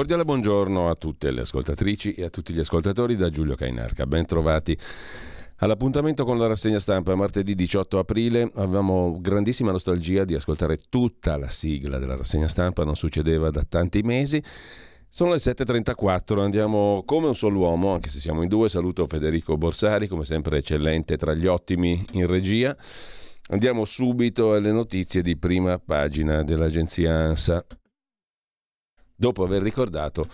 Cordiale buongiorno a tutte le ascoltatrici e a tutti gli ascoltatori da Giulio Cainarca. Ben trovati all'appuntamento con la rassegna stampa martedì 18 aprile. Avevamo grandissima nostalgia di ascoltare tutta la sigla della rassegna stampa, non succedeva da tanti mesi. Sono le 7.34, andiamo come un solo uomo, anche se siamo in due. Saluto Federico Borsari, come sempre eccellente tra gli ottimi in regia. Andiamo subito alle notizie di prima pagina dell'agenzia ANSA dopo aver ricordato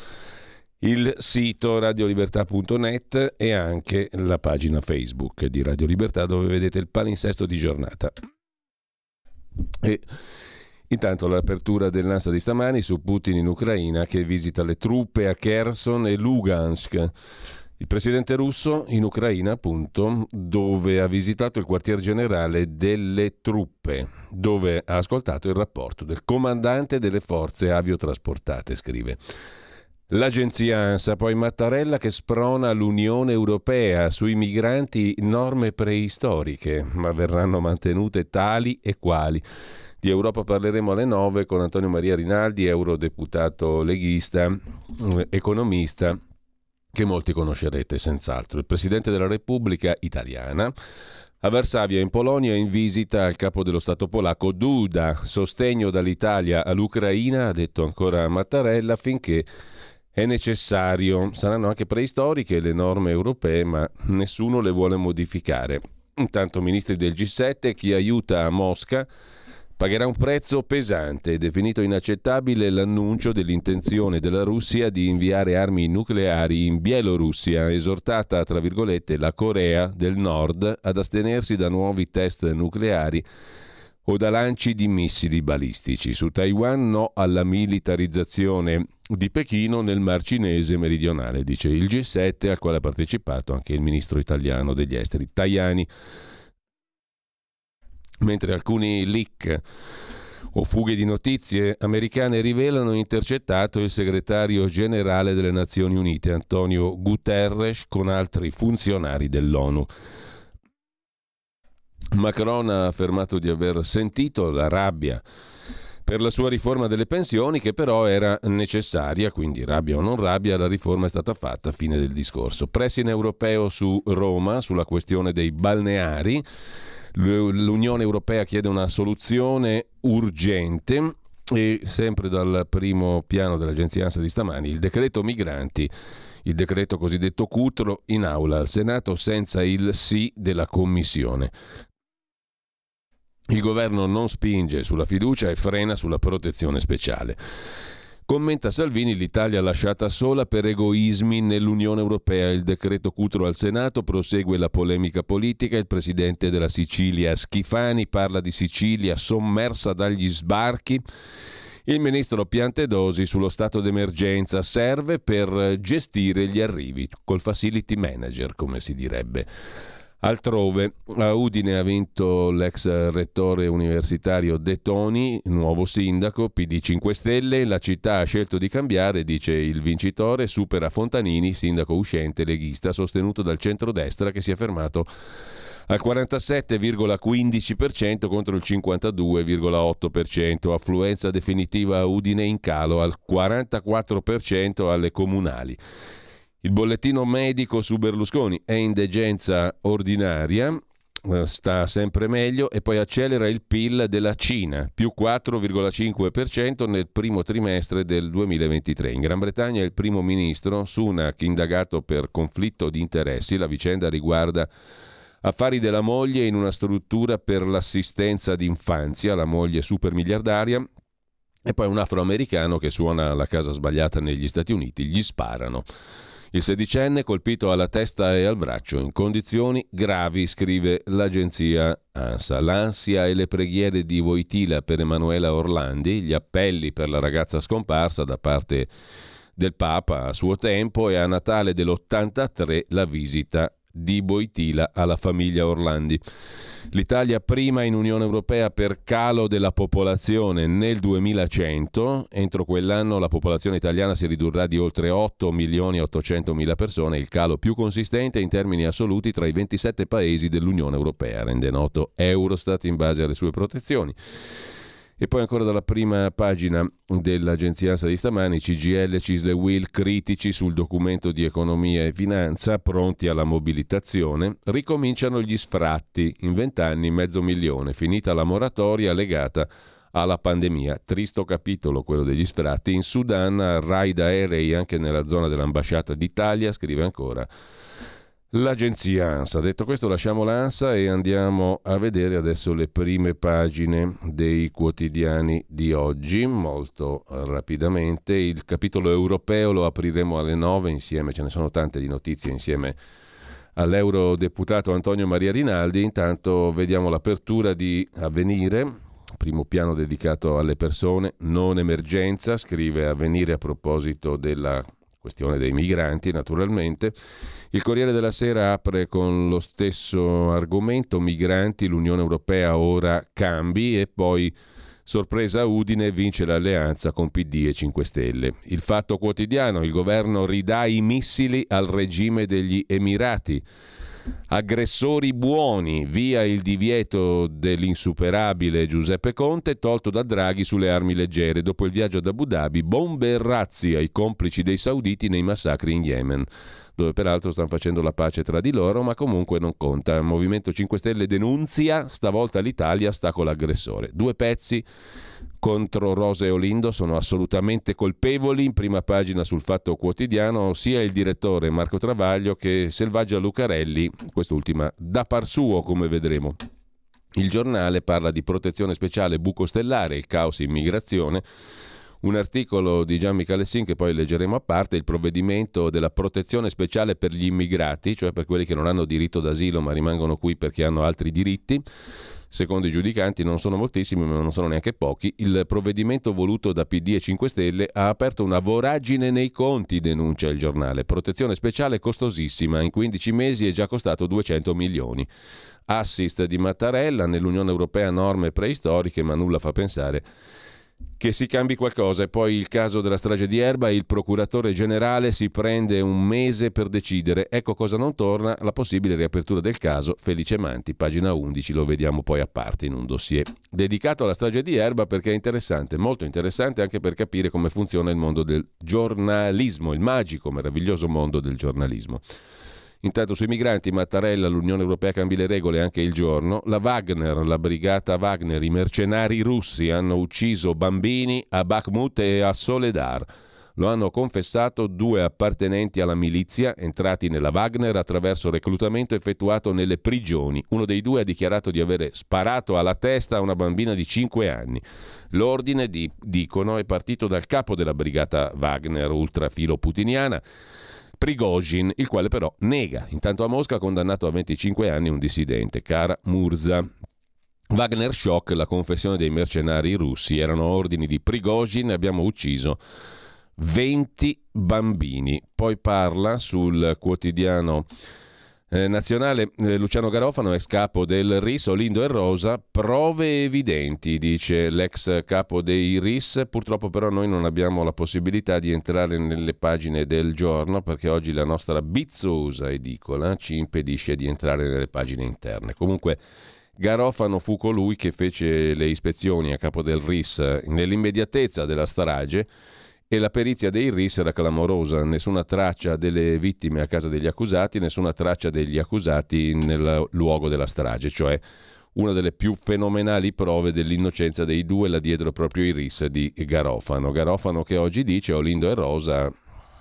il sito radiolibertà.net e anche la pagina Facebook di Radio Libertà dove vedete il palinsesto di giornata. E intanto l'apertura dell'ANSA di stamani su Putin in Ucraina che visita le truppe a Kherson e Lugansk. Il presidente russo in Ucraina, appunto, dove ha visitato il quartier generale delle truppe, dove ha ascoltato il rapporto del comandante delle forze aviotrasportate, scrive. L'agenzia ANSA, poi Mattarella che sprona l'Unione Europea sui migranti norme preistoriche, ma verranno mantenute tali e quali. Di Europa parleremo alle 9 con Antonio Maria Rinaldi, eurodeputato leghista, economista che molti conoscerete senz'altro. Il Presidente della Repubblica italiana a Varsavia in Polonia in visita al capo dello Stato polacco Duda, sostegno dall'Italia all'Ucraina, ha detto ancora Mattarella, finché è necessario. Saranno anche preistoriche le norme europee, ma nessuno le vuole modificare. Intanto ministri del G7, chi aiuta a Mosca Pagherà un prezzo pesante. Definito inaccettabile l'annuncio dell'intenzione della Russia di inviare armi nucleari in Bielorussia, esortata, tra virgolette, la Corea del Nord ad astenersi da nuovi test nucleari o da lanci di missili balistici. Su Taiwan no alla militarizzazione di Pechino nel Mar Cinese meridionale, dice il G7 al quale ha partecipato anche il ministro italiano degli esteri Tajani mentre alcuni leak o fughe di notizie americane rivelano intercettato il segretario generale delle Nazioni Unite Antonio Guterres con altri funzionari dell'ONU. Macron ha affermato di aver sentito la rabbia per la sua riforma delle pensioni che però era necessaria, quindi rabbia o non rabbia, la riforma è stata fatta a fine del discorso. Pressing europeo su Roma sulla questione dei balneari L'Unione Europea chiede una soluzione urgente e sempre dal primo piano dell'agenzia ANSA di stamani, il decreto migranti, il decreto cosiddetto Cutro, in aula al Senato senza il sì della Commissione. Il governo non spinge sulla fiducia e frena sulla protezione speciale. Commenta Salvini, l'Italia lasciata sola per egoismi nell'Unione Europea. Il decreto Cutro al Senato prosegue la polemica politica. Il presidente della Sicilia Schifani parla di Sicilia sommersa dagli sbarchi. Il ministro Piantedosi sullo stato d'emergenza serve per gestire gli arrivi, col facility manager, come si direbbe. Altrove, a Udine ha vinto l'ex rettore universitario De Toni, nuovo sindaco, PD 5 Stelle. La città ha scelto di cambiare, dice il vincitore, supera Fontanini, sindaco uscente leghista, sostenuto dal centrodestra che si è fermato al 47,15% contro il 52,8%, affluenza definitiva a Udine in calo al 44% alle comunali. Il bollettino medico su Berlusconi è indegenza ordinaria, eh, sta sempre meglio e poi accelera il PIL della Cina, più 4,5% nel primo trimestre del 2023. In Gran Bretagna il primo ministro Sunak, indagato per conflitto di interessi, la vicenda riguarda affari della moglie in una struttura per l'assistenza d'infanzia, la moglie super miliardaria, e poi un afroamericano che suona la casa sbagliata negli Stati Uniti, gli sparano. Il sedicenne colpito alla testa e al braccio in condizioni gravi, scrive l'agenzia ANSA. L'ansia e le preghiere di Voitila per Emanuela Orlandi, gli appelli per la ragazza scomparsa da parte del Papa a suo tempo e a Natale dell'83 la visita di Boitila alla famiglia Orlandi. L'Italia prima in Unione Europea per calo della popolazione nel 2100, entro quell'anno la popolazione italiana si ridurrà di oltre 8 milioni e 800 mila persone, il calo più consistente in termini assoluti tra i 27 paesi dell'Unione Europea, rende noto Eurostat in base alle sue protezioni. E poi ancora dalla prima pagina dell'agenzia ANSA di stamani, CGL, Cisle Will critici sul documento di economia e finanza, pronti alla mobilitazione, ricominciano gli sfratti, in vent'anni mezzo milione, finita la moratoria legata alla pandemia. Tristo capitolo quello degli sfratti. In Sudan, raid aerei anche nella zona dell'ambasciata d'Italia, scrive ancora l'agenzia ANSA. Detto questo lasciamo l'ANSA e andiamo a vedere adesso le prime pagine dei quotidiani di oggi, molto rapidamente. Il capitolo europeo lo apriremo alle 9 insieme, ce ne sono tante di notizie insieme all'eurodeputato Antonio Maria Rinaldi. Intanto vediamo l'apertura di Avvenire, primo piano dedicato alle persone, non emergenza, scrive Avvenire a proposito della questione dei migranti naturalmente. Il Corriere della Sera apre con lo stesso argomento, migranti, l'Unione Europea ora cambi e poi sorpresa Udine vince l'alleanza con PD e 5 Stelle. Il fatto quotidiano, il governo ridà i missili al regime degli Emirati. Aggressori buoni, via il divieto dell'insuperabile Giuseppe Conte, tolto da Draghi sulle armi leggere. Dopo il viaggio ad Abu Dhabi, bombe e razzi ai complici dei sauditi nei massacri in Yemen dove peraltro stanno facendo la pace tra di loro, ma comunque non conta. Il Movimento 5 Stelle denunzia, stavolta l'Italia sta con l'aggressore. Due pezzi contro Rosa e Olindo sono assolutamente colpevoli. In prima pagina sul Fatto Quotidiano sia il direttore Marco Travaglio che Selvaggia Lucarelli, quest'ultima da par suo come vedremo. Il giornale parla di protezione speciale buco stellare, il caos immigrazione un articolo di Gian Michalessin che poi leggeremo a parte, il provvedimento della protezione speciale per gli immigrati, cioè per quelli che non hanno diritto d'asilo ma rimangono qui perché hanno altri diritti. Secondo i giudicanti non sono moltissimi, ma non sono neanche pochi. Il provvedimento voluto da PD e 5 Stelle ha aperto una voragine nei conti, denuncia il giornale. Protezione speciale costosissima, in 15 mesi è già costato 200 milioni. Assist di Mattarella, nell'Unione Europea norme preistoriche, ma nulla fa pensare che si cambi qualcosa e poi il caso della strage di Erba, il procuratore generale si prende un mese per decidere. Ecco cosa non torna, la possibile riapertura del caso Felice Manti, pagina 11, lo vediamo poi a parte in un dossier dedicato alla strage di Erba perché è interessante, molto interessante anche per capire come funziona il mondo del giornalismo, il magico, meraviglioso mondo del giornalismo. Intanto sui migranti, Mattarella, l'Unione Europea cambi le regole anche il giorno. La Wagner, la brigata Wagner, i mercenari russi hanno ucciso bambini a Bakhmut e a Soledar. Lo hanno confessato due appartenenti alla milizia entrati nella Wagner attraverso reclutamento effettuato nelle prigioni. Uno dei due ha dichiarato di avere sparato alla testa a una bambina di 5 anni. L'ordine, di, dicono, è partito dal capo della brigata Wagner ultrafilo putiniana. Prigozhin, il quale però nega. Intanto a Mosca ha condannato a 25 anni un dissidente, Kara Murza. Wagner Shock, la confessione dei mercenari russi, erano ordini di Prigozhin, abbiamo ucciso 20 bambini. Poi parla sul quotidiano eh, nazionale eh, Luciano Garofano, ex capo del RIS, Olindo e Rosa, prove evidenti, dice l'ex capo dei RIS. Purtroppo però noi non abbiamo la possibilità di entrare nelle pagine del giorno perché oggi la nostra bizzosa edicola ci impedisce di entrare nelle pagine interne. Comunque Garofano fu colui che fece le ispezioni a capo del RIS nell'immediatezza della strage e la perizia dei RIS era clamorosa, nessuna traccia delle vittime a casa degli accusati, nessuna traccia degli accusati nel luogo della strage, cioè una delle più fenomenali prove dell'innocenza dei due là dietro proprio i RIS di Garofano. Garofano che oggi dice Olindo e Rosa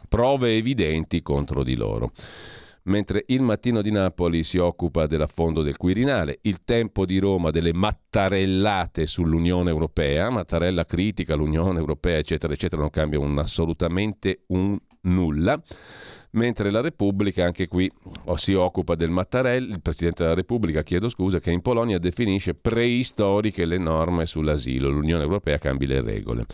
prove evidenti contro di loro mentre il Mattino di Napoli si occupa dell'affondo del Quirinale, il Tempo di Roma delle mattarellate sull'Unione Europea, Mattarella critica l'Unione Europea, eccetera, eccetera, non cambia un, assolutamente un nulla. Mentre la Repubblica, anche qui oh, si occupa del Mattarella, il Presidente della Repubblica, chiedo scusa, che in Polonia definisce preistoriche le norme sull'asilo, l'Unione Europea cambi le regole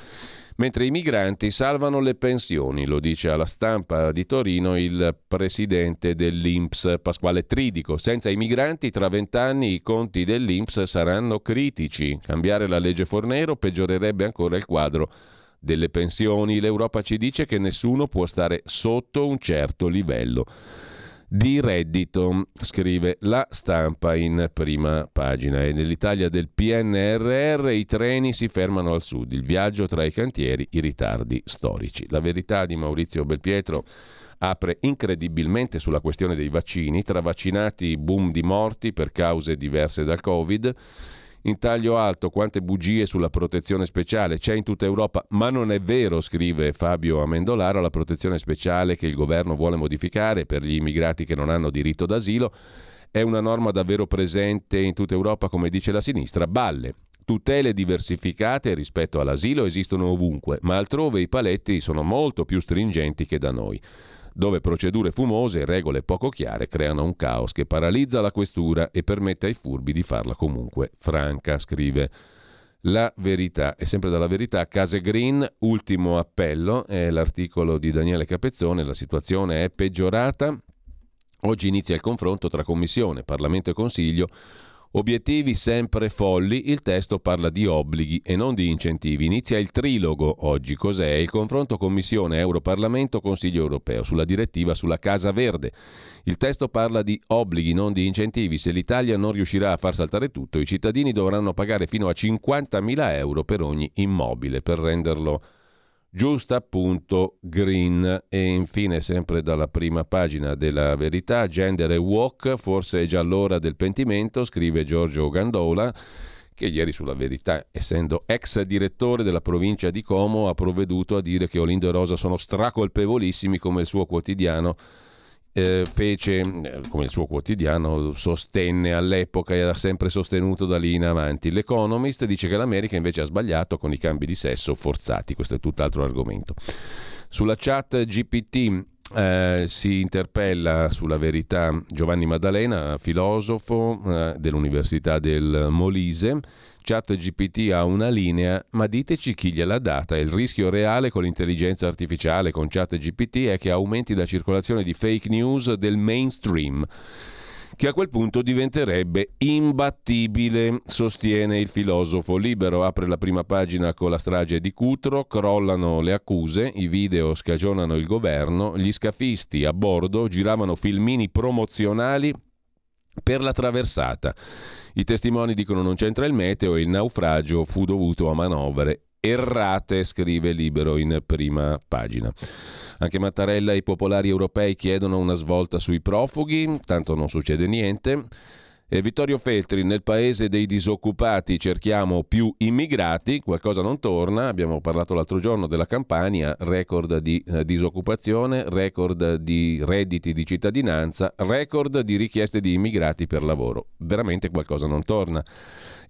mentre i migranti salvano le pensioni, lo dice alla stampa di Torino il presidente dell'Inps Pasquale Tridico. Senza i migranti tra vent'anni i conti dell'Inps saranno critici. Cambiare la legge Fornero peggiorerebbe ancora il quadro delle pensioni. L'Europa ci dice che nessuno può stare sotto un certo livello di reddito, scrive la stampa in prima pagina. E nell'Italia del PNRR i treni si fermano al sud, il viaggio tra i cantieri, i ritardi storici. La verità di Maurizio Belpietro apre incredibilmente sulla questione dei vaccini, tra vaccinati boom di morti per cause diverse dal Covid in taglio alto quante bugie sulla protezione speciale? C'è in tutta Europa, ma non è vero, scrive Fabio Amendolara, la protezione speciale che il governo vuole modificare per gli immigrati che non hanno diritto d'asilo. È una norma davvero presente in tutta Europa, come dice la sinistra, balle. Tutele diversificate rispetto all'asilo esistono ovunque, ma altrove i paletti sono molto più stringenti che da noi dove procedure fumose e regole poco chiare creano un caos che paralizza la questura e permette ai furbi di farla comunque franca, scrive. La verità, è sempre dalla verità, Case Green, ultimo appello, è l'articolo di Daniele Capezzone, la situazione è peggiorata. Oggi inizia il confronto tra Commissione, Parlamento e Consiglio Obiettivi sempre folli, il testo parla di obblighi e non di incentivi. Inizia il trilogo oggi, cos'è? Il confronto Commissione Europarlamento Consiglio Europeo sulla direttiva sulla Casa Verde. Il testo parla di obblighi, non di incentivi. Se l'Italia non riuscirà a far saltare tutto, i cittadini dovranno pagare fino a 50.000 euro per ogni immobile per renderlo giusta appunto green. E infine sempre dalla prima pagina della verità gender e walk forse è già l'ora del pentimento scrive Giorgio Gandola che ieri sulla verità essendo ex direttore della provincia di Como ha provveduto a dire che Olindo e Rosa sono stracolpevolissimi come il suo quotidiano eh, fece, eh, come il suo quotidiano, sostenne all'epoca e ha sempre sostenuto da lì in avanti. L'Economist dice che l'America invece ha sbagliato con i cambi di sesso forzati, questo è tutt'altro argomento. Sulla chat GPT eh, si interpella sulla verità Giovanni Maddalena, filosofo eh, dell'Università del Molise Chat GPT ha una linea, ma diteci chi gliel'ha data. Il rischio reale con l'intelligenza artificiale, con Chat GPT, è che aumenti la circolazione di fake news del mainstream che a quel punto diventerebbe imbattibile, sostiene il filosofo. Libero apre la prima pagina con la strage di Cutro, crollano le accuse, i video scagionano il governo, gli scafisti a bordo giravano filmini promozionali per la traversata. I testimoni dicono non c'entra il meteo e il naufragio fu dovuto a manovre errate, scrive Libero in prima pagina. Anche Mattarella e i popolari europei chiedono una svolta sui profughi, tanto non succede niente. E Vittorio Feltri, nel paese dei disoccupati cerchiamo più immigrati, qualcosa non torna, abbiamo parlato l'altro giorno della Campania, record di eh, disoccupazione, record di redditi di cittadinanza, record di richieste di immigrati per lavoro. Veramente qualcosa non torna.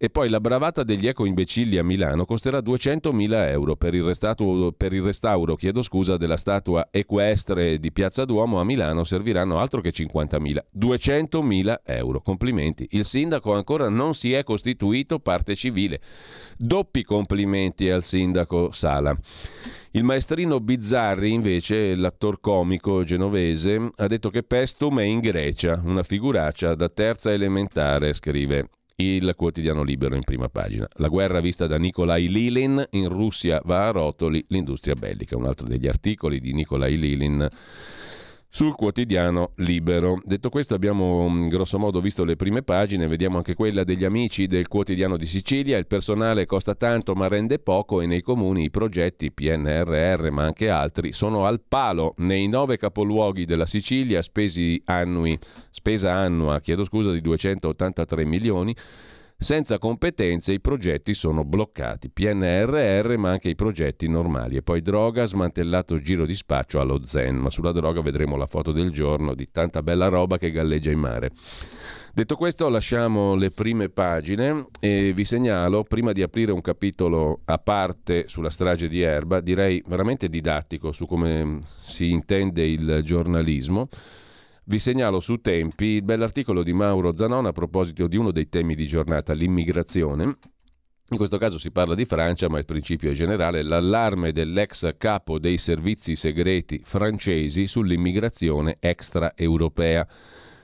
E poi la bravata degli eco-imbecilli a Milano costerà 200.000 euro per il, restauro, per il restauro chiedo scusa, della statua equestre di Piazza Duomo a Milano serviranno altro che 50.000. 200.000 euro. Complimenti. Il sindaco ancora non si è costituito parte civile. Doppi complimenti al sindaco Sala. Il maestrino Bizzarri, invece, l'attor comico genovese, ha detto che Pestum è in Grecia, una figuraccia da terza elementare, scrive il quotidiano libero in prima pagina. La guerra vista da Nikolai Lilin, in Russia va a rotoli l'industria bellica, un altro degli articoli di Nikolai Lilin sul quotidiano Libero. Detto questo abbiamo mm, grosso modo visto le prime pagine, vediamo anche quella degli amici del quotidiano di Sicilia, il personale costa tanto ma rende poco e nei comuni i progetti PNRR ma anche altri sono al palo nei nove capoluoghi della Sicilia, annui, spesa annua, chiedo scusa, di 283 milioni senza competenze i progetti sono bloccati, PNRR ma anche i progetti normali. E poi droga, smantellato giro di spaccio allo Zen, ma sulla droga vedremo la foto del giorno di tanta bella roba che galleggia in mare. Detto questo lasciamo le prime pagine e vi segnalo, prima di aprire un capitolo a parte sulla strage di Erba, direi veramente didattico su come si intende il giornalismo, vi segnalo su Tempi il bell'articolo di Mauro Zanon a proposito di uno dei temi di giornata, l'immigrazione. In questo caso si parla di Francia, ma il principio è generale, l'allarme dell'ex capo dei servizi segreti francesi sull'immigrazione extraeuropea.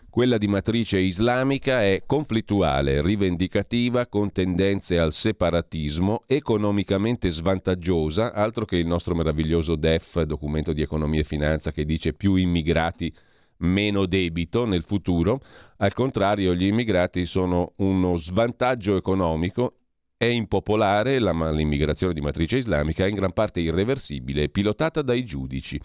Quella di matrice islamica è conflittuale, rivendicativa, con tendenze al separatismo, economicamente svantaggiosa, altro che il nostro meraviglioso DEF, documento di economia e finanza, che dice più immigrati meno debito nel futuro, al contrario gli immigrati sono uno svantaggio economico, è impopolare la, l'immigrazione di matrice islamica, è in gran parte irreversibile pilotata dai giudici.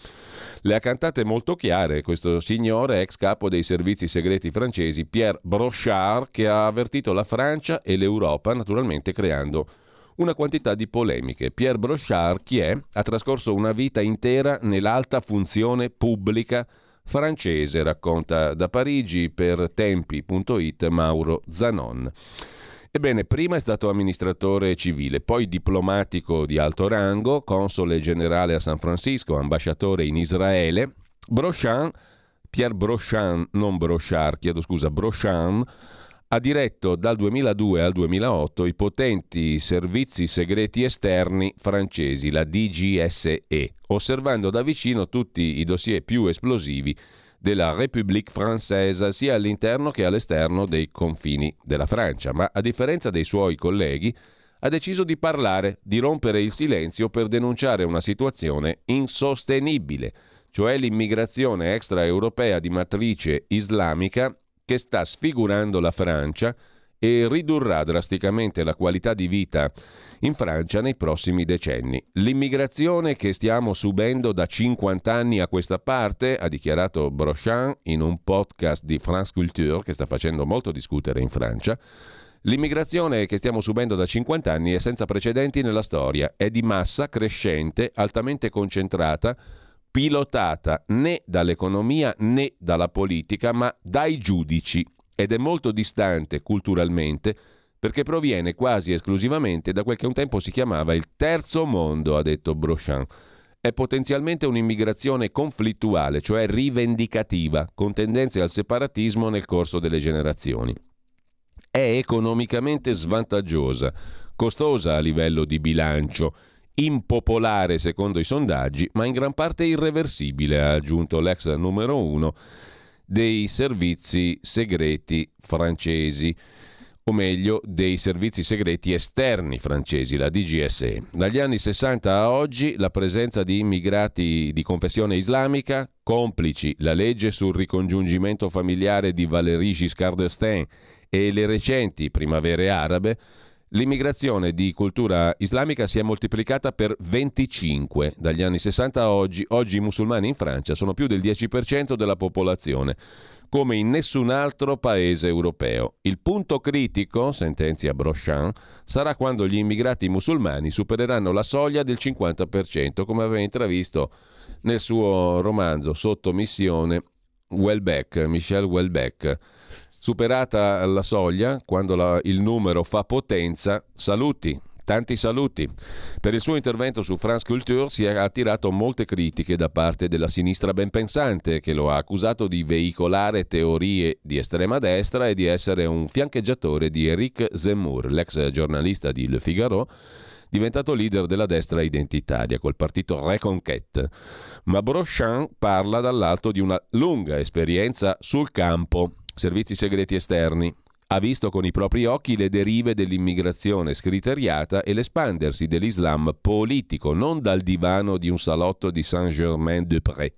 Le ha cantate molto chiare questo signore, ex capo dei servizi segreti francesi, Pierre Brochard, che ha avvertito la Francia e l'Europa, naturalmente creando una quantità di polemiche. Pierre Brochard, chi è? Ha trascorso una vita intera nell'alta funzione pubblica francese, racconta da Parigi per tempi.it Mauro Zanon. Ebbene, prima è stato amministratore civile, poi diplomatico di alto rango, console generale a San Francisco, ambasciatore in Israele. Brochan, Pierre Brochan, non Brochard, chiedo scusa, Brochan, ha diretto dal 2002 al 2008 i potenti servizi segreti esterni francesi, la DGSE, osservando da vicino tutti i dossier più esplosivi della République française sia all'interno che all'esterno dei confini della Francia, ma a differenza dei suoi colleghi ha deciso di parlare, di rompere il silenzio per denunciare una situazione insostenibile, cioè l'immigrazione extraeuropea di matrice islamica che sta sfigurando la Francia e ridurrà drasticamente la qualità di vita in Francia nei prossimi decenni. L'immigrazione che stiamo subendo da 50 anni a questa parte, ha dichiarato Brochamp in un podcast di France Culture che sta facendo molto discutere in Francia, L'immigrazione che stiamo subendo da 50 anni è senza precedenti nella storia, è di massa crescente, altamente concentrata, pilotata né dall'economia né dalla politica, ma dai giudici ed è molto distante culturalmente perché proviene quasi esclusivamente da quel che un tempo si chiamava il terzo mondo, ha detto Brochamp. È potenzialmente un'immigrazione conflittuale, cioè rivendicativa, con tendenze al separatismo nel corso delle generazioni. È economicamente svantaggiosa, costosa a livello di bilancio, impopolare secondo i sondaggi, ma in gran parte irreversibile, ha aggiunto l'ex numero uno dei servizi segreti francesi o meglio dei servizi segreti esterni francesi, la DGSE. Dagli anni 60 a oggi la presenza di immigrati di confessione islamica, complici la legge sul ricongiungimento familiare di Valéry Giscard d'Estaing e le recenti primavere arabe, L'immigrazione di cultura islamica si è moltiplicata per 25 dagli anni 60 a oggi. Oggi i musulmani in Francia sono più del 10% della popolazione. come in nessun altro paese europeo. Il punto critico, sentenzia Brochant, sarà quando gli immigrati musulmani supereranno la soglia del 50%, come aveva intravisto nel suo romanzo Sotto missione Welbeck, Michel Welbeck. Superata la soglia, quando la, il numero fa potenza, saluti, Tanti saluti. Per il suo intervento su France Culture si è attirato molte critiche da parte della sinistra ben pensante, che lo ha accusato di veicolare teorie di estrema destra e di essere un fiancheggiatore di Eric Zemmour, l'ex giornalista di Le Figaro, diventato leader della destra identitaria col partito Reconquête. Ma Brochant parla dall'alto di una lunga esperienza sul campo, servizi segreti esterni, ha visto con i propri occhi le derive dell'immigrazione scriteriata e l'espandersi dell'Islam politico, non dal divano di un salotto di Saint-Germain-de-Prés.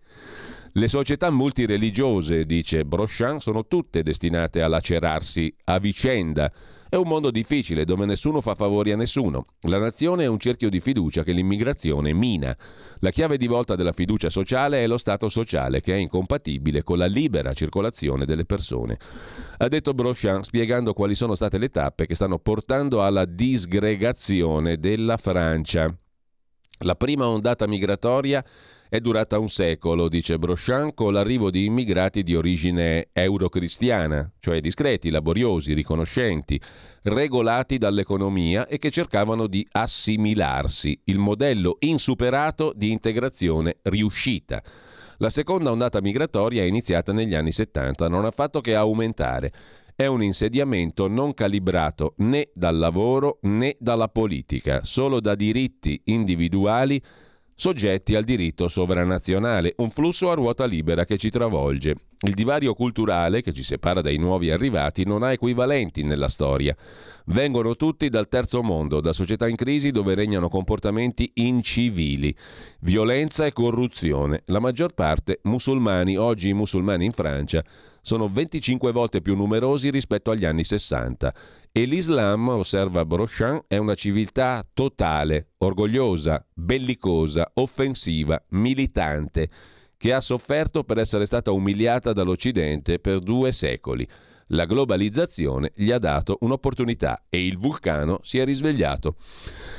Le società multireligiose, dice Brochant, sono tutte destinate a lacerarsi a vicenda è un mondo difficile dove nessuno fa favori a nessuno. La nazione è un cerchio di fiducia che l'immigrazione mina. La chiave di volta della fiducia sociale è lo Stato sociale, che è incompatibile con la libera circolazione delle persone. Ha detto Brochant spiegando quali sono state le tappe che stanno portando alla disgregazione della Francia. La prima ondata migratoria è durata un secolo, dice Brochant, con l'arrivo di immigrati di origine eurocristiana, cioè discreti, laboriosi, riconoscenti, regolati dall'economia e che cercavano di assimilarsi, il modello insuperato di integrazione riuscita. La seconda ondata migratoria è iniziata negli anni 70, non ha fatto che aumentare. È un insediamento non calibrato né dal lavoro né dalla politica, solo da diritti individuali soggetti al diritto sovranazionale, un flusso a ruota libera che ci travolge. Il divario culturale che ci separa dai nuovi arrivati non ha equivalenti nella storia. Vengono tutti dal terzo mondo, da società in crisi dove regnano comportamenti incivili, violenza e corruzione. La maggior parte musulmani, oggi i musulmani in Francia, sono 25 volte più numerosi rispetto agli anni 60 e l'Islam, osserva Brochant, è una civiltà totale, orgogliosa, bellicosa, offensiva, militante, che ha sofferto per essere stata umiliata dall'Occidente per due secoli. La globalizzazione gli ha dato un'opportunità e il vulcano si è risvegliato.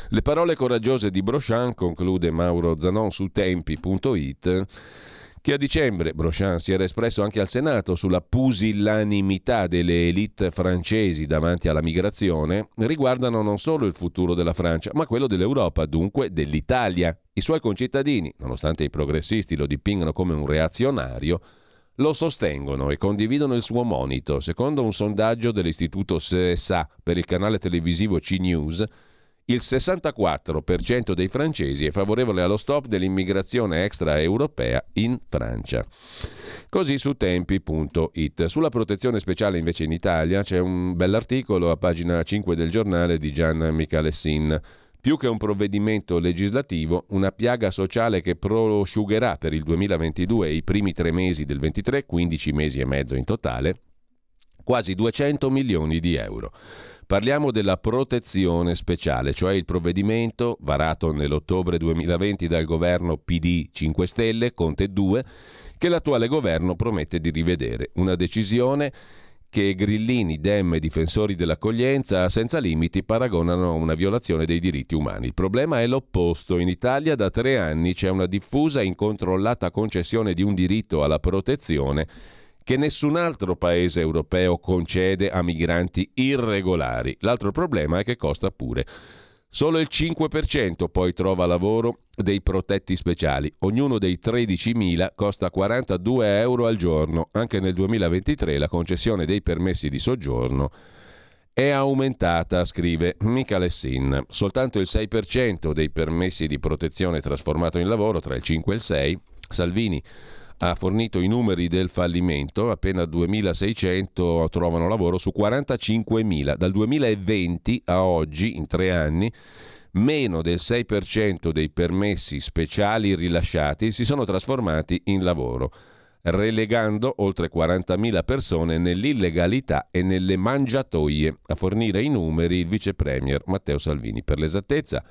Le parole coraggiose di Brochant, conclude Mauro Zanon su tempi.it, che a dicembre Brochant si era espresso anche al Senato sulla pusillanimità delle elite francesi davanti alla migrazione, riguardano non solo il futuro della Francia, ma quello dell'Europa, dunque dell'Italia. I suoi concittadini, nonostante i progressisti lo dipingano come un reazionario, lo sostengono e condividono il suo monito. Secondo un sondaggio dell'istituto CSA per il canale televisivo C-News, il 64% dei francesi è favorevole allo stop dell'immigrazione extraeuropea in Francia. Così su tempi.it. Sulla protezione speciale invece in Italia c'è un bell'articolo a pagina 5 del giornale di Gian Michalessin. Più che un provvedimento legislativo, una piaga sociale che prosciugherà per il 2022 e i primi tre mesi del 23, 15 mesi e mezzo in totale, quasi 200 milioni di euro. Parliamo della protezione speciale, cioè il provvedimento varato nell'ottobre 2020 dal governo PD 5 Stelle, Conte 2, che l'attuale governo promette di rivedere. Una decisione che grillini, dem e difensori dell'accoglienza senza limiti paragonano a una violazione dei diritti umani. Il problema è l'opposto. In Italia da tre anni c'è una diffusa e incontrollata concessione di un diritto alla protezione che nessun altro paese europeo concede a migranti irregolari. L'altro problema è che costa pure. Solo il 5% poi trova lavoro dei protetti speciali. Ognuno dei 13.000 costa 42 euro al giorno. Anche nel 2023 la concessione dei permessi di soggiorno è aumentata, scrive Michalessin. Soltanto il 6% dei permessi di protezione trasformato in lavoro tra il 5 e il 6. Salvini ha fornito i numeri del fallimento, appena 2.600 trovano lavoro su 45.000. Dal 2020 a oggi, in tre anni, meno del 6% dei permessi speciali rilasciati si sono trasformati in lavoro, relegando oltre 40.000 persone nell'illegalità e nelle mangiatoie. A fornire i numeri il vice premier Matteo Salvini. Per l'esattezza,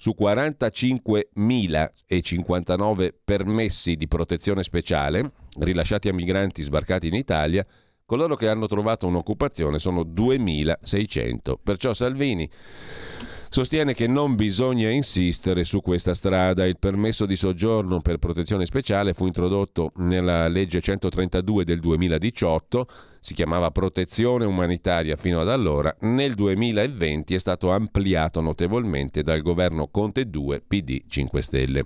su 45.059 permessi di protezione speciale rilasciati a migranti sbarcati in Italia, coloro che hanno trovato un'occupazione sono 2.600. Perciò Salvini sostiene che non bisogna insistere su questa strada. Il permesso di soggiorno per protezione speciale fu introdotto nella legge 132 del 2018, si chiamava protezione umanitaria fino ad allora, nel 2020 è stato ampliato notevolmente dal governo Conte 2 PD 5 Stelle.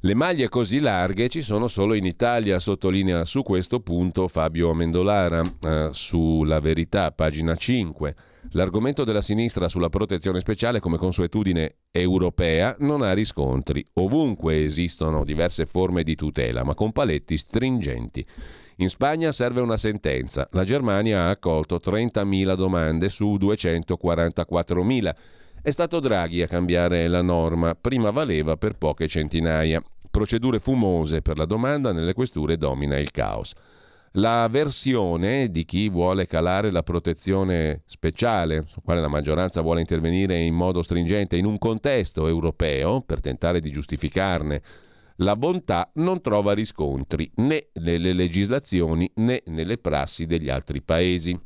Le maglie così larghe ci sono solo in Italia, sottolinea su questo punto Fabio Amendolara, eh, sulla verità, pagina 5. L'argomento della sinistra sulla protezione speciale come consuetudine europea non ha riscontri. Ovunque esistono diverse forme di tutela, ma con paletti stringenti. In Spagna serve una sentenza. La Germania ha accolto 30.000 domande su 244.000. È stato Draghi a cambiare la norma, prima valeva per poche centinaia. Procedure fumose per la domanda, nelle questure domina il caos. La versione di chi vuole calare la protezione speciale, su quale la maggioranza vuole intervenire in modo stringente in un contesto europeo per tentare di giustificarne la bontà, non trova riscontri né nelle legislazioni né nelle prassi degli altri paesi.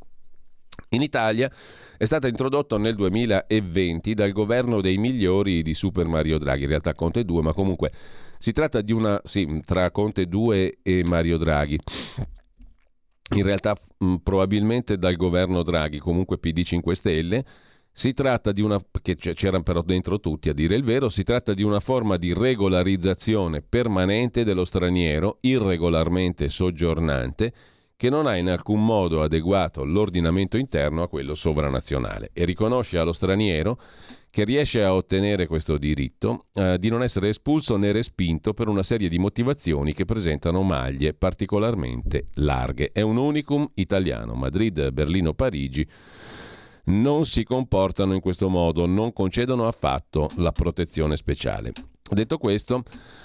In Italia è stata introdotta nel 2020 dal governo dei migliori di Super Mario Draghi, in realtà Conte 2, ma comunque si tratta di una, sì, tra Conte 2 e Mario Draghi in realtà mh, probabilmente dal governo Draghi, comunque PD 5 Stelle, si tratta di una, che c'erano però dentro tutti a dire il vero, si tratta di una forma di regolarizzazione permanente dello straniero irregolarmente soggiornante che non ha in alcun modo adeguato l'ordinamento interno a quello sovranazionale. E riconosce allo straniero che riesce a ottenere questo diritto eh, di non essere espulso né respinto per una serie di motivazioni che presentano maglie particolarmente larghe. È un unicum italiano. Madrid, Berlino, Parigi non si comportano in questo modo, non concedono affatto la protezione speciale. Detto questo,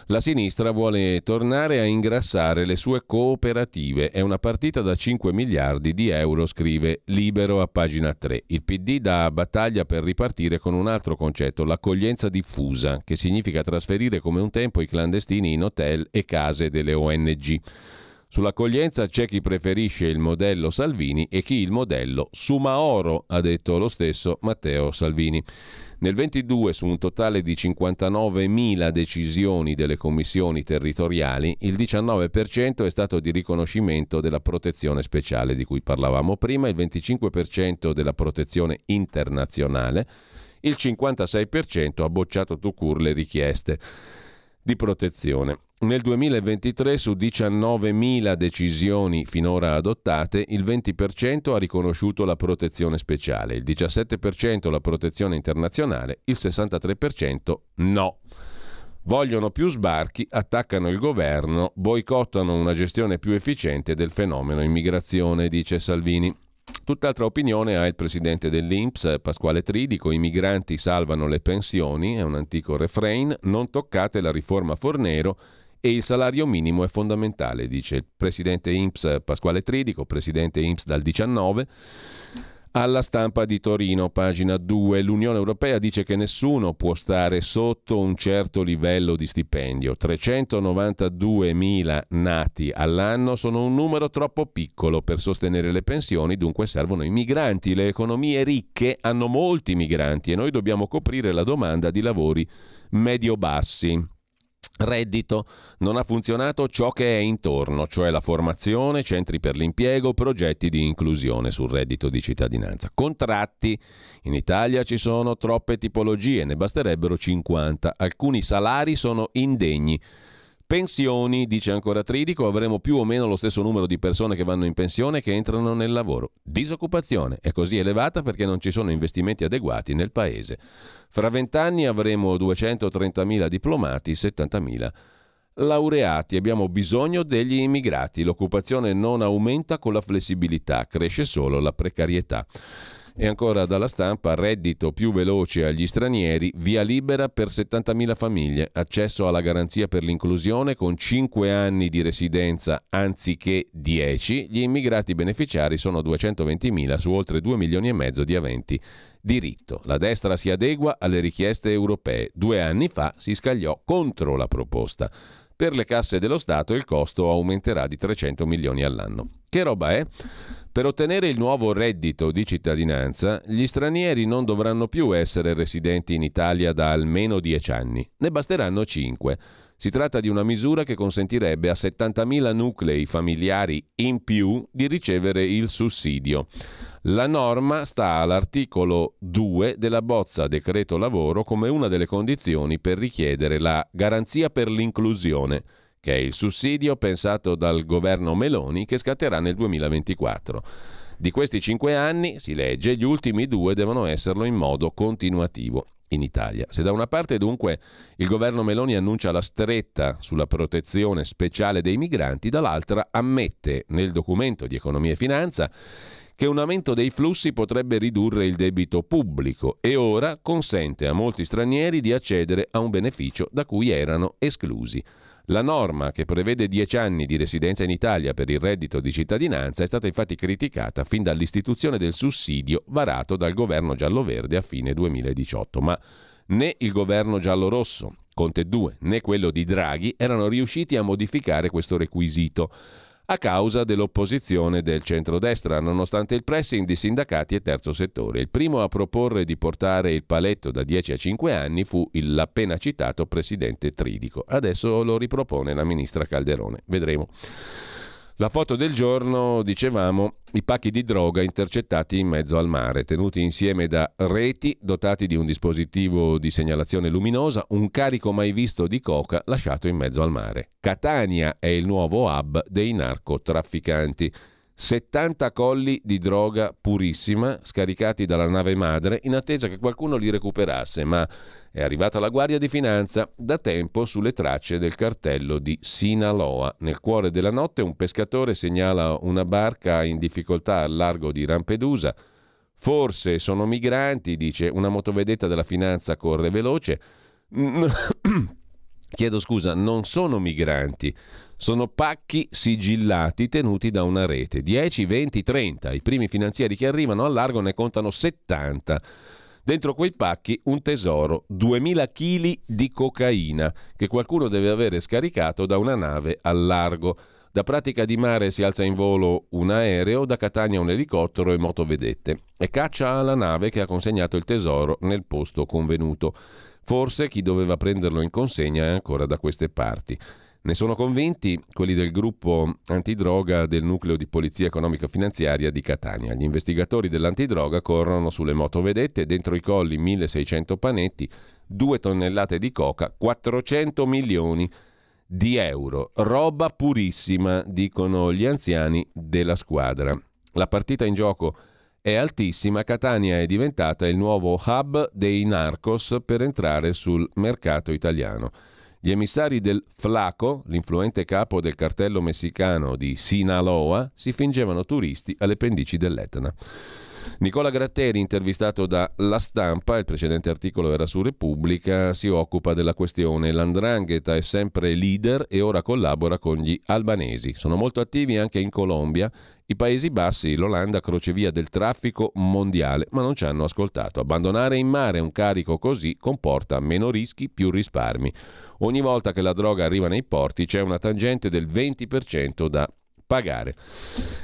la sinistra vuole tornare a ingrassare le sue cooperative. È una partita da 5 miliardi di euro, scrive Libero a pagina 3. Il PD dà battaglia per ripartire con un altro concetto, l'accoglienza diffusa, che significa trasferire come un tempo i clandestini in hotel e case delle ONG. Sull'accoglienza c'è chi preferisce il modello Salvini e chi il modello Sumaoro, ha detto lo stesso Matteo Salvini. Nel 22 su un totale di 59.000 decisioni delle commissioni territoriali, il 19% è stato di riconoscimento della protezione speciale di cui parlavamo prima, il 25% della protezione internazionale, il 56% ha bocciato tout court le richieste di protezione. Nel 2023 su 19.000 decisioni finora adottate, il 20% ha riconosciuto la protezione speciale, il 17% la protezione internazionale, il 63% no. Vogliono più sbarchi, attaccano il governo, boicottano una gestione più efficiente del fenomeno immigrazione, dice Salvini. Tutt'altra opinione ha il presidente dell'Inps, Pasquale Tridico, i migranti salvano le pensioni, è un antico refrain, non toccate la riforma Fornero e il salario minimo è fondamentale, dice il presidente INPS Pasquale Tridico, presidente INPS dal 19. Alla stampa di Torino, pagina 2, l'Unione Europea dice che nessuno può stare sotto un certo livello di stipendio. 392.000 nati all'anno sono un numero troppo piccolo per sostenere le pensioni, dunque servono i migranti. Le economie ricche hanno molti migranti e noi dobbiamo coprire la domanda di lavori medio-bassi. Reddito. Non ha funzionato ciò che è intorno, cioè la formazione, centri per l'impiego, progetti di inclusione sul reddito di cittadinanza. Contratti. In Italia ci sono troppe tipologie, ne basterebbero 50. Alcuni salari sono indegni. Pensioni, dice ancora Tridico, avremo più o meno lo stesso numero di persone che vanno in pensione che entrano nel lavoro. Disoccupazione è così elevata perché non ci sono investimenti adeguati nel paese. Fra vent'anni avremo 230.000 diplomati, 70.000 laureati. Abbiamo bisogno degli immigrati. L'occupazione non aumenta con la flessibilità, cresce solo la precarietà. E ancora dalla stampa, reddito più veloce agli stranieri, via libera per 70.000 famiglie, accesso alla garanzia per l'inclusione con 5 anni di residenza anziché 10, gli immigrati beneficiari sono 220.000 su oltre 2 milioni e mezzo di aventi diritto. La destra si adegua alle richieste europee. Due anni fa si scagliò contro la proposta. Per le casse dello Stato il costo aumenterà di 300 milioni all'anno. Che roba è? Per ottenere il nuovo reddito di cittadinanza, gli stranieri non dovranno più essere residenti in Italia da almeno 10 anni, ne basteranno 5. Si tratta di una misura che consentirebbe a 70.000 nuclei familiari in più di ricevere il sussidio. La norma sta all'articolo 2 della bozza decreto lavoro come una delle condizioni per richiedere la garanzia per l'inclusione, che è il sussidio pensato dal governo Meloni che scatterà nel 2024. Di questi cinque anni, si legge, gli ultimi due devono esserlo in modo continuativo in Italia. Se da una parte dunque il governo Meloni annuncia la stretta sulla protezione speciale dei migranti, dall'altra ammette nel documento di economia e finanza che un aumento dei flussi potrebbe ridurre il debito pubblico e ora consente a molti stranieri di accedere a un beneficio da cui erano esclusi. La norma che prevede 10 anni di residenza in Italia per il reddito di cittadinanza è stata infatti criticata fin dall'istituzione del sussidio varato dal governo giallo-verde a fine 2018, ma né il governo giallo-rosso, Conte 2, né quello di Draghi erano riusciti a modificare questo requisito a causa dell'opposizione del centrodestra, nonostante il pressing di sindacati e terzo settore. Il primo a proporre di portare il paletto da 10 a 5 anni fu l'appena citato presidente Tridico. Adesso lo ripropone la ministra Calderone. Vedremo. La foto del giorno, dicevamo, i pacchi di droga intercettati in mezzo al mare, tenuti insieme da reti dotati di un dispositivo di segnalazione luminosa, un carico mai visto di coca lasciato in mezzo al mare. Catania è il nuovo hub dei narcotrafficanti. 70 colli di droga purissima scaricati dalla nave madre in attesa che qualcuno li recuperasse, ma è arrivata la Guardia di Finanza da tempo sulle tracce del cartello di Sinaloa. Nel cuore della notte un pescatore segnala una barca in difficoltà al largo di Rampedusa. Forse sono migranti, dice una motovedetta della finanza corre veloce. Chiedo scusa, non sono migranti, sono pacchi sigillati tenuti da una rete. 10, 20, 30. I primi finanzieri che arrivano al largo ne contano 70. Dentro quei pacchi un tesoro, 2000 kg di cocaina, che qualcuno deve avere scaricato da una nave al largo. Da pratica di mare si alza in volo un aereo, da Catania un elicottero e motovedette. E caccia alla nave che ha consegnato il tesoro nel posto convenuto. Forse chi doveva prenderlo in consegna è ancora da queste parti. Ne sono convinti quelli del gruppo antidroga del nucleo di polizia economica finanziaria di Catania. Gli investigatori dell'antidroga corrono sulle motovedette, dentro i colli 1600 panetti, 2 tonnellate di coca, 400 milioni di euro. Roba purissima, dicono gli anziani della squadra. La partita in gioco è altissima, Catania è diventata il nuovo hub dei narcos per entrare sul mercato italiano. Gli emissari del Flaco, l'influente capo del cartello messicano di Sinaloa, si fingevano turisti alle pendici dell'Etna. Nicola Gratteri, intervistato da La Stampa, il precedente articolo era su Repubblica, si occupa della questione. L'andrangheta è sempre leader e ora collabora con gli albanesi. Sono molto attivi anche in Colombia i Paesi Bassi, l'Olanda, crocevia del traffico mondiale, ma non ci hanno ascoltato. Abbandonare in mare un carico così comporta meno rischi, più risparmi. Ogni volta che la droga arriva nei porti c'è una tangente del 20% da pagare.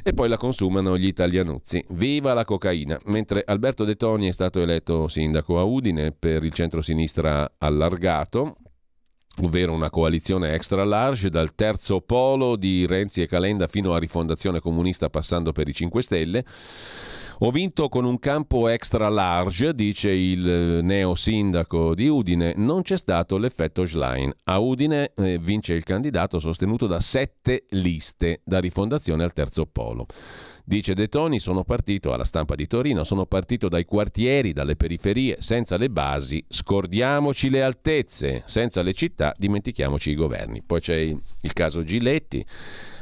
E poi la consumano gli italianuzzi. Viva la cocaina! Mentre Alberto De Toni è stato eletto sindaco a Udine per il centro-sinistra allargato, ovvero una coalizione extra large dal terzo polo di Renzi e Calenda fino a Rifondazione Comunista passando per i 5 Stelle. Ho vinto con un campo extra large, dice il eh, neo sindaco di Udine. Non c'è stato l'effetto Schlein. A Udine eh, vince il candidato sostenuto da sette liste, da rifondazione al terzo polo. Dice De Toni, sono partito alla stampa di Torino, sono partito dai quartieri, dalle periferie, senza le basi, scordiamoci le altezze, senza le città, dimentichiamoci i governi. Poi c'è il caso Giletti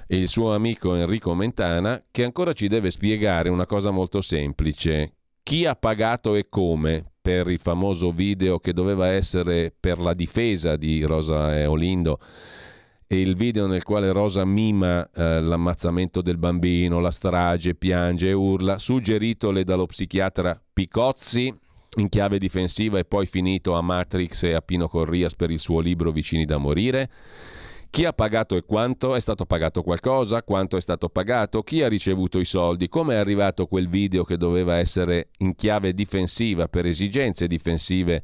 e il suo amico Enrico Mentana che ancora ci deve spiegare una cosa molto semplice. chi ha pagato e come per il famoso video che doveva essere per la difesa di Rosa e Olindo e il video nel quale Rosa mima eh, l'ammazzamento del bambino, la strage, piange e urla, suggeritole dallo psichiatra Picozzi in chiave difensiva e poi finito a Matrix e a Pino Corrias per il suo libro Vicini da morire. Chi ha pagato e quanto? È stato pagato qualcosa? Quanto è stato pagato? Chi ha ricevuto i soldi? Come è arrivato quel video che doveva essere in chiave difensiva per esigenze difensive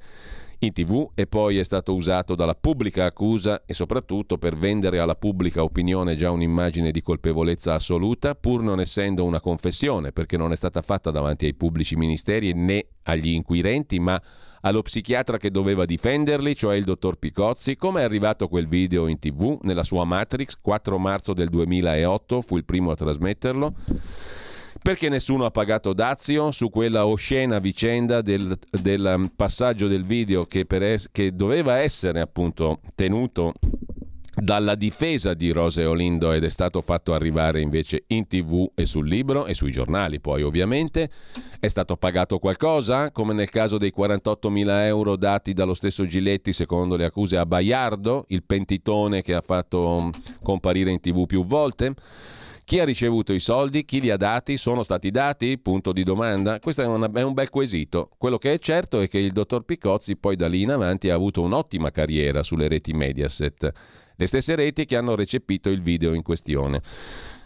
in tv e poi è stato usato dalla pubblica accusa e soprattutto per vendere alla pubblica opinione già un'immagine di colpevolezza assoluta, pur non essendo una confessione, perché non è stata fatta davanti ai pubblici ministeri né agli inquirenti, ma allo psichiatra che doveva difenderli, cioè il dottor Picozzi. Come è arrivato quel video in tv nella sua Matrix? 4 marzo del 2008 fu il primo a trasmetterlo. Perché nessuno ha pagato dazio su quella oscena vicenda del, del um, passaggio del video che, es- che doveva essere appunto tenuto dalla difesa di Rose Olindo ed è stato fatto arrivare invece in tv e sul libro e sui giornali poi ovviamente. È stato pagato qualcosa come nel caso dei 48.000 euro dati dallo stesso Giletti secondo le accuse a Baiardo il pentitone che ha fatto um, comparire in tv più volte chi ha ricevuto i soldi? Chi li ha dati? Sono stati dati? Punto di domanda. Questo è, una, è un bel quesito. Quello che è certo è che il dottor Picozzi poi da lì in avanti ha avuto un'ottima carriera sulle reti Mediaset, le stesse reti che hanno recepito il video in questione.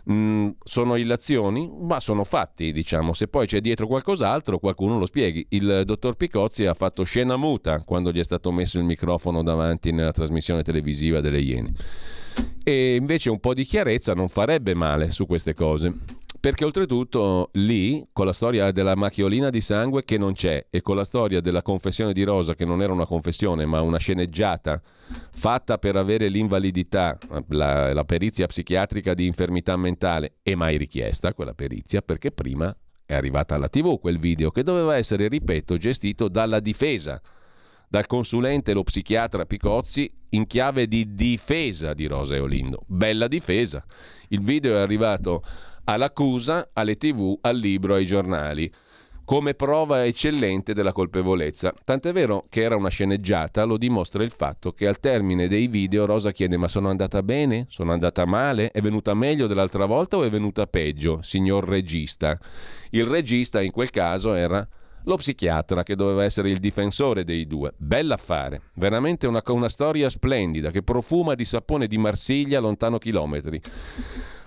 Mm, sono illazioni? Ma sono fatti, diciamo. Se poi c'è dietro qualcos'altro, qualcuno lo spieghi. Il dottor Picozzi ha fatto scena muta quando gli è stato messo il microfono davanti nella trasmissione televisiva delle Iene. E invece un po' di chiarezza non farebbe male su queste cose. Perché oltretutto lì, con la storia della macchiolina di sangue che non c'è e con la storia della confessione di Rosa, che non era una confessione ma una sceneggiata fatta per avere l'invalidità, la, la perizia psichiatrica di infermità mentale, e mai richiesta quella perizia, perché prima è arrivata alla TV quel video che doveva essere, ripeto, gestito dalla difesa dal consulente lo psichiatra Picozzi in chiave di difesa di Rosa e Olindo. Bella difesa. Il video è arrivato all'accusa, alle tv, al libro, ai giornali come prova eccellente della colpevolezza. Tant'è vero che era una sceneggiata, lo dimostra il fatto che al termine dei video Rosa chiede ma sono andata bene? Sono andata male? È venuta meglio dell'altra volta o è venuta peggio, signor regista? Il regista in quel caso era lo psichiatra che doveva essere il difensore dei due. Bell'affare, veramente una, una storia splendida che profuma di sapone di Marsiglia lontano chilometri.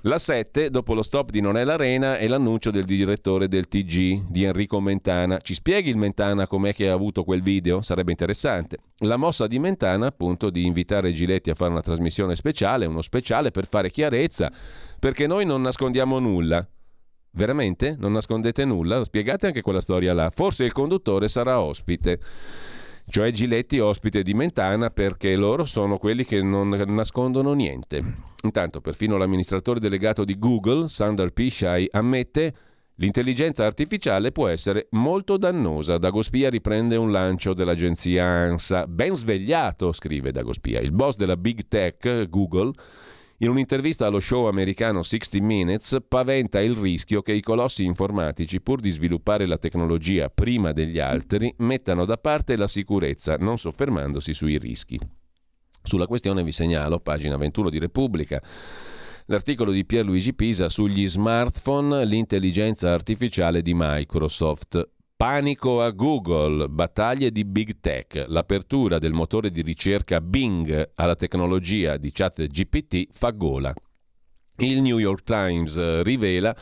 La 7, dopo lo stop di Non è l'Arena, è l'annuncio del direttore del TG, di Enrico Mentana. Ci spieghi il Mentana com'è che ha avuto quel video? Sarebbe interessante. La mossa di Mentana, appunto, di invitare Giletti a fare una trasmissione speciale, uno speciale per fare chiarezza, perché noi non nascondiamo nulla. Veramente? Non nascondete nulla? Spiegate anche quella storia là. Forse il conduttore sarà ospite. Cioè Giletti ospite di Mentana perché loro sono quelli che non nascondono niente. Intanto perfino l'amministratore delegato di Google, Sundar Pichai, ammette L'intelligenza artificiale può essere molto dannosa. Dagospia riprende un lancio dell'agenzia ANSA. Ben svegliato, scrive Dagospia. Il boss della big tech, Google, in un'intervista allo show americano 60 Minutes paventa il rischio che i colossi informatici, pur di sviluppare la tecnologia prima degli altri, mettano da parte la sicurezza, non soffermandosi sui rischi. Sulla questione vi segnalo, pagina 21 di Repubblica, l'articolo di Pierluigi Pisa sugli smartphone, l'intelligenza artificiale di Microsoft. Panico a Google, battaglie di big tech, l'apertura del motore di ricerca Bing alla tecnologia di chat GPT fa gola. Il New York Times eh, rivela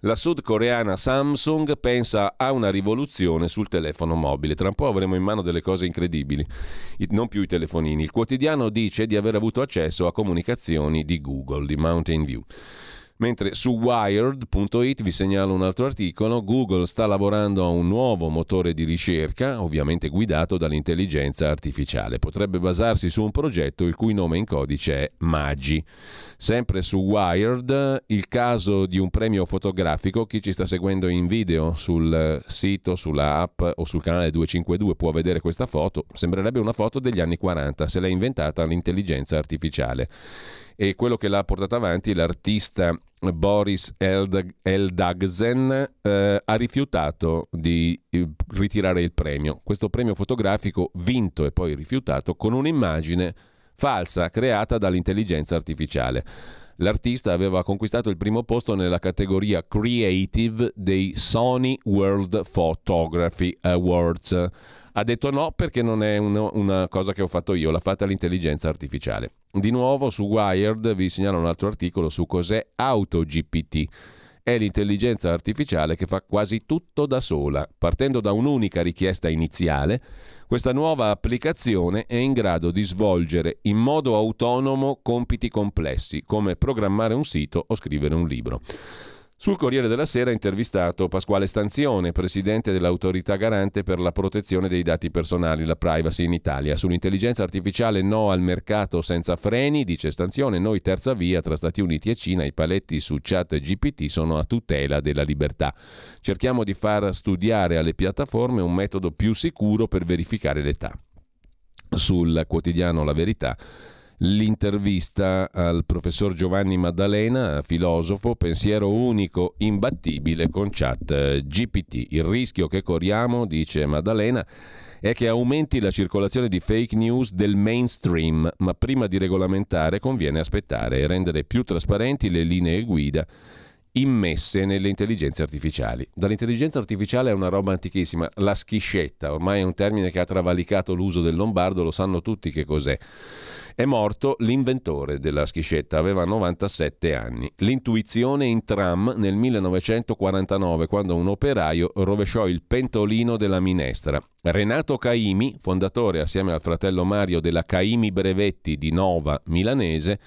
la sudcoreana Samsung pensa a una rivoluzione sul telefono mobile. Tra un po' avremo in mano delle cose incredibili, non più i telefonini. Il quotidiano dice di aver avuto accesso a comunicazioni di Google, di Mountain View. Mentre su wired.it vi segnalo un altro articolo, Google sta lavorando a un nuovo motore di ricerca, ovviamente guidato dall'intelligenza artificiale. Potrebbe basarsi su un progetto il cui nome in codice è Magi. Sempre su Wired, il caso di un premio fotografico, chi ci sta seguendo in video sul sito, sulla app o sul canale 252 può vedere questa foto, sembrerebbe una foto degli anni 40, se l'ha inventata l'intelligenza artificiale. E quello che l'ha portata avanti l'artista Boris Eldagsen, eh, ha rifiutato di eh, ritirare il premio. Questo premio fotografico vinto e poi rifiutato con un'immagine falsa creata dall'intelligenza artificiale. L'artista aveva conquistato il primo posto nella categoria Creative dei Sony World Photography Awards. Ha detto no perché non è uno, una cosa che ho fatto io, l'ha fatta l'intelligenza artificiale. Di nuovo su Wired vi segnalo un altro articolo su cos'è AutoGPT. È l'intelligenza artificiale che fa quasi tutto da sola, partendo da un'unica richiesta iniziale questa nuova applicazione è in grado di svolgere in modo autonomo compiti complessi, come programmare un sito o scrivere un libro. Sul Corriere della Sera ha intervistato Pasquale Stanzione, presidente dell'autorità garante per la protezione dei dati personali, la privacy in Italia. Sull'intelligenza artificiale no al mercato senza freni, dice Stanzione, noi terza via tra Stati Uniti e Cina, i paletti su chat GPT sono a tutela della libertà. Cerchiamo di far studiare alle piattaforme un metodo più sicuro per verificare l'età. Sul quotidiano La Verità l'intervista al professor Giovanni Maddalena, filosofo, pensiero unico, imbattibile con chat GPT. Il rischio che corriamo, dice Maddalena, è che aumenti la circolazione di fake news del mainstream, ma prima di regolamentare conviene aspettare e rendere più trasparenti le linee guida immesse nelle intelligenze artificiali. Dall'intelligenza artificiale è una roba antichissima, la schiscetta, ormai è un termine che ha travalicato l'uso del lombardo, lo sanno tutti che cos'è. È morto l'inventore della schiscetta, aveva 97 anni. L'intuizione in tram nel 1949, quando un operaio rovesciò il pentolino della minestra. Renato Caimi, fondatore assieme al fratello Mario della Caimi Brevetti di Nova milanese,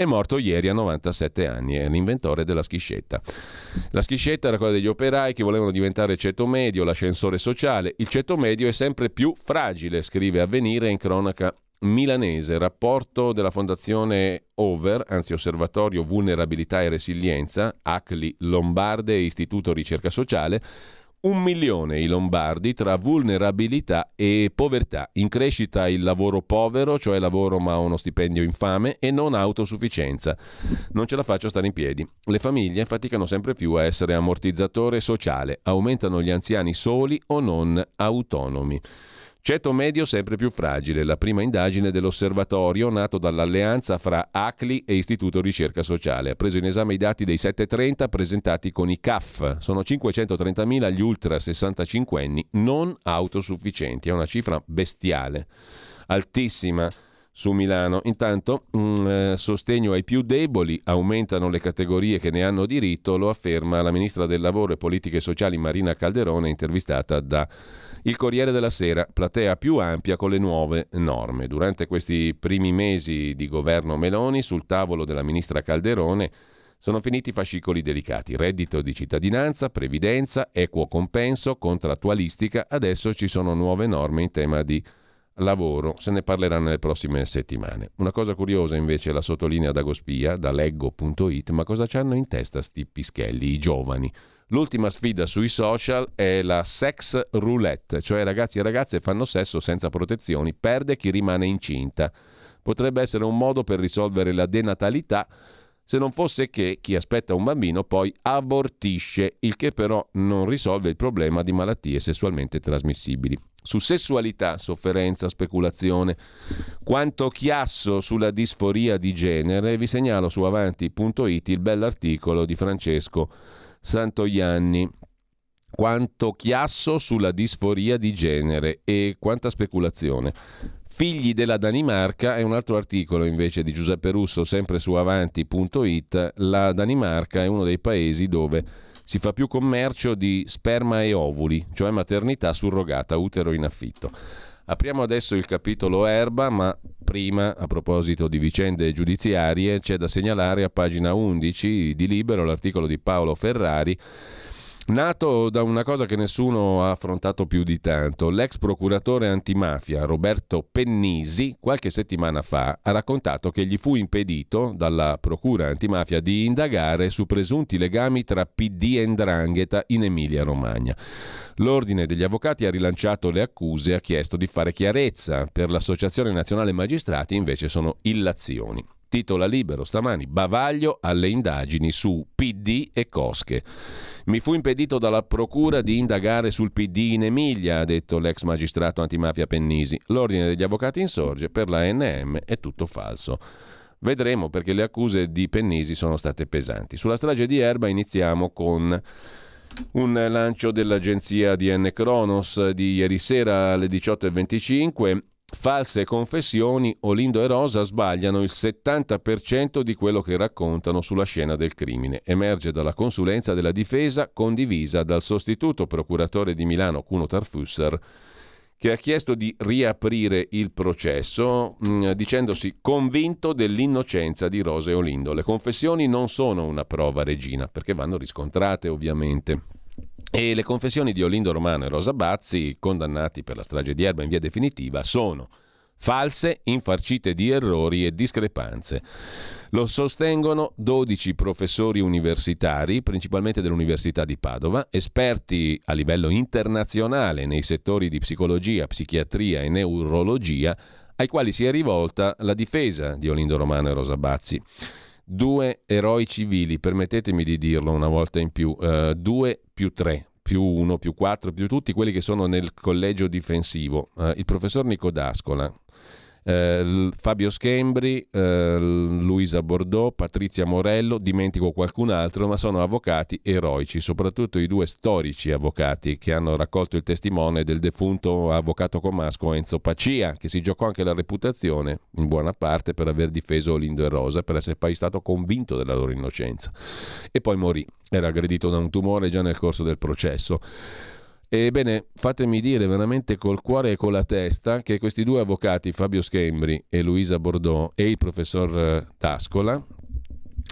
è morto ieri a 97 anni, è l'inventore della schiscetta. La schiscetta era quella degli operai che volevano diventare ceto medio, l'ascensore sociale. Il ceto medio è sempre più fragile, scrive Avvenire in cronaca milanese, rapporto della fondazione Over, anzi Osservatorio Vulnerabilità e Resilienza, ACLI Lombarde e Istituto Ricerca Sociale, un milione i lombardi tra vulnerabilità e povertà. In crescita il lavoro povero, cioè lavoro ma uno stipendio infame, e non autosufficienza. Non ce la faccio stare in piedi. Le famiglie faticano sempre più a essere ammortizzatore sociale, aumentano gli anziani soli o non autonomi. Ceto medio sempre più fragile, la prima indagine dell'osservatorio nato dall'alleanza fra ACLI e Istituto Ricerca Sociale. Ha preso in esame i dati dei 730 presentati con i CAF. Sono 530.000 gli ultra 65 anni non autosufficienti. È una cifra bestiale, altissima su Milano. Intanto, mh, mm, eh, sostegno ai più deboli, aumentano le categorie che ne hanno diritto, lo afferma la ministra del Lavoro e Politiche Sociali Marina Calderone, intervistata da il Corriere della Sera, platea più ampia con le nuove norme. Durante questi primi mesi di governo Meloni, sul tavolo della ministra Calderone, sono finiti fascicoli delicati, reddito di cittadinanza, previdenza, equo compenso, contrattualistica, adesso ci sono nuove norme in tema di lavoro, se ne parlerà nelle prossime settimane. Una cosa curiosa invece la sottolinea Dagospia da leggo.it, ma cosa c'hanno in testa sti pischelli, i giovani? L'ultima sfida sui social è la sex roulette, cioè ragazzi e ragazze fanno sesso senza protezioni, perde chi rimane incinta. Potrebbe essere un modo per risolvere la denatalità se non fosse che chi aspetta un bambino poi abortisce, il che però non risolve il problema di malattie sessualmente trasmissibili. Su sessualità, sofferenza, speculazione, quanto chiasso sulla disforia di genere, vi segnalo su avanti.it il bell'articolo di Francesco Santoianni. Quanto chiasso sulla disforia di genere e quanta speculazione. Figli della Danimarca è un altro articolo invece di Giuseppe Russo, sempre su avanti.it. La Danimarca è uno dei paesi dove si fa più commercio di sperma e ovuli, cioè maternità surrogata, utero in affitto. Apriamo adesso il capitolo erba, ma prima, a proposito di vicende giudiziarie, c'è da segnalare a pagina 11 di Libero l'articolo di Paolo Ferrari Nato da una cosa che nessuno ha affrontato più di tanto, l'ex procuratore antimafia Roberto Pennisi qualche settimana fa ha raccontato che gli fu impedito dalla procura antimafia di indagare su presunti legami tra PD e Ndrangheta in Emilia-Romagna. L'ordine degli avvocati ha rilanciato le accuse e ha chiesto di fare chiarezza. Per l'Associazione Nazionale Magistrati invece sono illazioni. Titola libero stamani, bavaglio alle indagini su PD e cosche. Mi fu impedito dalla procura di indagare sul PD in Emilia, ha detto l'ex magistrato antimafia Pennisi. L'ordine degli avvocati insorge, per la NM è tutto falso. Vedremo perché le accuse di Pennisi sono state pesanti. Sulla strage di Erba iniziamo con un lancio dell'agenzia DN Kronos di ieri sera alle 18.25. False confessioni, Olindo e Rosa sbagliano il 70% di quello che raccontano sulla scena del crimine. Emerge dalla consulenza della difesa condivisa dal sostituto procuratore di Milano Cuno Tarfusser che ha chiesto di riaprire il processo mh, mm, dicendosi convinto dell'innocenza di Rosa e Olindo. Le confessioni non sono una prova regina perché vanno riscontrate ovviamente. E le confessioni di Olindo Romano e Rosa Bazzi, condannati per la strage di Erba in via definitiva, sono false, infarcite di errori e discrepanze. Lo sostengono 12 professori universitari, principalmente dell'Università di Padova, esperti a livello internazionale nei settori di psicologia, psichiatria e neurologia, ai quali si è rivolta la difesa di Olindo Romano e Rosa Bazzi due eroi civili, permettetemi di dirlo una volta in più, uh, due più tre, più uno, più quattro, più tutti quelli che sono nel collegio difensivo. Uh, il professor Nicodascola, eh, Fabio Schembri, eh, Luisa Bordeaux, Patrizia Morello, dimentico qualcun altro, ma sono avvocati eroici, soprattutto i due storici avvocati che hanno raccolto il testimone del defunto avvocato comasco Enzo Pacia, che si giocò anche la reputazione, in buona parte, per aver difeso Lindo e Rosa, per essere poi stato convinto della loro innocenza. E poi morì, era aggredito da un tumore già nel corso del processo. Ebbene, fatemi dire veramente col cuore e con la testa che questi due avvocati, Fabio Schembri e Luisa Bordeaux e il professor eh, Tascola,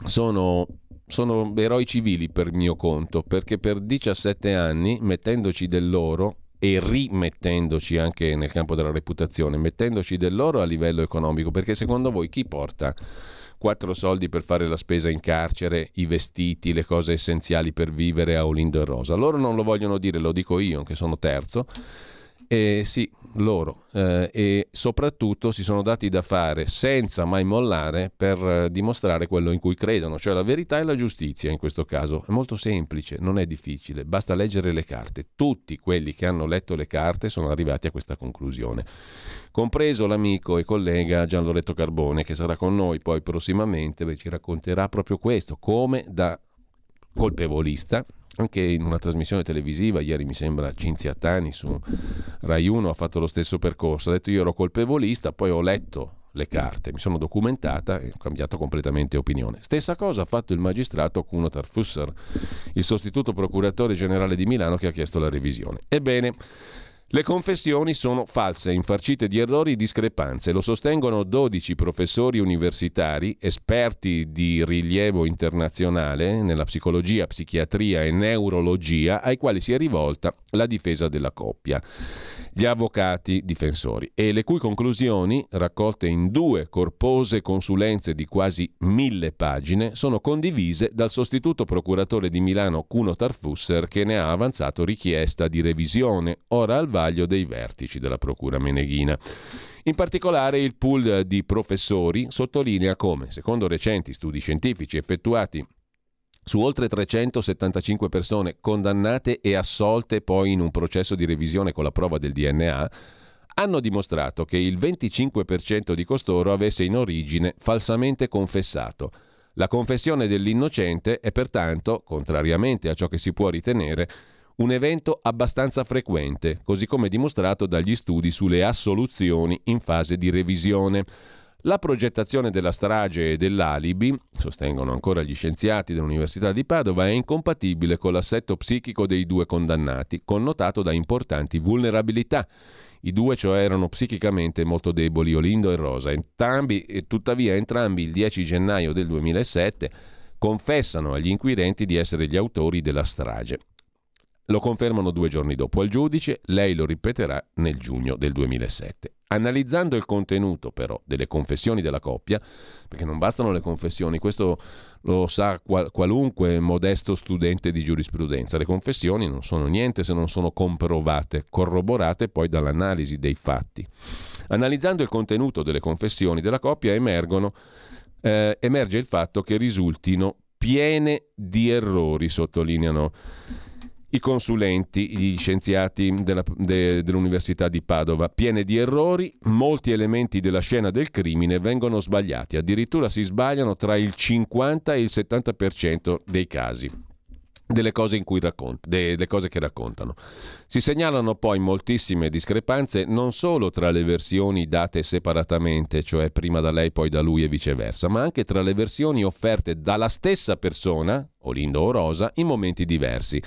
sono, sono eroi civili per mio conto, perché per 17 anni, mettendoci del loro e rimettendoci anche nel campo della reputazione, mettendoci del loro a livello economico, perché secondo voi chi porta quattro soldi per fare la spesa in carcere, i vestiti, le cose essenziali per vivere a Olindo e Rosa. Loro non lo vogliono dire, lo dico io, che sono terzo. E sì, loro. Eh, e soprattutto si sono dati da fare senza mai mollare per eh, dimostrare quello in cui credono, cioè la verità e la giustizia in questo caso. È molto semplice, non è difficile, basta leggere le carte. Tutti quelli che hanno letto le carte sono arrivati a questa conclusione, compreso l'amico e collega Gian Loretto Carbone che sarà con noi poi prossimamente e ci racconterà proprio questo, come da colpevolista anche in una trasmissione televisiva, ieri mi sembra Cinzia Tani su Rai 1 ha fatto lo stesso percorso, ha detto io ero colpevolista, poi ho letto le carte, mi sono documentata e ho cambiato completamente opinione. Stessa cosa ha fatto il magistrato Kuno Tarfusser, il sostituto procuratore generale di Milano che ha chiesto la revisione. Ebbene, le confessioni sono false, infarcite di errori e discrepanze. Lo sostengono 12 professori universitari, esperti di rilievo internazionale nella psicologia, psichiatria e neurologia, ai quali si è rivolta la difesa della coppia gli avvocati difensori e le cui conclusioni, raccolte in due corpose consulenze di quasi mille pagine, sono condivise dal sostituto procuratore di Milano Cuno Tarfusser che ne ha avanzato richiesta di revisione, ora al vaglio dei vertici della Procura Meneghina. In particolare il pool di professori sottolinea come, secondo recenti studi scientifici effettuati su oltre 375 persone condannate e assolte poi in un processo di revisione con la prova del DNA, hanno dimostrato che il 25% di costoro avesse in origine falsamente confessato. La confessione dell'innocente è pertanto, contrariamente a ciò che si può ritenere, un evento abbastanza frequente, così come dimostrato dagli studi sulle assoluzioni in fase di revisione. La progettazione della strage e dell'alibi, sostengono ancora gli scienziati dell'Università di Padova, è incompatibile con l'assetto psichico dei due condannati, connotato da importanti vulnerabilità. I due cioè erano psichicamente molto deboli, Olindo e Rosa, entrambi, e tuttavia entrambi il 10 gennaio del 2007 confessano agli inquirenti di essere gli autori della strage. Lo confermano due giorni dopo al giudice, lei lo ripeterà nel giugno del 2007. Analizzando il contenuto però delle confessioni della coppia, perché non bastano le confessioni, questo lo sa qual- qualunque modesto studente di giurisprudenza, le confessioni non sono niente se non sono comprovate, corroborate poi dall'analisi dei fatti. Analizzando il contenuto delle confessioni della coppia emergono eh, emerge il fatto che risultino piene di errori, sottolineano i consulenti, gli scienziati della, de, dell'Università di Padova, piene di errori, molti elementi della scena del crimine vengono sbagliati, addirittura si sbagliano tra il 50 e il 70% dei casi delle cose, raccont- delle cose che raccontano. Si segnalano poi moltissime discrepanze non solo tra le versioni date separatamente, cioè prima da lei poi da lui e viceversa, ma anche tra le versioni offerte dalla stessa persona, Olindo o Rosa, in momenti diversi.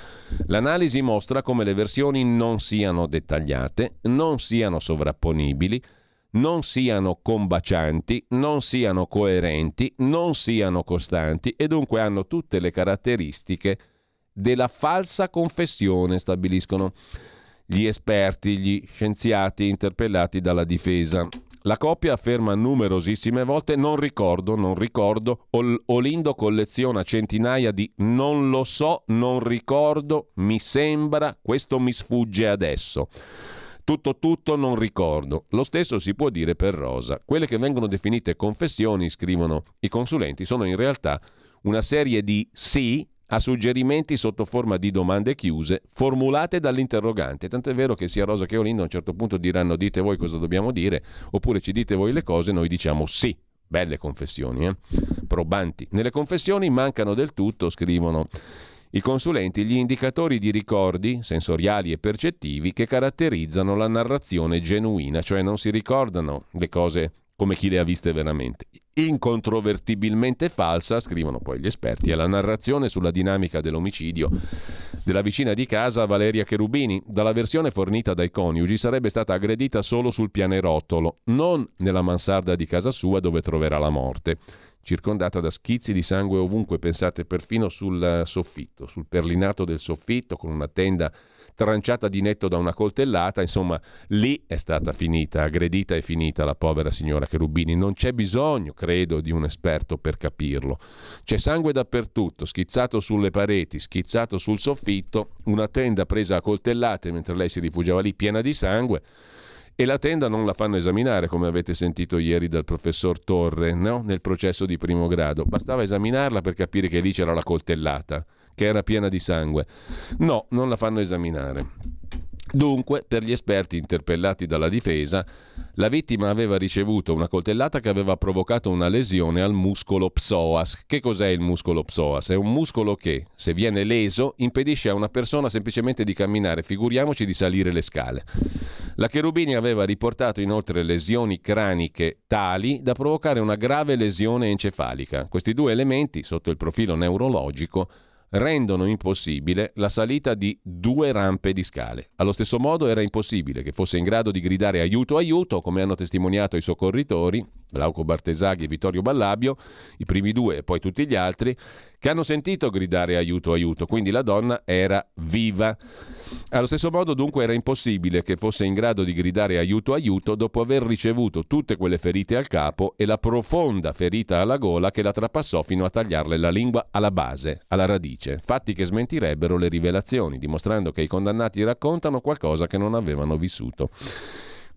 L'analisi mostra come le versioni non siano dettagliate, non siano sovrapponibili, non siano combacianti, non siano coerenti, non siano costanti e dunque hanno tutte le caratteristiche della falsa confessione, stabiliscono gli esperti, gli scienziati interpellati dalla difesa. La coppia afferma numerosissime volte non ricordo, non ricordo, Ol- Olindo colleziona centinaia di non lo so, non ricordo, mi sembra, questo mi sfugge adesso. Tutto tutto non ricordo. Lo stesso si può dire per Rosa. Quelle che vengono definite confessioni, scrivono i consulenti, sono in realtà una serie di sì a suggerimenti sotto forma di domande chiuse formulate dall'interrogante. Tant'è vero che sia Rosa che Olindo a un certo punto diranno dite voi cosa dobbiamo dire, oppure ci dite voi le cose, noi diciamo sì. Belle confessioni, eh? probanti. Nelle confessioni mancano del tutto, scrivono i consulenti, gli indicatori di ricordi sensoriali e percettivi che caratterizzano la narrazione genuina, cioè non si ricordano le cose come chi le ha viste veramente. Incontrovertibilmente falsa, scrivono poi gli esperti, è la narrazione sulla dinamica dell'omicidio della vicina di casa Valeria Cherubini. Dalla versione fornita dai coniugi sarebbe stata aggredita solo sul pianerottolo, non nella mansarda di casa sua dove troverà la morte circondata da schizzi di sangue ovunque, pensate perfino sul soffitto, sul perlinato del soffitto, con una tenda tranciata di netto da una coltellata, insomma lì è stata finita, aggredita e finita la povera signora Cherubini. Non c'è bisogno, credo, di un esperto per capirlo. C'è sangue dappertutto, schizzato sulle pareti, schizzato sul soffitto, una tenda presa a coltellate mentre lei si rifugiava lì piena di sangue. E la tenda non la fanno esaminare, come avete sentito ieri dal professor Torre, no? nel processo di primo grado. Bastava esaminarla per capire che lì c'era la coltellata che era piena di sangue. No, non la fanno esaminare. Dunque, per gli esperti interpellati dalla difesa, la vittima aveva ricevuto una coltellata che aveva provocato una lesione al muscolo psoas. Che cos'è il muscolo psoas? È un muscolo che, se viene leso, impedisce a una persona semplicemente di camminare, figuriamoci di salire le scale. La Cherubini aveva riportato inoltre lesioni craniche tali da provocare una grave lesione encefalica. Questi due elementi, sotto il profilo neurologico, rendono impossibile la salita di due rampe di scale. Allo stesso modo era impossibile che fosse in grado di gridare aiuto aiuto, come hanno testimoniato i soccorritori, Glauco Bartesaghi e Vittorio Ballabio, i primi due e poi tutti gli altri, che hanno sentito gridare aiuto, aiuto, quindi la donna era viva. Allo stesso modo dunque era impossibile che fosse in grado di gridare aiuto, aiuto dopo aver ricevuto tutte quelle ferite al capo e la profonda ferita alla gola che la trapassò fino a tagliarle la lingua alla base, alla radice, fatti che smentirebbero le rivelazioni, dimostrando che i condannati raccontano qualcosa che non avevano vissuto.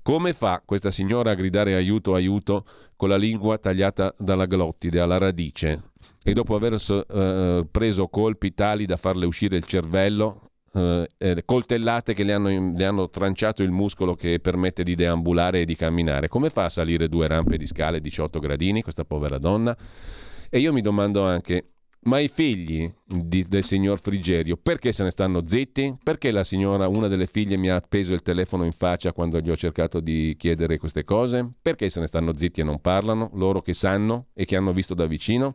Come fa questa signora a gridare aiuto, aiuto con la lingua tagliata dalla glottide, alla radice? E dopo aver uh, preso colpi tali da farle uscire il cervello, uh, eh, coltellate che le hanno, le hanno tranciato il muscolo che permette di deambulare e di camminare, come fa a salire due rampe di scale 18 gradini questa povera donna? E io mi domando anche, ma i figli di, del signor Frigerio, perché se ne stanno zitti? Perché la signora, una delle figlie, mi ha appeso il telefono in faccia quando gli ho cercato di chiedere queste cose? Perché se ne stanno zitti e non parlano? Loro che sanno e che hanno visto da vicino?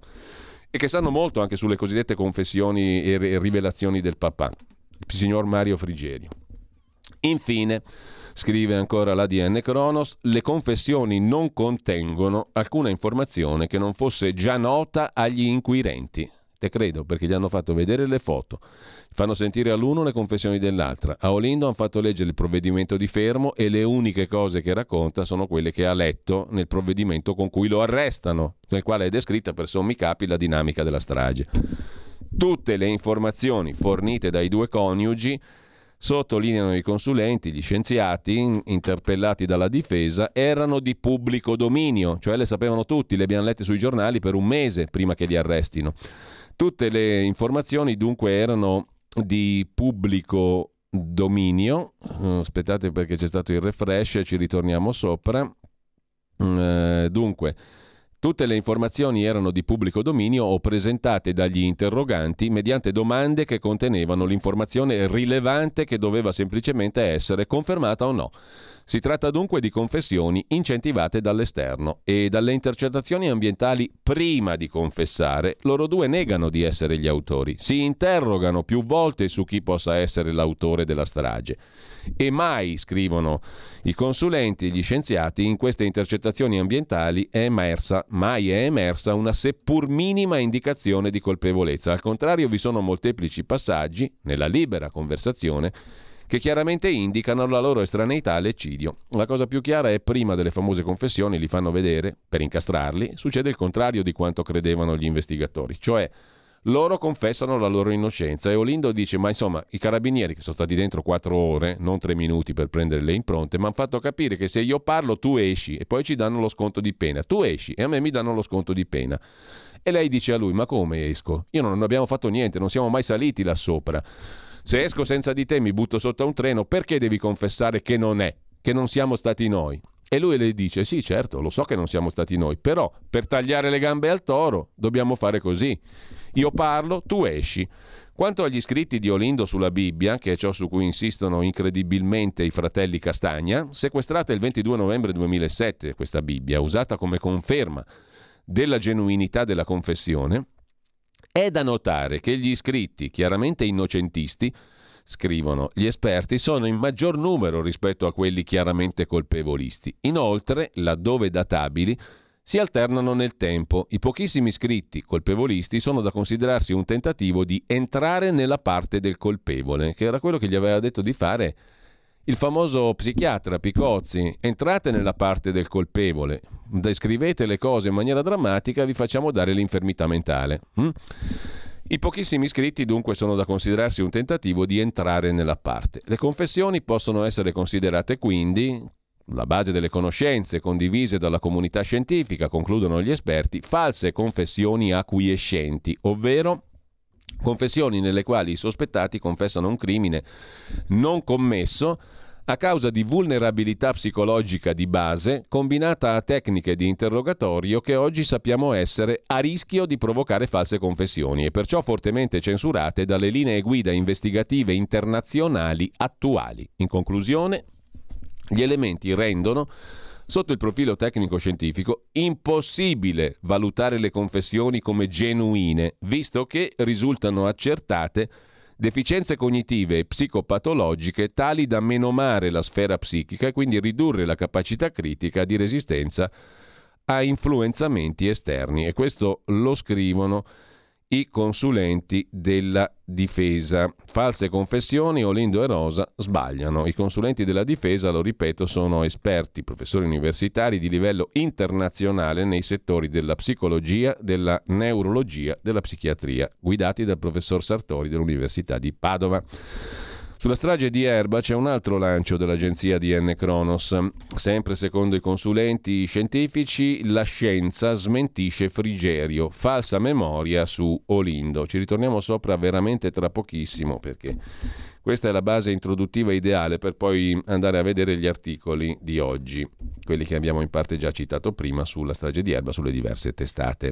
E che sanno molto anche sulle cosiddette confessioni e rivelazioni del papà, signor Mario Frigerio. Infine, scrive ancora l'ADN Kronos, le confessioni non contengono alcuna informazione che non fosse già nota agli inquirenti. Te credo, perché gli hanno fatto vedere le foto. Fanno sentire all'uno le confessioni dell'altra. A Olindo hanno fatto leggere il provvedimento di fermo e le uniche cose che racconta sono quelle che ha letto nel provvedimento con cui lo arrestano, nel quale è descritta per sommi capi la dinamica della strage. Tutte le informazioni fornite dai due coniugi Sottolineano i consulenti, gli scienziati interpellati dalla difesa erano di pubblico dominio, cioè le sapevano tutti, le abbiamo lette sui giornali per un mese prima che li arrestino. Tutte le informazioni dunque erano di pubblico dominio. Eh, aspettate perché c'è stato il refresh, ci ritorniamo sopra. Eh, dunque, Tutte le informazioni erano di pubblico dominio o presentate dagli interroganti mediante domande che contenevano l'informazione rilevante che doveva semplicemente essere confermata o no. Si tratta dunque di confessioni incentivate dall'esterno e dalle intercettazioni ambientali prima di confessare, loro due negano di essere gli autori, si interrogano più volte su chi possa essere l'autore della strage. E mai, scrivono i consulenti e gli scienziati, in queste intercettazioni ambientali è emersa, mai è emersa una seppur minima indicazione di colpevolezza. Al contrario, vi sono molteplici passaggi, nella libera conversazione, che chiaramente indicano la loro estraneità all'eccidio. La cosa più chiara è prima delle famose confessioni, li fanno vedere, per incastrarli, succede il contrario di quanto credevano gli investigatori, cioè loro confessano la loro innocenza e Olindo dice ma insomma i carabinieri che sono stati dentro quattro ore, non tre minuti per prendere le impronte, mi hanno fatto capire che se io parlo tu esci e poi ci danno lo sconto di pena, tu esci e a me mi danno lo sconto di pena. E lei dice a lui ma come esco? Io non abbiamo fatto niente, non siamo mai saliti là sopra. Se esco senza di te mi butto sotto a un treno, perché devi confessare che non è, che non siamo stati noi? E lui le dice: Sì, certo, lo so che non siamo stati noi, però per tagliare le gambe al toro dobbiamo fare così. Io parlo, tu esci. Quanto agli scritti di Olindo sulla Bibbia, che è ciò su cui insistono incredibilmente i fratelli Castagna, sequestrata il 22 novembre 2007 questa Bibbia, usata come conferma della genuinità della confessione, è da notare che gli iscritti, chiaramente innocentisti, scrivono gli esperti, sono in maggior numero rispetto a quelli chiaramente colpevolisti. Inoltre, laddove databili, si alternano nel tempo. I pochissimi iscritti colpevolisti sono da considerarsi un tentativo di entrare nella parte del colpevole, che era quello che gli aveva detto di fare il famoso psichiatra Picozzi, entrate nella parte del colpevole, descrivete le cose in maniera drammatica, vi facciamo dare l'infermità mentale. Hm? I pochissimi iscritti dunque sono da considerarsi un tentativo di entrare nella parte. Le confessioni possono essere considerate quindi, la base delle conoscenze condivise dalla comunità scientifica, concludono gli esperti, false confessioni acquiescenti, ovvero confessioni nelle quali i sospettati confessano un crimine non commesso a causa di vulnerabilità psicologica di base combinata a tecniche di interrogatorio che oggi sappiamo essere a rischio di provocare false confessioni e perciò fortemente censurate dalle linee guida investigative internazionali attuali. In conclusione, gli elementi rendono sotto il profilo tecnico-scientifico impossibile valutare le confessioni come genuine, visto che risultano accertate deficienze cognitive e psicopatologiche tali da menomare la sfera psichica e quindi ridurre la capacità critica di resistenza a influenzamenti esterni. E questo lo scrivono i consulenti della difesa. False confessioni, Olindo e Rosa sbagliano. I consulenti della difesa, lo ripeto, sono esperti, professori universitari di livello internazionale nei settori della psicologia, della neurologia, della psichiatria, guidati dal professor Sartori dell'Università di Padova. Sulla strage di Erba c'è un altro lancio dell'agenzia DN Kronos. Sempre secondo i consulenti scientifici, la scienza smentisce Frigerio, falsa memoria su Olindo. Ci ritorniamo sopra veramente tra pochissimo perché questa è la base introduttiva ideale per poi andare a vedere gli articoli di oggi, quelli che abbiamo in parte già citato prima sulla strage di Erba, sulle diverse testate.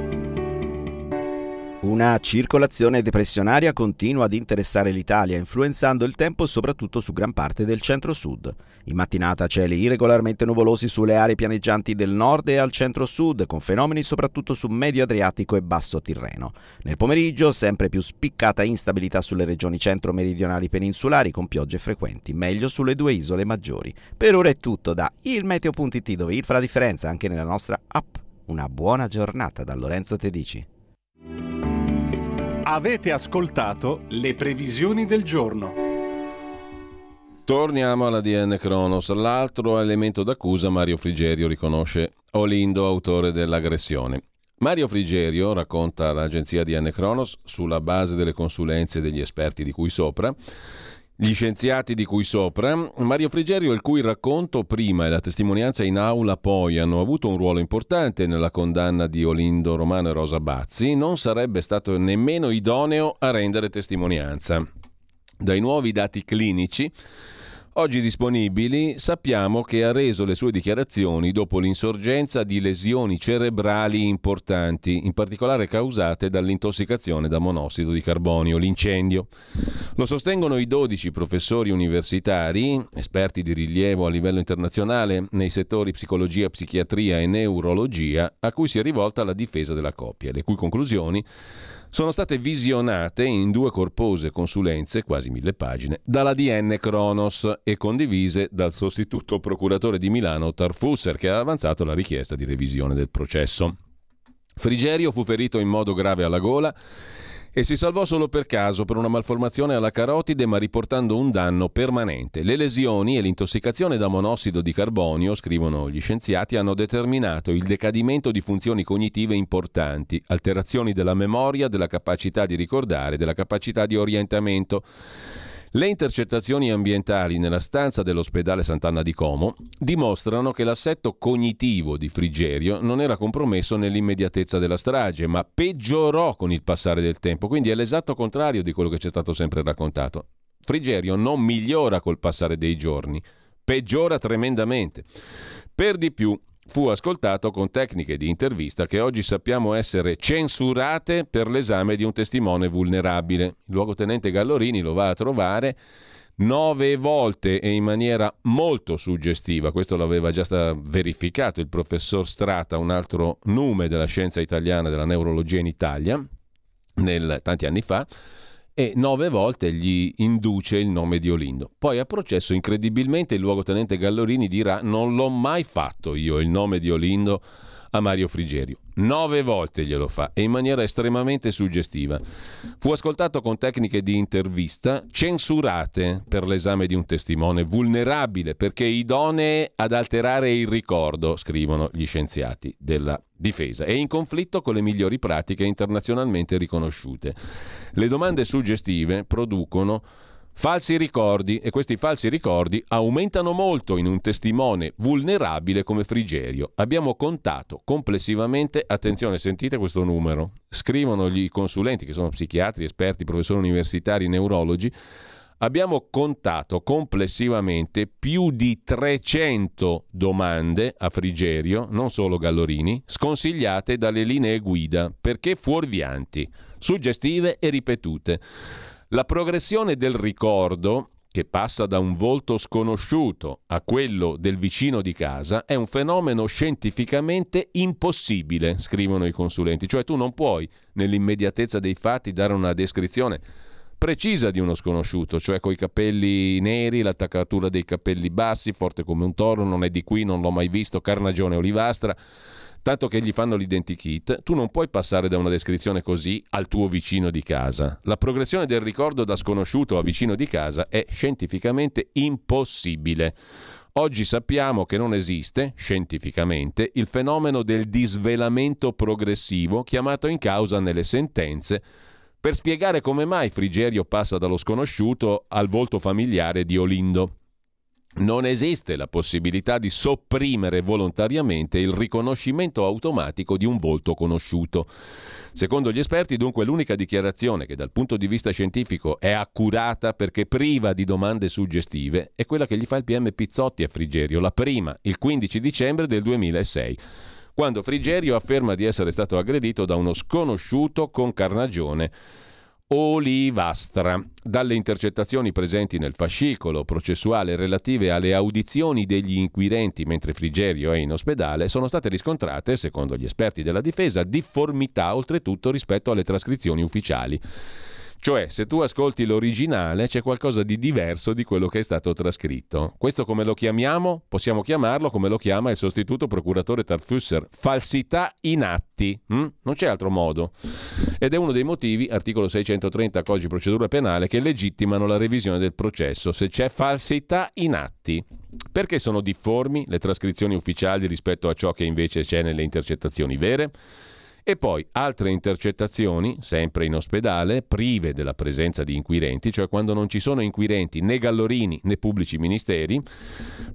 Una circolazione depressionaria continua ad interessare l'Italia, influenzando il tempo soprattutto su gran parte del centro-sud. In mattinata cieli irregolarmente nuvolosi sulle aree pianeggianti del nord e al centro-sud, con fenomeni soprattutto su medio Adriatico e basso Tirreno. Nel pomeriggio sempre più spiccata instabilità sulle regioni centro-meridionali peninsulari, con piogge frequenti, meglio sulle due isole maggiori. Per ora è tutto da ilmeteo.it, dove il fa la differenza anche nella nostra app. Una buona giornata da Lorenzo Tedici. Avete ascoltato le previsioni del giorno. Torniamo alla DN Cronos. L'altro elemento d'accusa Mario Frigerio riconosce Olindo, autore dell'aggressione. Mario Frigerio, racconta all'agenzia DN Cronos, sulla base delle consulenze degli esperti di cui sopra, gli scienziati di cui sopra, Mario Frigerio, il cui racconto prima e la testimonianza in aula poi hanno avuto un ruolo importante nella condanna di Olindo Romano e Rosa Bazzi, non sarebbe stato nemmeno idoneo a rendere testimonianza. Dai nuovi dati clinici Oggi disponibili sappiamo che ha reso le sue dichiarazioni dopo l'insorgenza di lesioni cerebrali importanti, in particolare causate dall'intossicazione da monossido di carbonio, l'incendio. Lo sostengono i 12 professori universitari, esperti di rilievo a livello internazionale nei settori psicologia, psichiatria e neurologia, a cui si è rivolta la difesa della coppia, le cui conclusioni sono state visionate in due corpose consulenze, quasi mille pagine, dalla DN Kronos e condivise dal sostituto procuratore di Milano Tarfusser, che ha avanzato la richiesta di revisione del processo. Frigerio fu ferito in modo grave alla gola e si salvò solo per caso per una malformazione alla carotide ma riportando un danno permanente. Le lesioni e l'intossicazione da monossido di carbonio, scrivono gli scienziati, hanno determinato il decadimento di funzioni cognitive importanti, alterazioni della memoria, della capacità di ricordare, della capacità di orientamento. Le intercettazioni ambientali nella stanza dell'ospedale Sant'Anna di Como dimostrano che l'assetto cognitivo di Frigerio non era compromesso nell'immediatezza della strage, ma peggiorò con il passare del tempo, quindi è l'esatto contrario di quello che ci è stato sempre raccontato. Frigerio non migliora col passare dei giorni, peggiora tremendamente. Per di più, fu ascoltato con tecniche di intervista che oggi sappiamo essere censurate per l'esame di un testimone vulnerabile. Il luogotenente Gallorini lo va a trovare nove volte e in maniera molto suggestiva. Questo l'aveva già verificato il professor Strata, un altro nome della scienza italiana della neurologia in Italia, nel, tanti anni fa e nove volte gli induce il nome di Olindo. Poi a processo incredibilmente il luogotenente Gallorini dirà non l'ho mai fatto io il nome di Olindo a Mario Frigerio. Nove volte glielo fa e in maniera estremamente suggestiva. Fu ascoltato con tecniche di intervista censurate per l'esame di un testimone, vulnerabile perché idonee ad alterare il ricordo, scrivono gli scienziati della difesa, e in conflitto con le migliori pratiche internazionalmente riconosciute. Le domande suggestive producono Falsi ricordi e questi falsi ricordi aumentano molto in un testimone vulnerabile come Frigerio. Abbiamo contato complessivamente, attenzione, sentite questo numero, scrivono gli consulenti che sono psichiatri, esperti, professori universitari, neurologi, abbiamo contato complessivamente più di 300 domande a Frigerio, non solo Gallorini, sconsigliate dalle linee guida perché fuorvianti, suggestive e ripetute. La progressione del ricordo, che passa da un volto sconosciuto a quello del vicino di casa, è un fenomeno scientificamente impossibile, scrivono i consulenti. Cioè tu non puoi, nell'immediatezza dei fatti, dare una descrizione precisa di uno sconosciuto, cioè coi capelli neri, l'attaccatura dei capelli bassi, forte come un toro, non è di qui, non l'ho mai visto, carnagione olivastra tanto che gli fanno l'identikit, tu non puoi passare da una descrizione così al tuo vicino di casa. La progressione del ricordo da sconosciuto a vicino di casa è scientificamente impossibile. Oggi sappiamo che non esiste, scientificamente, il fenomeno del disvelamento progressivo chiamato in causa nelle sentenze per spiegare come mai Frigerio passa dallo sconosciuto al volto familiare di Olindo. Non esiste la possibilità di sopprimere volontariamente il riconoscimento automatico di un volto conosciuto. Secondo gli esperti, dunque, l'unica dichiarazione che dal punto di vista scientifico è accurata perché priva di domande suggestive è quella che gli fa il PM Pizzotti a Frigerio, la prima, il 15 dicembre del 2006 quando Frigerio afferma di essere stato aggredito da uno sconosciuto con carnagione olivastra. Dalle intercettazioni presenti nel fascicolo processuale relative alle audizioni degli inquirenti mentre Frigerio è in ospedale sono state riscontrate, secondo gli esperti della difesa, difformità oltretutto rispetto alle trascrizioni ufficiali. Cioè, se tu ascolti l'originale, c'è qualcosa di diverso di quello che è stato trascritto. Questo come lo chiamiamo? Possiamo chiamarlo come lo chiama il sostituto procuratore Tarfusser, falsità in atti. Hm? Non c'è altro modo. Ed è uno dei motivi, articolo 630 Codice Procedura Penale, che legittimano la revisione del processo se c'è falsità in atti. Perché sono difformi le trascrizioni ufficiali rispetto a ciò che invece c'è nelle intercettazioni vere? E poi altre intercettazioni, sempre in ospedale, prive della presenza di inquirenti, cioè quando non ci sono inquirenti né Gallorini né pubblici ministeri,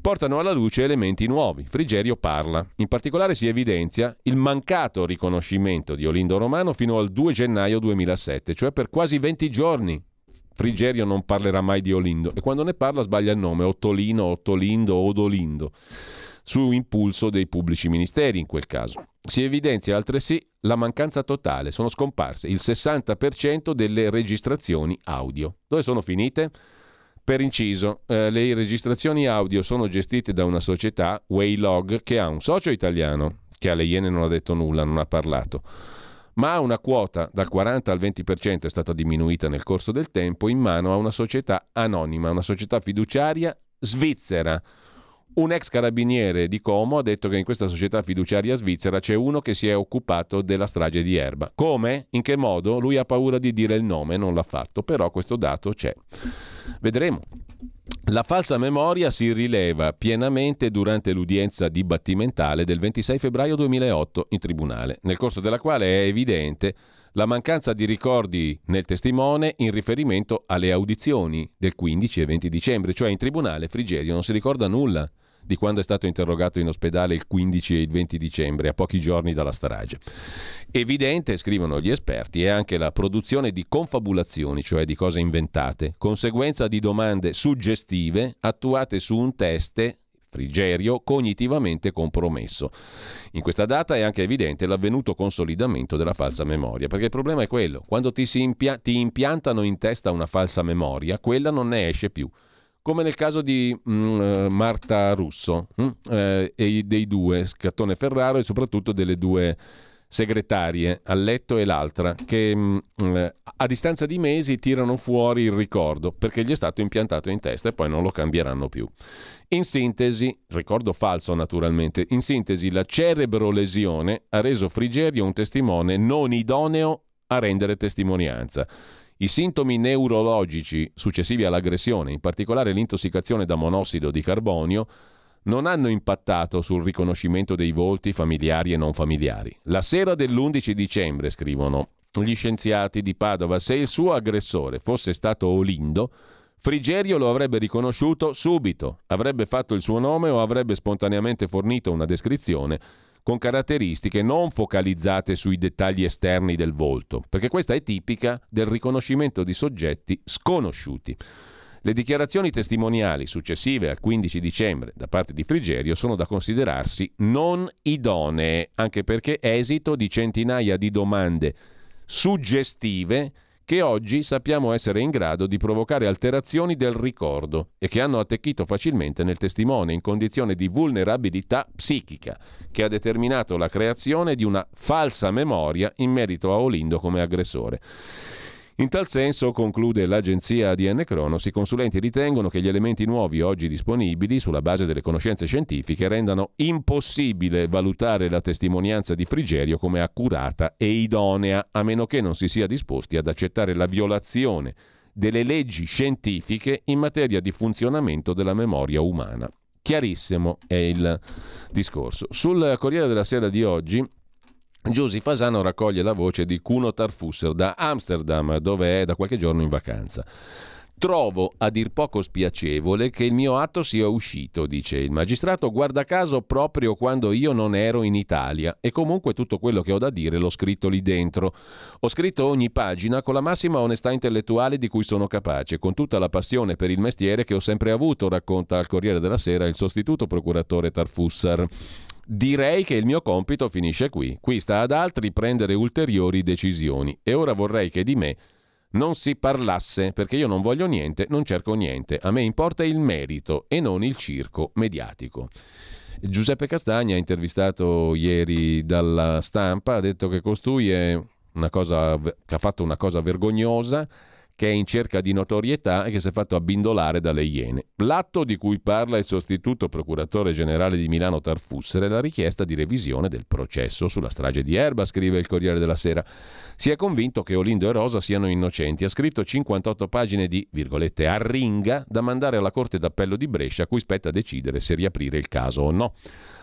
portano alla luce elementi nuovi. Frigerio parla. In particolare si evidenzia il mancato riconoscimento di Olindo Romano fino al 2 gennaio 2007, cioè per quasi 20 giorni. Frigerio non parlerà mai di Olindo e quando ne parla sbaglia il nome, Ottolino, Ottolindo, Odolindo su impulso dei pubblici ministeri in quel caso. Si evidenzia altresì la mancanza totale, sono scomparse il 60% delle registrazioni audio. Dove sono finite? Per inciso, eh, le registrazioni audio sono gestite da una società, Waylog, che ha un socio italiano, che alle Iene non ha detto nulla, non ha parlato, ma una quota dal 40 al 20% è stata diminuita nel corso del tempo in mano a una società anonima, una società fiduciaria svizzera un ex carabiniere di Como ha detto che in questa società fiduciaria svizzera c'è uno che si è occupato della strage di Erba. Come? In che modo? Lui ha paura di dire il nome, non l'ha fatto, però questo dato c'è. Vedremo. La falsa memoria si rileva pienamente durante l'udienza dibattimentale del 26 febbraio 2008 in tribunale, nel corso della quale è evidente la mancanza di ricordi nel testimone in riferimento alle audizioni del 15 e 20 dicembre, cioè in tribunale Frigerio non si ricorda nulla di quando è stato interrogato in ospedale il 15 e il 20 dicembre, a pochi giorni dalla strage. Evidente, scrivono gli esperti, è anche la produzione di confabulazioni, cioè di cose inventate, conseguenza di domande suggestive attuate su un teste Frigerio cognitivamente compromesso. In questa data è anche evidente l'avvenuto consolidamento della falsa memoria, perché il problema è quello, quando ti, impia- ti impiantano in testa una falsa memoria, quella non ne esce più come nel caso di mm, eh, Marta Russo mm, eh, e dei due, Scattone Ferraro e soprattutto delle due segretarie, a letto e l'altra, che mm, eh, a distanza di mesi tirano fuori il ricordo perché gli è stato impiantato in testa e poi non lo cambieranno più. In sintesi, ricordo falso naturalmente, in sintesi la cerebrolesione ha reso Frigerio un testimone non idoneo a rendere testimonianza. I sintomi neurologici successivi all'aggressione, in particolare l'intossicazione da monossido di carbonio, non hanno impattato sul riconoscimento dei volti familiari e non familiari. La sera dell'11 dicembre, scrivono gli scienziati di Padova, se il suo aggressore fosse stato Olindo, Frigerio lo avrebbe riconosciuto subito, avrebbe fatto il suo nome o avrebbe spontaneamente fornito una descrizione con caratteristiche non focalizzate sui dettagli esterni del volto, perché questa è tipica del riconoscimento di soggetti sconosciuti. Le dichiarazioni testimoniali successive al 15 dicembre da parte di Frigerio sono da considerarsi non idonee, anche perché esito di centinaia di domande suggestive che oggi sappiamo essere in grado di provocare alterazioni del ricordo e che hanno attecchito facilmente nel testimone in condizione di vulnerabilità psichica, che ha determinato la creazione di una falsa memoria in merito a Olindo come aggressore. In tal senso, conclude l'agenzia ADN Cronos, i consulenti ritengono che gli elementi nuovi oggi disponibili sulla base delle conoscenze scientifiche rendano impossibile valutare la testimonianza di Frigerio come accurata e idonea, a meno che non si sia disposti ad accettare la violazione delle leggi scientifiche in materia di funzionamento della memoria umana. Chiarissimo è il discorso. Sul Corriere della Sera di oggi Giusy Fasano raccoglie la voce di Kuno Tarfusser da Amsterdam, dove è da qualche giorno in vacanza. Trovo a dir poco spiacevole che il mio atto sia uscito, dice il magistrato, guarda caso proprio quando io non ero in Italia e comunque tutto quello che ho da dire l'ho scritto lì dentro. Ho scritto ogni pagina con la massima onestà intellettuale di cui sono capace, con tutta la passione per il mestiere che ho sempre avuto, racconta al Corriere della Sera il sostituto procuratore Tarfussar. Direi che il mio compito finisce qui. Qui sta ad altri prendere ulteriori decisioni e ora vorrei che di me non si parlasse, perché io non voglio niente, non cerco niente. A me importa il merito e non il circo mediatico. Giuseppe Castagna, intervistato ieri dalla stampa, ha detto che costui è una cosa, che ha fatto una cosa vergognosa che è in cerca di notorietà e che si è fatto abbindolare dalle Iene. L'atto di cui parla il sostituto procuratore generale di Milano Tarfusser è la richiesta di revisione del processo sulla strage di Erba, scrive il Corriere della Sera. Si è convinto che Olindo e Rosa siano innocenti. Ha scritto 58 pagine di, virgolette, arringa da mandare alla Corte d'Appello di Brescia, a cui spetta decidere se riaprire il caso o no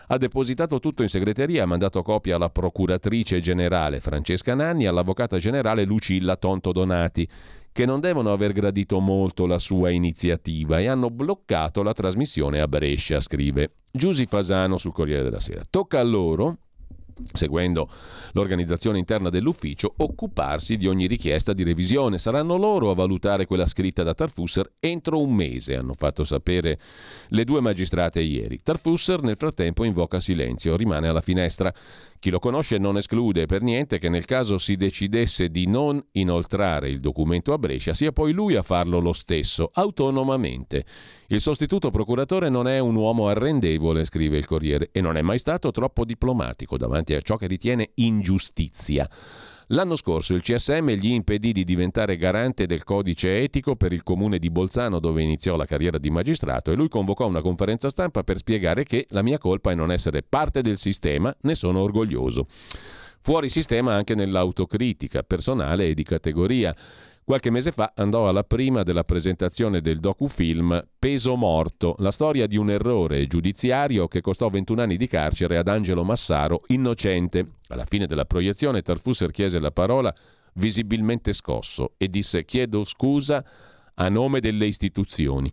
ha depositato tutto in segreteria, ha mandato copia alla procuratrice generale Francesca Nanni e all'avvocata generale Lucilla Tonto Donati che non devono aver gradito molto la sua iniziativa e hanno bloccato la trasmissione a Brescia, scrive Giusi Fasano sul Corriere della Sera. Tocca a loro, seguendo l'organizzazione interna dell'ufficio, occuparsi di ogni richiesta di revisione. Saranno loro a valutare quella scritta da Tarfusser entro un mese, hanno fatto sapere le due magistrate ieri. Tarfusser nel frattempo invoca silenzio, rimane alla finestra. Chi lo conosce non esclude per niente che nel caso si decidesse di non inoltrare il documento a Brescia, sia poi lui a farlo lo stesso, autonomamente. Il sostituto procuratore non è un uomo arrendevole, scrive il Corriere, e non è mai stato troppo diplomatico davanti a ciò che ritiene ingiustizia. L'anno scorso il CSM gli impedì di diventare garante del codice etico per il comune di Bolzano dove iniziò la carriera di magistrato e lui convocò una conferenza stampa per spiegare che la mia colpa è non essere parte del sistema, ne sono orgoglioso. Fuori sistema anche nell'autocritica personale e di categoria. Qualche mese fa andò alla prima della presentazione del docufilm Peso Morto, la storia di un errore giudiziario che costò 21 anni di carcere ad Angelo Massaro, innocente. Alla fine della proiezione Tarfusser chiese la parola visibilmente scosso e disse chiedo scusa a nome delle istituzioni.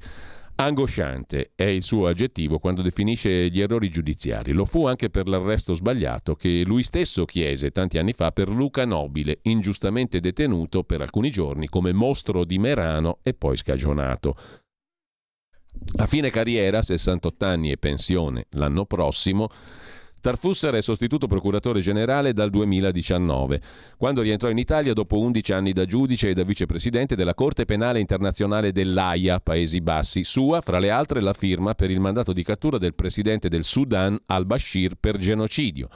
Angosciante è il suo aggettivo quando definisce gli errori giudiziari. Lo fu anche per l'arresto sbagliato che lui stesso chiese tanti anni fa per Luca Nobile, ingiustamente detenuto per alcuni giorni come mostro di Merano e poi scagionato. A fine carriera, 68 anni e pensione l'anno prossimo, Tarfusser è sostituto procuratore generale dal 2019, quando rientrò in Italia dopo 11 anni da giudice e da vicepresidente della Corte Penale Internazionale dell'AIA, Paesi Bassi, sua, fra le altre, la firma per il mandato di cattura del presidente del Sudan al-Bashir per genocidio.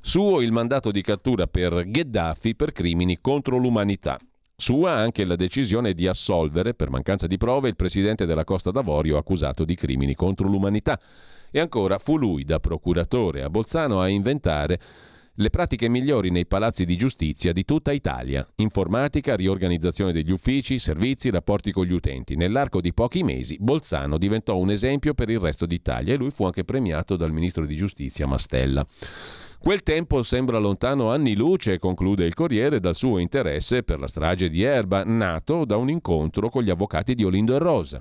Suo il mandato di cattura per Gheddafi per crimini contro l'umanità. Sua anche la decisione di assolvere, per mancanza di prove, il presidente della Costa d'Avorio accusato di crimini contro l'umanità. E ancora fu lui, da procuratore a Bolzano, a inventare le pratiche migliori nei palazzi di giustizia di tutta Italia. Informatica, riorganizzazione degli uffici, servizi, rapporti con gli utenti. Nell'arco di pochi mesi Bolzano diventò un esempio per il resto d'Italia e lui fu anche premiato dal ministro di giustizia Mastella. Quel tempo sembra lontano anni luce, conclude il Corriere, dal suo interesse per la strage di Erba, nato da un incontro con gli avvocati di Olindo e Rosa.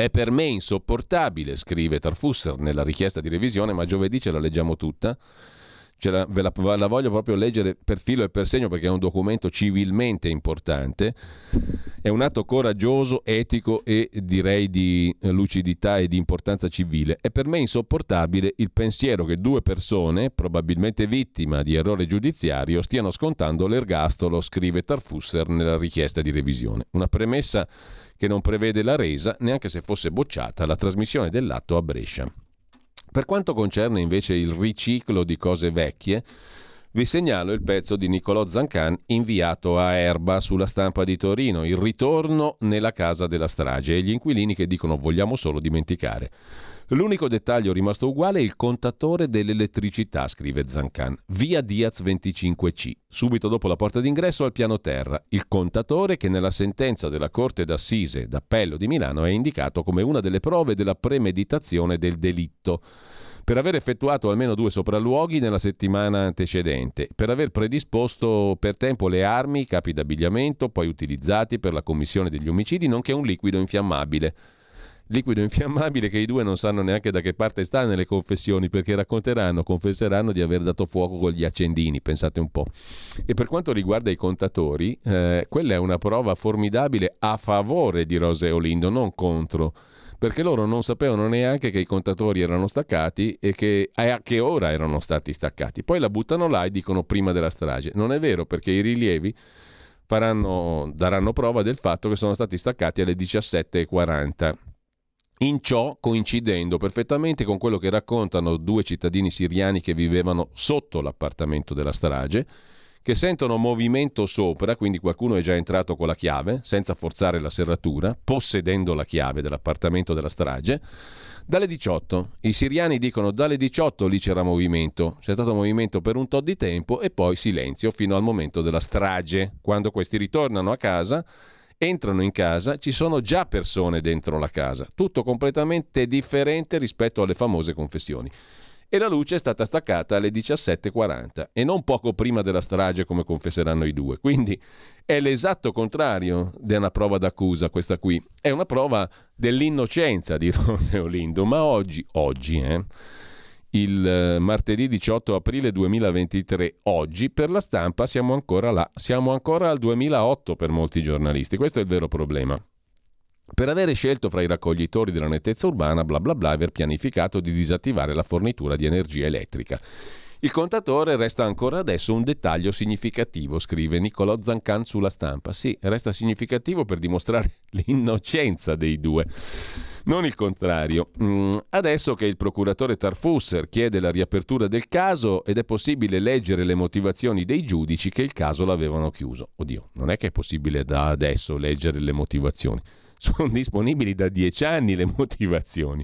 È per me insopportabile, scrive Tarfusser nella richiesta di revisione, ma giovedì ce la leggiamo tutta. La, ve la, la, voglio proprio leggere per filo e per segno perché è un documento civilmente importante, è un atto coraggioso, etico e direi di lucidità e di importanza civile. È per me insopportabile il pensiero che due persone, probabilmente vittima di errore giudiziario, stiano scontando l'ergastolo, scrive Tarfusser nella richiesta di revisione. Una premessa che non prevede la resa, neanche se fosse bocciata, la trasmissione dell'atto a Brescia. Per quanto concerne invece il riciclo di cose vecchie, vi segnalo il pezzo di Niccolò Zancan inviato a Erba sulla stampa di Torino, il ritorno nella casa della strage e gli inquilini che dicono vogliamo solo dimenticare. L'unico dettaglio rimasto uguale è il contatore dell'elettricità, scrive Zancan. Via Diaz 25C, subito dopo la porta d'ingresso al piano terra. Il contatore che nella sentenza della Corte d'Assise d'Appello di Milano è indicato come una delle prove della premeditazione del delitto. per aver effettuato almeno due sopralluoghi nella settimana antecedente, per aver predisposto per tempo le armi, i capi d'abbigliamento, poi utilizzati per la commissione degli omicidi, nonché un liquido infiammabile liquido infiammabile che i due non sanno neanche da che parte sta nelle confessioni perché racconteranno, confesseranno di aver dato fuoco con gli accendini, pensate un po'. E per quanto riguarda i contatori, eh, quella è una prova formidabile a favore di Rose Olindo, non contro perché loro non sapevano neanche che i contatori erano staccati e che a che ora erano stati staccati. Poi la buttano là e dicono prima della strage. Non è vero perché i rilievi faranno, daranno prova del fatto che sono stati staccati alle 17.40 in ciò coincidendo perfettamente con quello che raccontano due cittadini siriani che vivevano sotto l'appartamento della strage, che sentono movimento sopra, quindi qualcuno è già entrato con la chiave, senza forzare la serratura, possedendo la chiave dell'appartamento della strage. Dalle 18. I siriani dicono dalle 18 lì c'era movimento, c'è stato movimento per un tot di tempo e poi silenzio fino al momento della strage, quando questi ritornano a casa entrano in casa, ci sono già persone dentro la casa, tutto completamente differente rispetto alle famose confessioni. E la luce è stata staccata alle 17.40 e non poco prima della strage come confesseranno i due. Quindi è l'esatto contrario di una prova d'accusa questa qui. È una prova dell'innocenza di Roseo Lindo, ma oggi, oggi, eh, il eh, martedì 18 aprile 2023. Oggi per la stampa siamo ancora là, siamo ancora al 2008 per molti giornalisti, questo è il vero problema. Per avere scelto fra i raccoglitori della nettezza urbana, bla bla bla, aver pianificato di disattivare la fornitura di energia elettrica. Il contatore resta ancora adesso un dettaglio significativo, scrive Niccolò Zancan sulla stampa. Sì, resta significativo per dimostrare l'innocenza dei due non il contrario. Mm, adesso che il procuratore Tarfusser chiede la riapertura del caso ed è possibile leggere le motivazioni dei giudici che il caso l'avevano chiuso. Oddio, non è che è possibile da adesso leggere le motivazioni. Sono disponibili da dieci anni le motivazioni.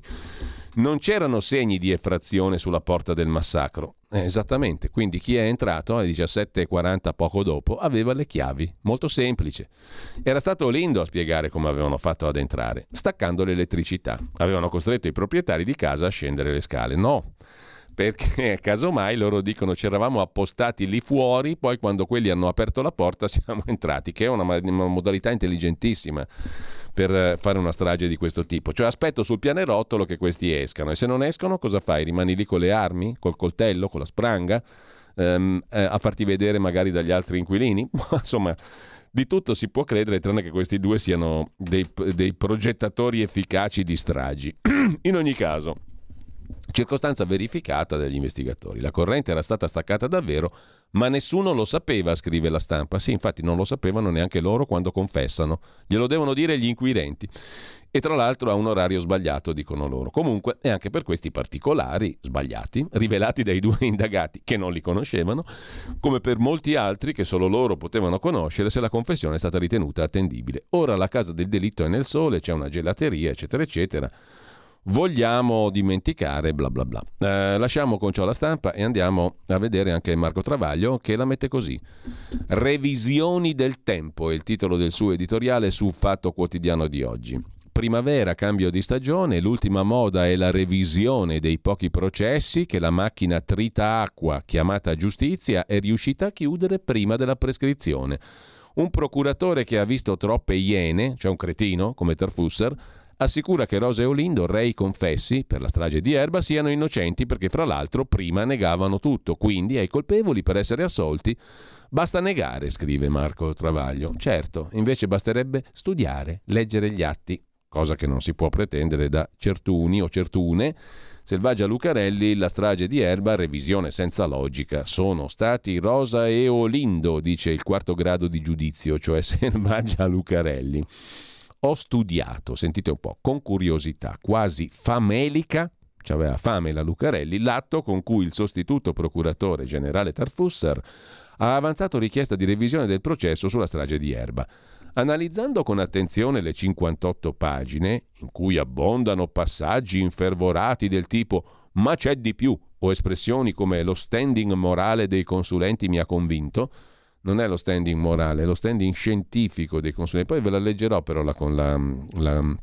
Non c'erano segni di effrazione sulla porta del massacro. Eh, esattamente, quindi chi è entrato alle 17.40 poco dopo aveva le chiavi. Molto semplice. Era stato Lindo a spiegare come avevano fatto ad entrare, staccando l'elettricità. Avevano costretto i proprietari di casa a scendere le scale. No, perché casomai loro dicono ci eravamo appostati lì fuori, poi quando quelli hanno aperto la porta siamo entrati, che è una, una modalità intelligentissima per eh, fare una strage di questo tipo. Cioè aspetto sul pianerottolo che questi escano e se non escono cosa fai? Rimani lì con le armi, col coltello, con la spranga, ehm, eh, a farti vedere magari dagli altri inquilini? Insomma di tutto si può credere, tranne che questi due siano dei, dei progettatori efficaci di stragi. In ogni caso, Circostanza verificata dagli investigatori. La corrente era stata staccata davvero, ma nessuno lo sapeva, scrive la stampa. Sì, infatti non lo sapevano neanche loro quando confessano. Glielo devono dire gli inquirenti. E tra l'altro a un orario sbagliato, dicono loro. Comunque, è anche per questi particolari sbagliati, rivelati dai due indagati che non li conoscevano, come per molti altri che solo loro potevano conoscere se la confessione è stata ritenuta attendibile. Ora la casa del delitto è nel sole, c'è una gelateria, eccetera, eccetera vogliamo dimenticare bla bla bla. Eh, lasciamo con ciò la stampa e andiamo a vedere anche Marco Travaglio che la mette così. Revisioni del tempo è il titolo del suo editoriale su Fatto Quotidiano di oggi. Primavera, cambio di stagione, l'ultima moda è la revisione dei pochi processi che la macchina trita acqua, chiamata giustizia, è riuscita a chiudere prima della prescrizione. Un procuratore che ha visto troppe iene, cioè un cretino come Terfusser, assicura che Rosa e Olindo, rei confessi per la strage di Erba, siano innocenti perché fra l'altro prima negavano tutto, quindi ai colpevoli per essere assolti basta negare, scrive Marco Travaglio. Certo, invece basterebbe studiare, leggere gli atti, cosa che non si può pretendere da certuni o certune. Selvaggia Lucarelli, la strage di Erba, revisione senza logica. Sono stati Rosa e Olindo, dice il quarto grado di giudizio, cioè Selvaggia Lucarelli. Ho studiato, sentite un po', con curiosità, quasi famelica, ci aveva fame la Lucarelli, l'atto con cui il sostituto procuratore generale Tarfusser ha avanzato richiesta di revisione del processo sulla strage di Erba. Analizzando con attenzione le 58 pagine, in cui abbondano passaggi infervorati del tipo ma c'è di più, o espressioni come lo standing morale dei consulenti mi ha convinto, non è lo standing morale, è lo standing scientifico dei consulenti. Poi ve la leggerò però la, con la, la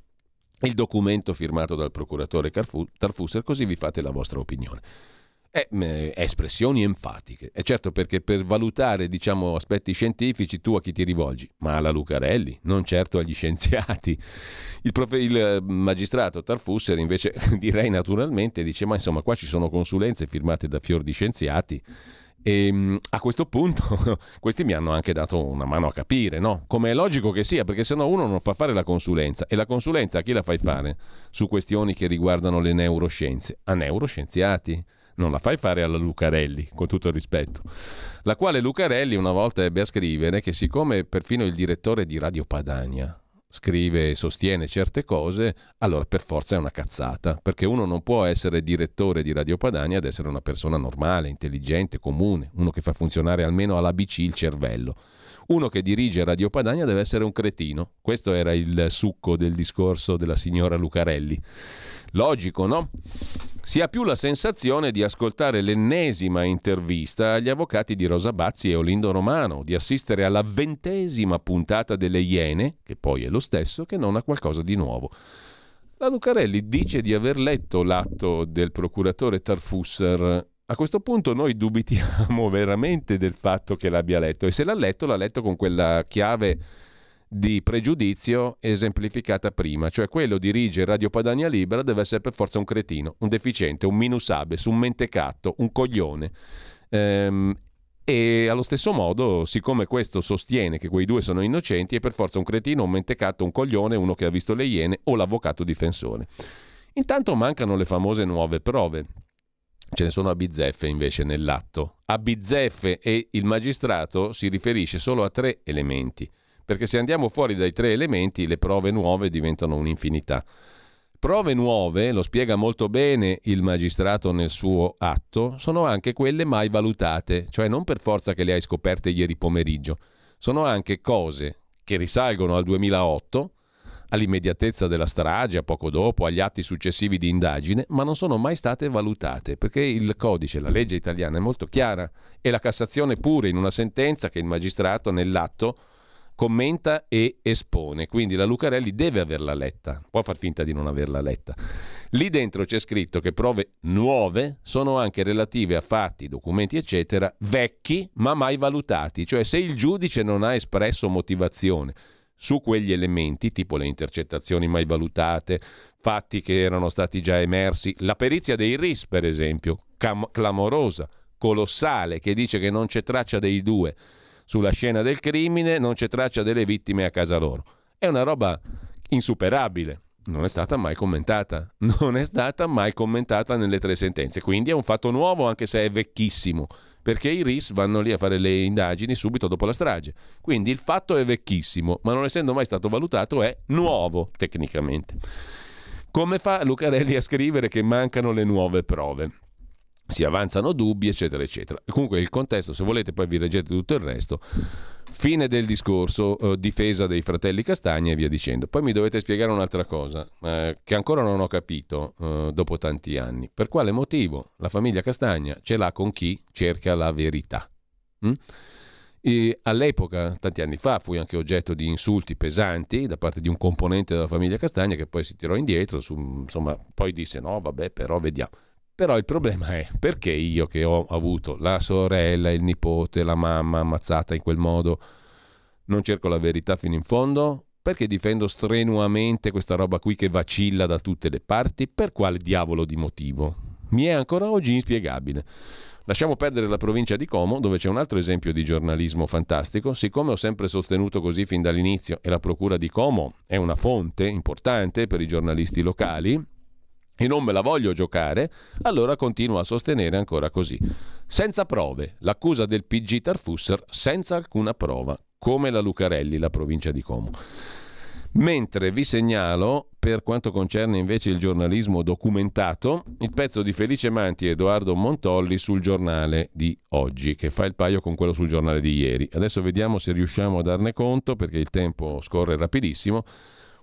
il documento firmato dal procuratore Tarfusser, così vi fate la vostra opinione. È, è espressioni enfatiche. E certo perché per valutare diciamo, aspetti scientifici tu a chi ti rivolgi? Ma alla Lucarelli, non certo agli scienziati. Il, profe, il eh, magistrato Tarfusser invece direi naturalmente dice ma insomma qua ci sono consulenze firmate da fior di scienziati e ehm, a questo punto questi mi hanno anche dato una mano a capire, no? Come è logico che sia, perché se no uno non fa fare la consulenza e la consulenza a chi la fai fare su questioni che riguardano le neuroscienze? A neuroscienziati. Non la fai fare alla Lucarelli, con tutto il rispetto. La quale Lucarelli una volta ebbe a scrivere che siccome perfino il direttore di Radio Padania scrive e sostiene certe cose, allora per forza è una cazzata, perché uno non può essere direttore di Radio Padania ed essere una persona normale, intelligente, comune, uno che fa funzionare almeno all'ABC il cervello. Uno che dirige Radio Padania deve essere un cretino. Questo era il succo del discorso della signora Lucarelli. Logico, no? Si ha più la sensazione di ascoltare l'ennesima intervista agli avvocati di Rosa Bazzi e Olindo Romano, di assistere alla ventesima puntata delle Iene, che poi è lo stesso, che non a qualcosa di nuovo. La Lucarelli dice di aver letto l'atto del procuratore Tarfusser. A questo punto noi dubitiamo veramente del fatto che l'abbia letto e se l'ha letto l'ha letto con quella chiave di pregiudizio esemplificata prima, cioè quello dirige Radio Padania Libera deve essere per forza un cretino, un deficiente, un minus abes, un mentecatto, un coglione. Ehm, e allo stesso modo, siccome questo sostiene che quei due sono innocenti, è per forza un cretino, un mentecatto, un coglione, uno che ha visto le iene o l'avvocato difensore. Intanto mancano le famose nuove prove. Ce ne sono a bizzeffe invece nell'atto. A bizzeffe e il magistrato si riferisce solo a tre elementi perché se andiamo fuori dai tre elementi le prove nuove diventano un'infinità. Prove nuove, lo spiega molto bene il magistrato nel suo atto, sono anche quelle mai valutate, cioè non per forza che le hai scoperte ieri pomeriggio, sono anche cose che risalgono al 2008, all'immediatezza della strage, a poco dopo, agli atti successivi di indagine, ma non sono mai state valutate, perché il codice, la legge italiana è molto chiara e la Cassazione pure in una sentenza che il magistrato nell'atto commenta e espone. Quindi la Lucarelli deve averla letta, può far finta di non averla letta. Lì dentro c'è scritto che prove nuove sono anche relative a fatti, documenti, eccetera, vecchi ma mai valutati. Cioè se il giudice non ha espresso motivazione su quegli elementi, tipo le intercettazioni mai valutate, fatti che erano stati già emersi, la perizia dei RIS per esempio, cam- clamorosa, colossale, che dice che non c'è traccia dei due sulla scena del crimine, non c'è traccia delle vittime a casa loro. È una roba insuperabile. Non è stata mai commentata, non è stata mai commentata nelle tre sentenze, quindi è un fatto nuovo anche se è vecchissimo, perché i RIS vanno lì a fare le indagini subito dopo la strage. Quindi il fatto è vecchissimo, ma non essendo mai stato valutato è nuovo tecnicamente. Come fa Lucarelli a scrivere che mancano le nuove prove? Si avanzano dubbi, eccetera, eccetera. Comunque il contesto, se volete, poi vi leggete tutto il resto. Fine del discorso, eh, difesa dei fratelli Castagna e via dicendo. Poi mi dovete spiegare un'altra cosa, eh, che ancora non ho capito eh, dopo tanti anni. Per quale motivo la famiglia Castagna ce l'ha con chi cerca la verità? Mm? all'epoca, tanti anni fa, fui anche oggetto di insulti pesanti da parte di un componente della famiglia Castagna che poi si tirò indietro, su, insomma, poi disse no, vabbè, però vediamo. Però il problema è perché io che ho avuto la sorella, il nipote, la mamma ammazzata in quel modo, non cerco la verità fino in fondo? Perché difendo strenuamente questa roba qui che vacilla da tutte le parti? Per quale diavolo di motivo? Mi è ancora oggi inspiegabile. Lasciamo perdere la provincia di Como, dove c'è un altro esempio di giornalismo fantastico. Siccome ho sempre sostenuto così fin dall'inizio e la Procura di Como è una fonte importante per i giornalisti locali, e non me la voglio giocare, allora continuo a sostenere ancora così. Senza prove, l'accusa del PG Tarfusser senza alcuna prova, come la Lucarelli, la provincia di Como. Mentre vi segnalo, per quanto concerne invece il giornalismo documentato, il pezzo di Felice Manti e Edoardo Montolli sul giornale di oggi, che fa il paio con quello sul giornale di ieri. Adesso vediamo se riusciamo a darne conto, perché il tempo scorre rapidissimo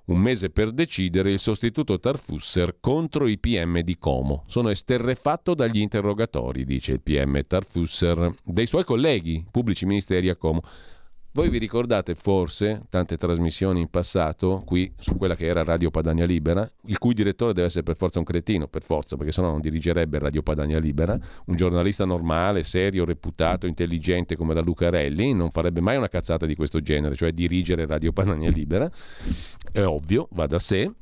un mese per decidere il sostituto Tarfusser contro i PM di Como. Sono esterrefatto dagli interrogatori, dice il PM Tarfusser, dei suoi colleghi pubblici ministeri a Como. Voi vi ricordate forse tante trasmissioni in passato, qui su quella che era Radio Padania Libera, il cui direttore deve essere per forza un cretino, per forza, perché sennò non dirigerebbe Radio Padania Libera, un giornalista normale, serio, reputato, intelligente come la Lucarelli, non farebbe mai una cazzata di questo genere, cioè dirigere Radio Padania Libera, è ovvio, va da sé.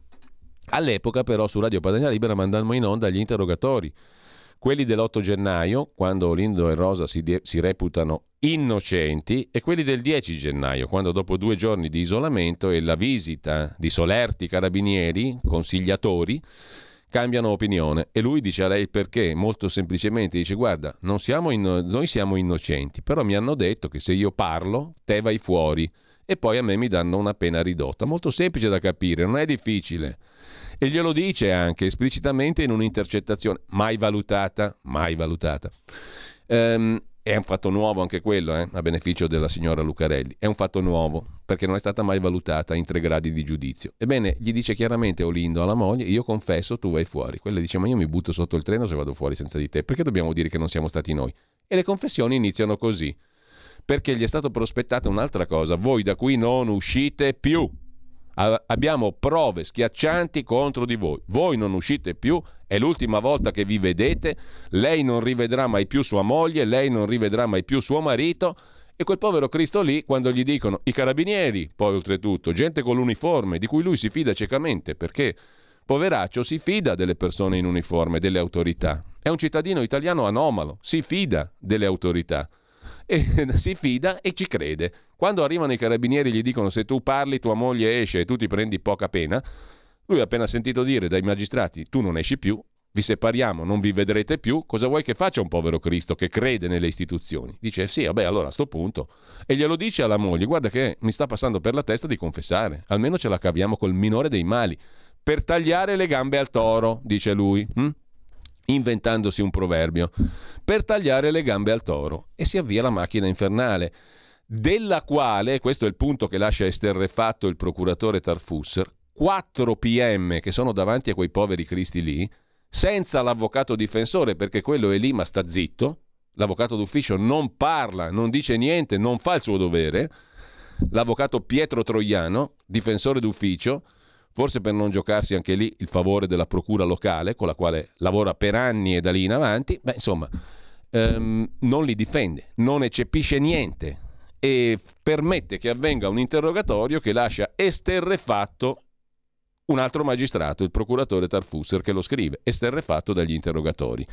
All'epoca però su Radio Padania Libera mandammo in onda gli interrogatori quelli dell'8 gennaio, quando Lindo e Rosa si, de- si reputano innocenti, e quelli del 10 gennaio, quando dopo due giorni di isolamento e la visita di solerti carabinieri, consigliatori, cambiano opinione. E lui dice a lei perché molto semplicemente dice guarda siamo inno- noi siamo innocenti però mi hanno detto che se io parlo te vai fuori e poi a me mi danno una pena ridotta. Molto semplice da capire non è difficile e glielo dice anche esplicitamente in un'intercettazione, mai valutata, mai valutata. Um, è un fatto nuovo anche quello, eh, a beneficio della signora Lucarelli. È un fatto nuovo, perché non è stata mai valutata in tre gradi di giudizio. Ebbene, gli dice chiaramente Olindo alla moglie, io confesso, tu vai fuori. Quella dice, ma io mi butto sotto il treno se vado fuori senza di te. Perché dobbiamo dire che non siamo stati noi? E le confessioni iniziano così. Perché gli è stato prospettata un'altra cosa. Voi da qui non uscite più abbiamo prove schiaccianti contro di voi. Voi non uscite più, è l'ultima volta che vi vedete, lei non rivedrà mai più sua moglie, lei non rivedrà mai più suo marito. E quel povero Cristo lì, quando gli dicono i carabinieri, poi oltretutto, gente con l'uniforme, di cui lui si fida ciecamente, perché poveraccio si fida delle persone in uniforme, delle autorità. È un cittadino italiano anomalo, si fida delle autorità e si fida e ci crede. Quando arrivano i carabinieri e gli dicono se tu parli tua moglie esce e tu ti prendi poca pena, lui ha appena sentito dire dai magistrati tu non esci più, vi separiamo, non vi vedrete più, cosa vuoi che faccia un povero Cristo che crede nelle istituzioni? Dice sì, vabbè, allora a sto punto. E glielo dice alla moglie, guarda che mi sta passando per la testa di confessare, almeno ce la caviamo col minore dei mali, per tagliare le gambe al toro, dice lui. Hm? inventandosi un proverbio, per tagliare le gambe al toro e si avvia la macchina infernale, della quale, questo è il punto che lascia esterrefatto il procuratore Tarfusser, 4 PM che sono davanti a quei poveri cristi lì, senza l'avvocato difensore perché quello è lì ma sta zitto, l'avvocato d'ufficio non parla, non dice niente, non fa il suo dovere, l'avvocato Pietro Troiano, difensore d'ufficio, forse per non giocarsi anche lì il favore della procura locale, con la quale lavora per anni e da lì in avanti, beh, insomma, ehm, non li difende, non eccepisce niente e permette che avvenga un interrogatorio che lascia esterrefatto un altro magistrato, il procuratore Tarfusser, che lo scrive, esterrefatto dagli interrogatori.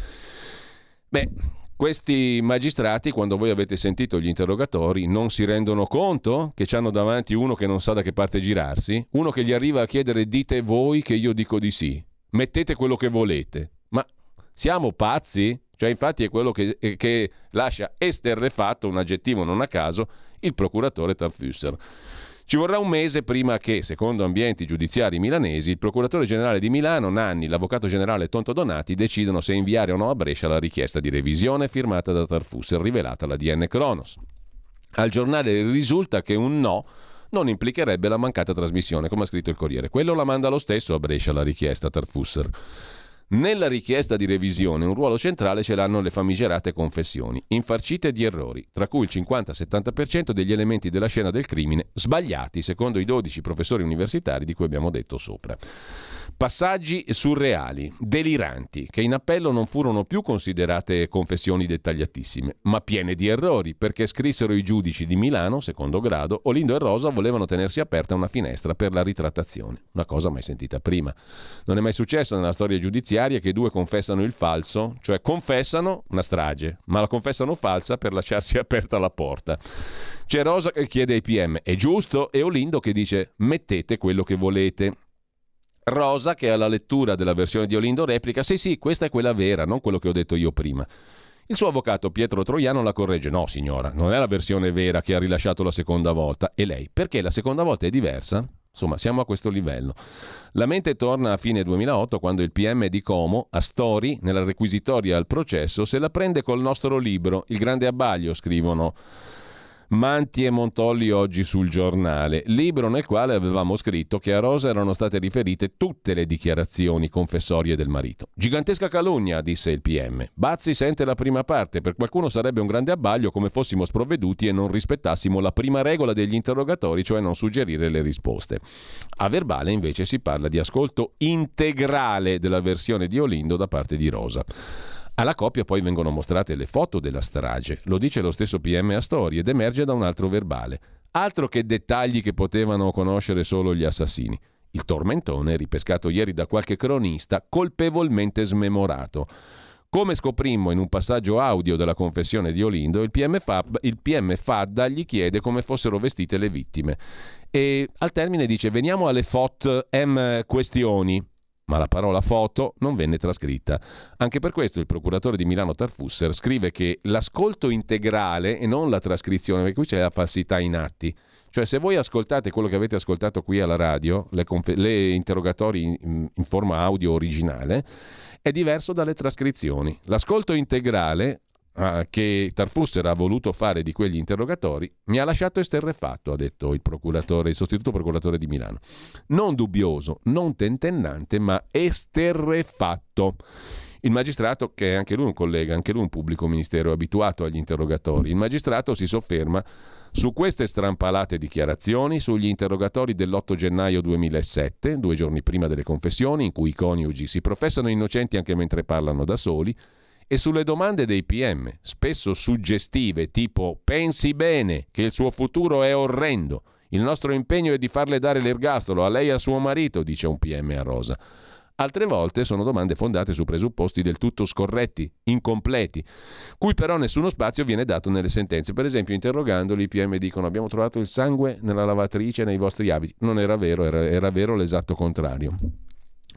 Beh, questi magistrati, quando voi avete sentito gli interrogatori, non si rendono conto che hanno davanti uno che non sa da che parte girarsi, uno che gli arriva a chiedere dite voi che io dico di sì, mettete quello che volete. Ma siamo pazzi? Cioè, infatti, è quello che, che lascia esterrefatto, un aggettivo non a caso, il procuratore Tarfusser. Ci vorrà un mese prima che, secondo ambienti giudiziari milanesi, il procuratore generale di Milano, Nanni, l'avvocato generale Tonto Donati decidano se inviare o no a Brescia la richiesta di revisione firmata da Tarfusser, rivelata alla DN Cronos. Al giornale risulta che un no non implicherebbe la mancata trasmissione, come ha scritto il Corriere. Quello la manda lo stesso a Brescia la richiesta Tarfusser. Nella richiesta di revisione un ruolo centrale ce l'hanno le famigerate confessioni, infarcite di errori, tra cui il 50-70% degli elementi della scena del crimine sbagliati, secondo i 12 professori universitari di cui abbiamo detto sopra. Passaggi surreali, deliranti, che in appello non furono più considerate confessioni dettagliatissime, ma piene di errori, perché scrissero i giudici di Milano, secondo grado, Olindo e Rosa volevano tenersi aperta una finestra per la ritrattazione, una cosa mai sentita prima. Non è mai successo nella storia giudiziaria che due confessano il falso, cioè confessano una strage, ma la confessano falsa per lasciarsi aperta la porta. C'è Rosa che chiede ai PM, è giusto? E Olindo che dice, mettete quello che volete. Rosa, che alla lettura della versione di Olindo replica: Sì, sì, questa è quella vera, non quello che ho detto io prima. Il suo avvocato Pietro Troiano la corregge: No, signora, non è la versione vera che ha rilasciato la seconda volta. E lei? Perché la seconda volta è diversa? Insomma, siamo a questo livello. La mente torna a fine 2008 quando il PM di Como, a Stori, nella requisitoria al processo, se la prende col nostro libro, Il grande abbaglio, scrivono Manti e Montolli oggi sul giornale, libro nel quale avevamo scritto che a Rosa erano state riferite tutte le dichiarazioni confessorie del marito. Gigantesca calunnia, disse il PM. Bazzi sente la prima parte, per qualcuno sarebbe un grande abbaglio come fossimo sprovveduti e non rispettassimo la prima regola degli interrogatori, cioè non suggerire le risposte. A verbale invece si parla di ascolto integrale della versione di Olindo da parte di Rosa. Alla coppia poi vengono mostrate le foto della strage, lo dice lo stesso PM Astori ed emerge da un altro verbale. Altro che dettagli che potevano conoscere solo gli assassini. Il tormentone, ripescato ieri da qualche cronista, colpevolmente smemorato. Come scoprimmo in un passaggio audio della confessione di Olindo, il PM, Fab, il PM Fadda gli chiede come fossero vestite le vittime. E al termine dice: Veniamo alle FOT M questioni ma la parola foto non venne trascritta. Anche per questo il procuratore di Milano Tarfusser scrive che l'ascolto integrale e non la trascrizione, perché qui c'è la falsità in atti. Cioè se voi ascoltate quello che avete ascoltato qui alla radio, le, conf- le interrogatori in, in forma audio originale, è diverso dalle trascrizioni. L'ascolto integrale ah, che Tarfusser ha voluto fare di quegli interrogatori mi ha lasciato esterrefatto, ha detto il procuratore, il sostituto procuratore di Milano. Non dubbioso, non tentennante, ma esterrefatto. Il magistrato, che è anche lui un collega, anche lui un pubblico ministero abituato agli interrogatori, il magistrato si sofferma su queste strampalate dichiarazioni, sugli interrogatori dell'8 gennaio 2007, due giorni prima delle confessioni, in cui i coniugi si professano innocenti anche mentre parlano da soli, e sulle domande dei PM, spesso suggestive, tipo pensi bene che il suo futuro è orrendo, il nostro impegno è di farle dare l'ergastolo a lei e a suo marito, dice un PM a Rosa. Altre volte sono domande fondate su presupposti del tutto scorretti, incompleti, cui però nessuno spazio viene dato nelle sentenze. Per esempio, interrogandoli, i PM dicono abbiamo trovato il sangue nella lavatrice nei vostri abiti. Non era vero, era, era vero l'esatto contrario.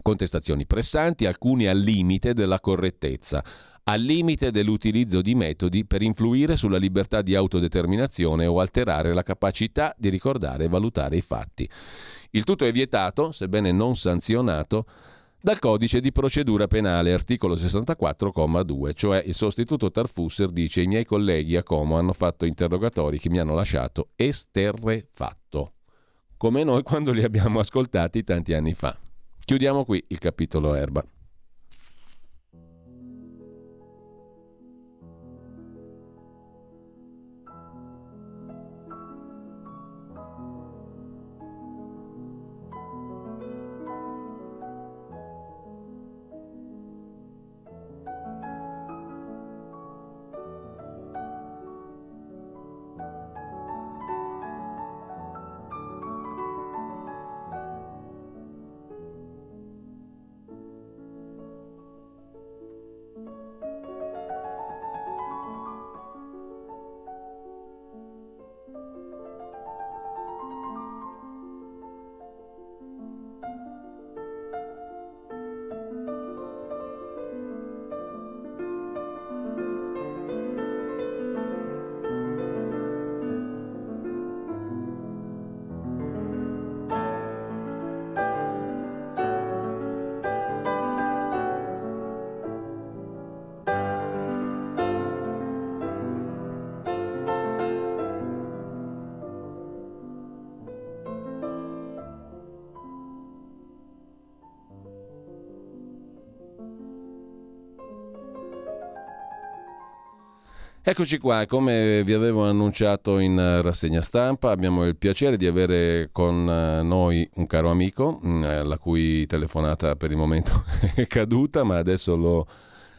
Contestazioni pressanti, alcuni al limite della correttezza al limite dell'utilizzo di metodi per influire sulla libertà di autodeterminazione o alterare la capacità di ricordare e valutare i fatti. Il tutto è vietato, sebbene non sanzionato, dal codice di procedura penale, articolo 64,2, cioè il sostituto Tarfusser dice i miei colleghi a Como hanno fatto interrogatori che mi hanno lasciato esterrefatto, come noi quando li abbiamo ascoltati tanti anni fa. Chiudiamo qui il capitolo erba. Eccoci qua, come vi avevo annunciato in eh, rassegna stampa, abbiamo il piacere di avere con eh, noi un caro amico, mm, eh, la cui telefonata per il momento è caduta, ma adesso lo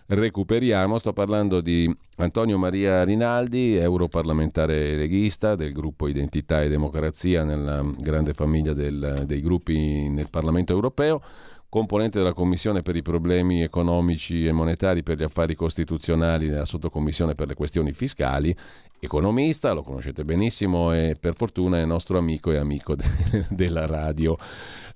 recuperiamo. Sto parlando di Antonio Maria Rinaldi, europarlamentare leghista del gruppo Identità e Democrazia nella grande famiglia del, dei gruppi nel Parlamento europeo componente della Commissione per i problemi economici e monetari per gli affari costituzionali nella sottocommissione per le questioni fiscali, economista, lo conoscete benissimo e per fortuna è nostro amico e amico de- della radio.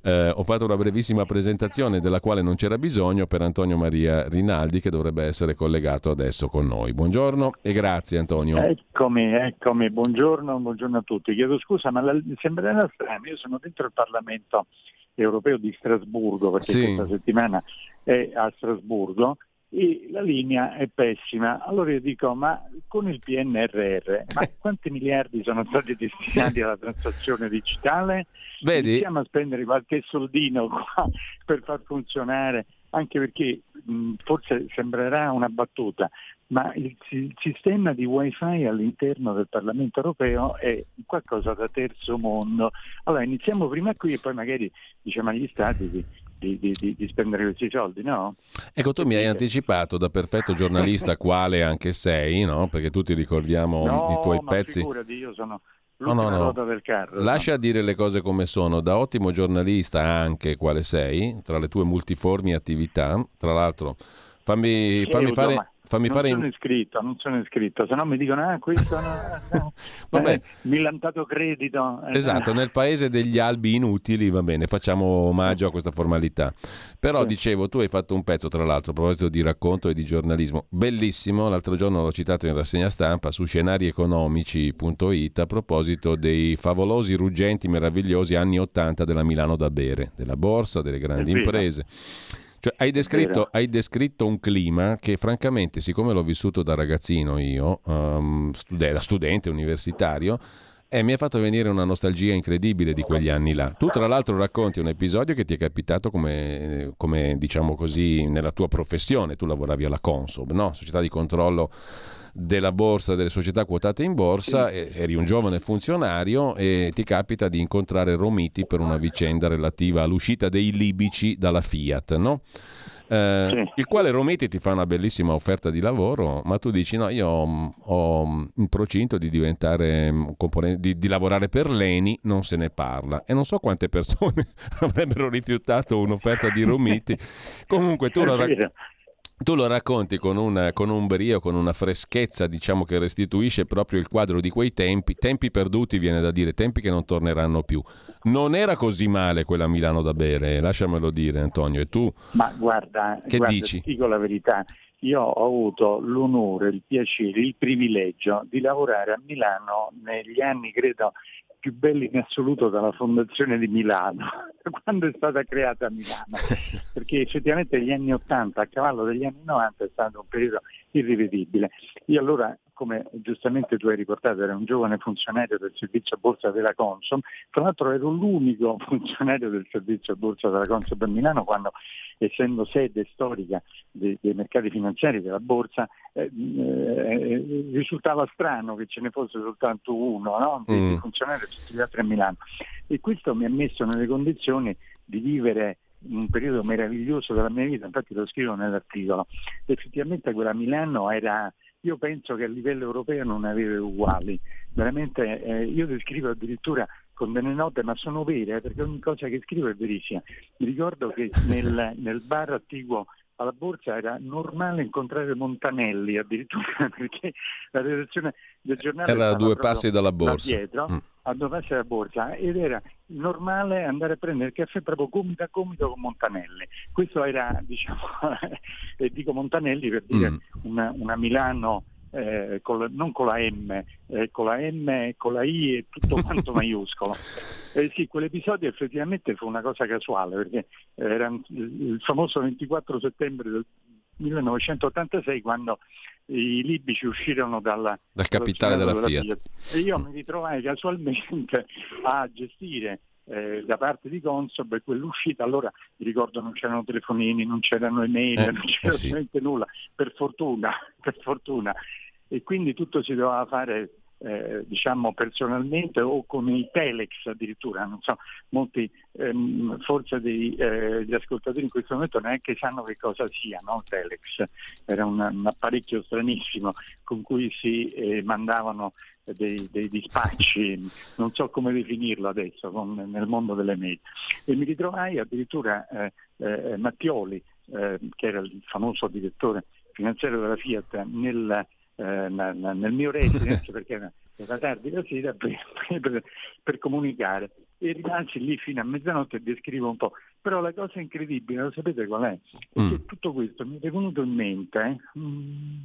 Eh, ho fatto una brevissima presentazione della quale non c'era bisogno per Antonio Maria Rinaldi che dovrebbe essere collegato adesso con noi. Buongiorno e grazie Antonio. Eccomi, eccomi, buongiorno, buongiorno a tutti. Chiedo scusa ma la, sembrerà strano, io sono dentro il Parlamento europeo di Strasburgo, perché sì. questa settimana è a Strasburgo, e la linea è pessima. Allora io dico, ma con il PNRR, ma quanti miliardi sono stati destinati alla transazione digitale? Vedi? Iniziamo a spendere qualche soldino qua per far funzionare, anche perché mh, forse sembrerà una battuta, ma il, il, sistema di wifi all'interno del Parlamento europeo è qualcosa da terzo mondo. Allora iniziamo prima qui e poi magari diciamo agli Stati di, di, di, di, spendere questi soldi, no? Ecco, tu mi hai anticipato da perfetto giornalista quale anche sei, no? Perché tutti ricordiamo no, i tuoi ma pezzi. Figurati, io sono no, no, no. del carro. Lascia dire le cose come sono. Da ottimo giornalista anche quale sei, tra le tue multiformi attività, tra l'altro fammi, fammi fare... Fammi non fare sono iscritto, non sono iscritto, se no mi dicono ah questo no, no, eh, millantato credito. Eh, esatto, nel paese degli albi inutili, va bene, facciamo omaggio a questa formalità. Però sì. dicevo, tu hai fatto un pezzo tra l'altro a proposito di racconto e di giornalismo, bellissimo, l'altro giorno l'ho citato in rassegna stampa su scenarieconomici.it a proposito dei favolosi, ruggenti, meravigliosi anni 80 della Milano da bere, della borsa, delle grandi imprese. Cioè, hai, descritto, hai, descritto, un clima che francamente, siccome l'ho vissuto da ragazzino io, um, da studente universitario, eh, mi ha fatto venire una nostalgia incredibile di quegli anni là. Tu tra l'altro racconti un episodio che ti è capitato come, come diciamo così, nella tua professione, tu lavoravi alla Consob, no? società di controllo della borsa, delle società quotate in borsa, eri un giovane funzionario e ti capita di incontrare Romiti per una vicenda relativa all'uscita dei libici dalla Fiat, no? Eh, sì. il quale Romiti ti fa una bellissima offerta di lavoro, ma tu dici no, io ho, ho in procinto di diventare mm, di, di, lavorare per l'ENI, non se ne parla e non so quante persone avrebbero rifiutato un'offerta di Romiti. Comunque tu la, tu lo racconti con un, con un, brio, con una freschezza, diciamo che restituisce proprio il quadro di quei tempi, tempi perduti viene da dire, tempi che non torneranno più. Non era così male quella Milano da bere, lasciamelo dire Antonio, e tu? Ma guarda, che guarda, dici? Ti dico la verità, io ho avuto l'onore, il piacere, il privilegio di lavorare a Milano negli anni, credo, più belli in assoluto dalla fondazione di Milano, quando è stata creata Milano, perché effettivamente gli anni 80 a cavallo degli anni 90 è stato un periodo irripetibile. Io allora come giustamente tu hai riportato, era un giovane funzionario del servizio borsa della Consom, tra l'altro ero l'unico funzionario del servizio borsa della Consom a Milano quando, essendo sede storica dei, dei mercati finanziari della borsa, eh, eh, risultava strano che ce ne fosse soltanto uno no? di, mm. funzionario e tutti gli altri a Milano. E questo mi ha messo nelle condizioni di vivere un periodo meraviglioso della mia vita, infatti lo scrivo nell'articolo. Effettivamente quella Milano era io penso che a livello europeo non avere uguali. Veramente eh, io descrivo addirittura con delle note, ma sono vere, eh, perché ogni cosa che scrivo è verissima. Mi ricordo che nel, nel bar attiguo alla borsa era normale incontrare Montanelli addirittura perché la redazione del giornale era a due passi dalla borsa. Dietro, mm. A due passi dalla borsa ed era normale andare a prendere il caffè proprio gomito a gomito con Montanelli. Questo era, diciamo, e dico Montanelli per dire mm. una, una Milano eh, con non con la M, eh, con la M, con la I e tutto quanto maiuscolo. Eh, sì, quell'episodio effettivamente fu una cosa casuale perché era il famoso 24 settembre del 1986 quando i libici uscirono dalla, dal capitale della, della Fiat. Fiat. E io mi ritrovai casualmente a gestire eh, da parte di Consob quell'uscita allora mi ricordo non c'erano telefonini, non c'erano email, eh, non c'era eh sì. nulla, per fortuna, per fortuna e quindi tutto si doveva fare eh, diciamo personalmente o con i telex addirittura, non so, molti ehm, forse degli eh, ascoltatori in questo momento neanche sanno che cosa sia no? telex, era un, un, apparecchio stranissimo con cui si eh, mandavano dei, dei, dispacci, non so come definirlo adesso con, nel mondo delle mail. E mi ritrovai addirittura eh, eh, Mattioli, eh, che era il famoso direttore finanziario della Fiat, nel eh, nel mio residence perché era tardi la sera per, per, per, comunicare e rimasi lì fino a mezzanotte e descrivo un po'. Però la cosa incredibile, lo sapete qual è? È mm. che tutto questo mi è venuto in mente eh,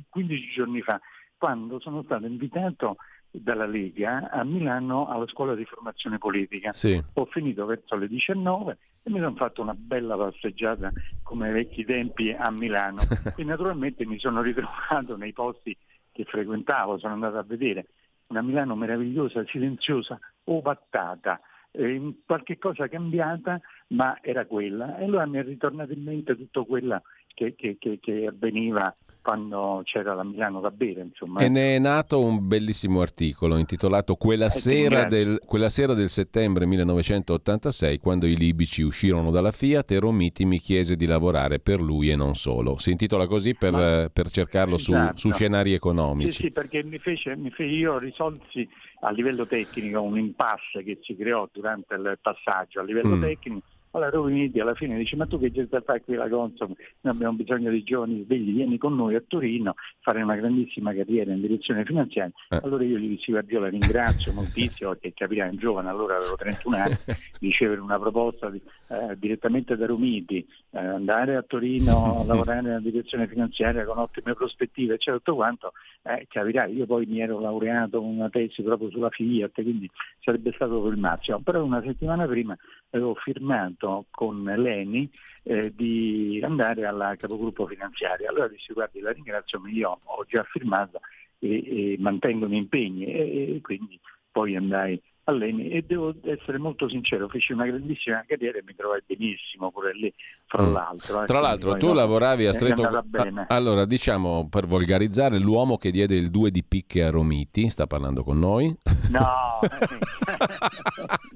15 giorni fa, quando sono stato invitato dalla Lega a Milano alla scuola di formazione politica. Sì. Ho finito verso le 19 e mi sono fatto una bella passeggiata come ai vecchi tempi a Milano e naturalmente mi sono ritrovato nei posti che frequentavo, sono andato a vedere una Milano meravigliosa, silenziosa, ovattata, eh, qualche cosa cambiata, ma era quella. E allora mi è ritornato in mente tutto quello che, che, che, che avveniva quando c'era la Milano da bere. Insomma. E ne è nato un bellissimo articolo intitolato Quella, eh, sera del, quella sera del settembre 1986, quando i libici uscirono dalla Fiat e Romiti mi chiese di lavorare per lui e non solo. Si intitola così per, Ma, per cercarlo esatto. su, su, scenari economici. Sì, sì perché mi fece, mi fece io risolsi a livello tecnico un impasse che si creò durante il passaggio a livello mm. tecnico allora Rovini alla fine dice ma tu che gente fai qui la Consom, noi abbiamo bisogno di giovani svegli, vieni con noi a Torino, fare una grandissima carriera in direzione finanziaria. Eh. Allora io gli dissi io la ringrazio moltissimo perché capirai un giovane, allora avevo 31 anni, ricevere una proposta di, eh, direttamente da Romiti, eh, andare a Torino a lavorare nella direzione finanziaria con ottime prospettive eccetera tutto quanto, eh, capirai, io poi mi ero laureato con una tesi proprio sulla Fiat, quindi sarebbe stato proprio il massimo. Però una settimana prima avevo firmato con l'ENI eh, di andare alla capogruppo finanziaria. Allora dissi guardi la ringrazio, ma io ho già firmato e, e mantengo gli impegni e, e quindi poi andai all'ENI e devo essere molto sincero, feci una grandissima carriera e mi trovai benissimo pure lì, fra mm. l'altro. Eh, tra l'altro tu lavoravi a stretto... A, allora diciamo, per volgarizzare, l'uomo che diede il 2 di picche a Romiti, sta parlando con noi? No!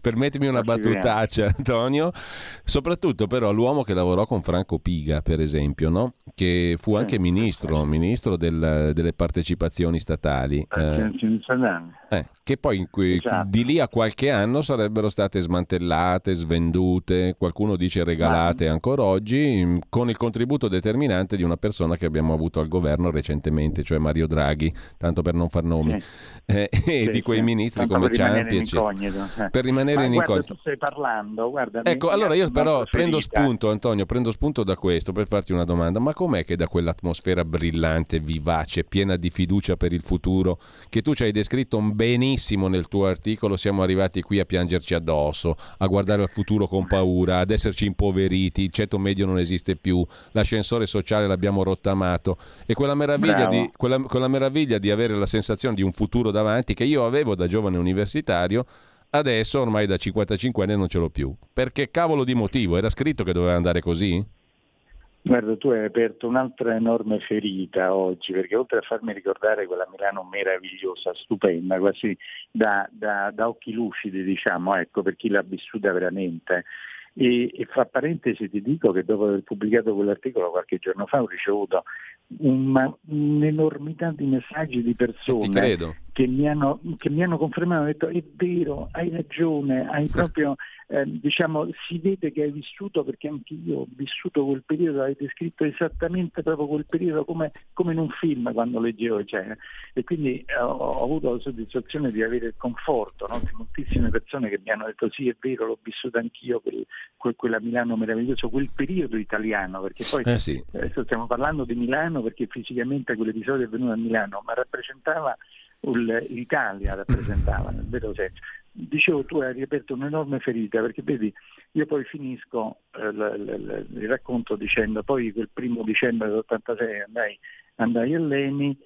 Permettimi una battutaccia Antonio, soprattutto però l'uomo che lavorò con Franco Piga per esempio, no? che fu anche ministro, ministro del, delle partecipazioni statali. Eh, eh, che poi esatto. di lì a qualche anno sarebbero state smantellate, svendute, qualcuno dice regalate ancora oggi, mm, con il contributo determinante di una persona che abbiamo avuto al governo recentemente, cioè Mario Draghi, tanto per non far nomi, sì. eh, e di quei ministri come Ciampi, eh. Per rimanere Ma in incognito. tu stai parlando, guarda. Ecco, allora io però prendo spunto, Antonio, prendo spunto da questo per farti una domanda. Ma com'è che da quell'atmosfera brillante, vivace, piena di fiducia per il futuro, che tu ci hai descritto benissimo nel tuo articolo, siamo arrivati qui a piangerci addosso, a guardare al futuro con paura, ad esserci impoveriti, il ceto medio non esiste più, l'ascensore sociale l'abbiamo rottamato e quella meraviglia, di, quella, quella meraviglia di avere la sensazione di un futuro davanti che io avevo da giovane universitario, adesso ormai da 55 anni non ce l'ho più. Perché cavolo di motivo? Era scritto che doveva andare così? Guarda, tu hai aperto un'altra enorme ferita oggi, perché oltre a farmi ricordare quella Milano meravigliosa, stupenda, quasi da, da, da occhi lucidi, diciamo, ecco, per chi l'ha vissuta veramente, e, e, fra parentesi ti dico che dopo aver pubblicato quell'articolo qualche giorno fa ho ricevuto una, un'enormità di messaggi di persone che mi, hanno, che mi hanno confermato, hanno detto è vero, hai ragione, hai proprio eh, diciamo, si vede che hai vissuto, perché anche io ho vissuto quel periodo, hai descritto esattamente proprio quel periodo come, come in un film quando leggevo cioè, e quindi eh, ho, avuto la soddisfazione di avere il conforto no? di moltissime persone che mi hanno detto sì è vero, l'ho vissuto anch'io, quel, quel, quella Milano meraviglioso, quel periodo italiano, perché poi eh sì. adesso stiamo parlando di Milano perché fisicamente quell'episodio è venuto a Milano, ma rappresentava l'Italia rappresentava nel vero senso dicevo tu hai riaperto un'enorme ferita perché vedi io poi finisco eh, l, l, il racconto dicendo poi quel primo dicembre dell'86 andai, andai a Leni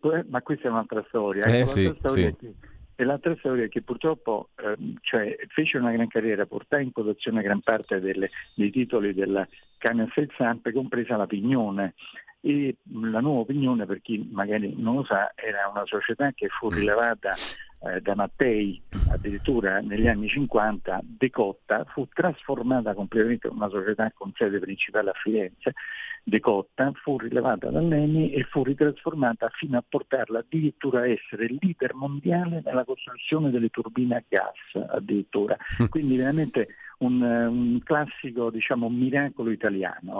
poi, ma questa è un'altra storia, eh, ecco, sì, storia sì. che, e l'altra storia è che purtroppo eh, cioè, fece una gran carriera, portai in quotazione gran parte delle, dei titoli della Cannes Samp, compresa la Pignone e la nuova opinione, per chi magari non lo sa, era una società che fu mm. rilevata eh, da Mattei addirittura negli anni 50, decotta, fu trasformata completamente in una società con sede principale a Firenze, decotta, fu rilevata dall'ENI e fu ritrasformata fino a portarla addirittura a essere leader mondiale nella costruzione delle turbine a gas addirittura. Mm. Quindi veramente un, un classico diciamo, miracolo italiano,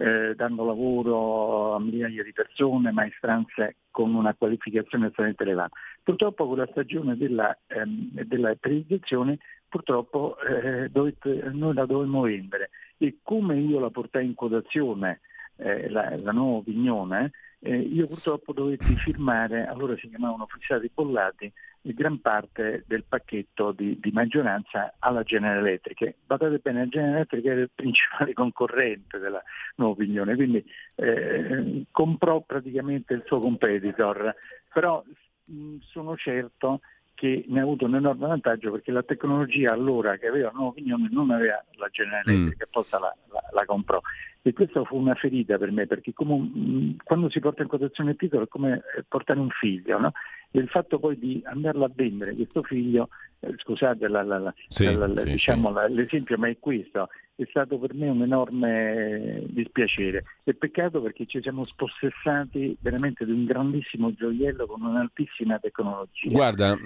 eh, dando lavoro a migliaia di persone, maestranze con una qualificazione estremamente elevata. Purtroppo con la stagione della, ehm, della periodizzazione purtroppo eh, dovete, noi la dovemmo vendere e come io la portai in quotazione eh, la, la, nuova opinione, eh, io purtroppo dovetti firmare, allora si chiamavano fissati bollati, gran parte del pacchetto di, di, maggioranza alla General Electric. Badate bene, la General Electric era il principale concorrente della nuova opinione, quindi eh, comprò praticamente il suo competitor, però mh, sono certo che ne ha avuto un enorme vantaggio perché la tecnologia allora che aveva nuova opinione non aveva la General Electric, mm. poi la, la, la, comprò. E questa fu una ferita per me perché come, quando si porta in quotazione il titolo è come portare un figlio, no? e il fatto poi di andarlo a vendere questo figlio, eh, scusate la, sì, sì, diciamo, sì. l'esempio, ma è questo, è stato per me un enorme dispiacere. È peccato perché ci siamo spossessati veramente di un grandissimo gioiello con un'altissima tecnologia. Guarda,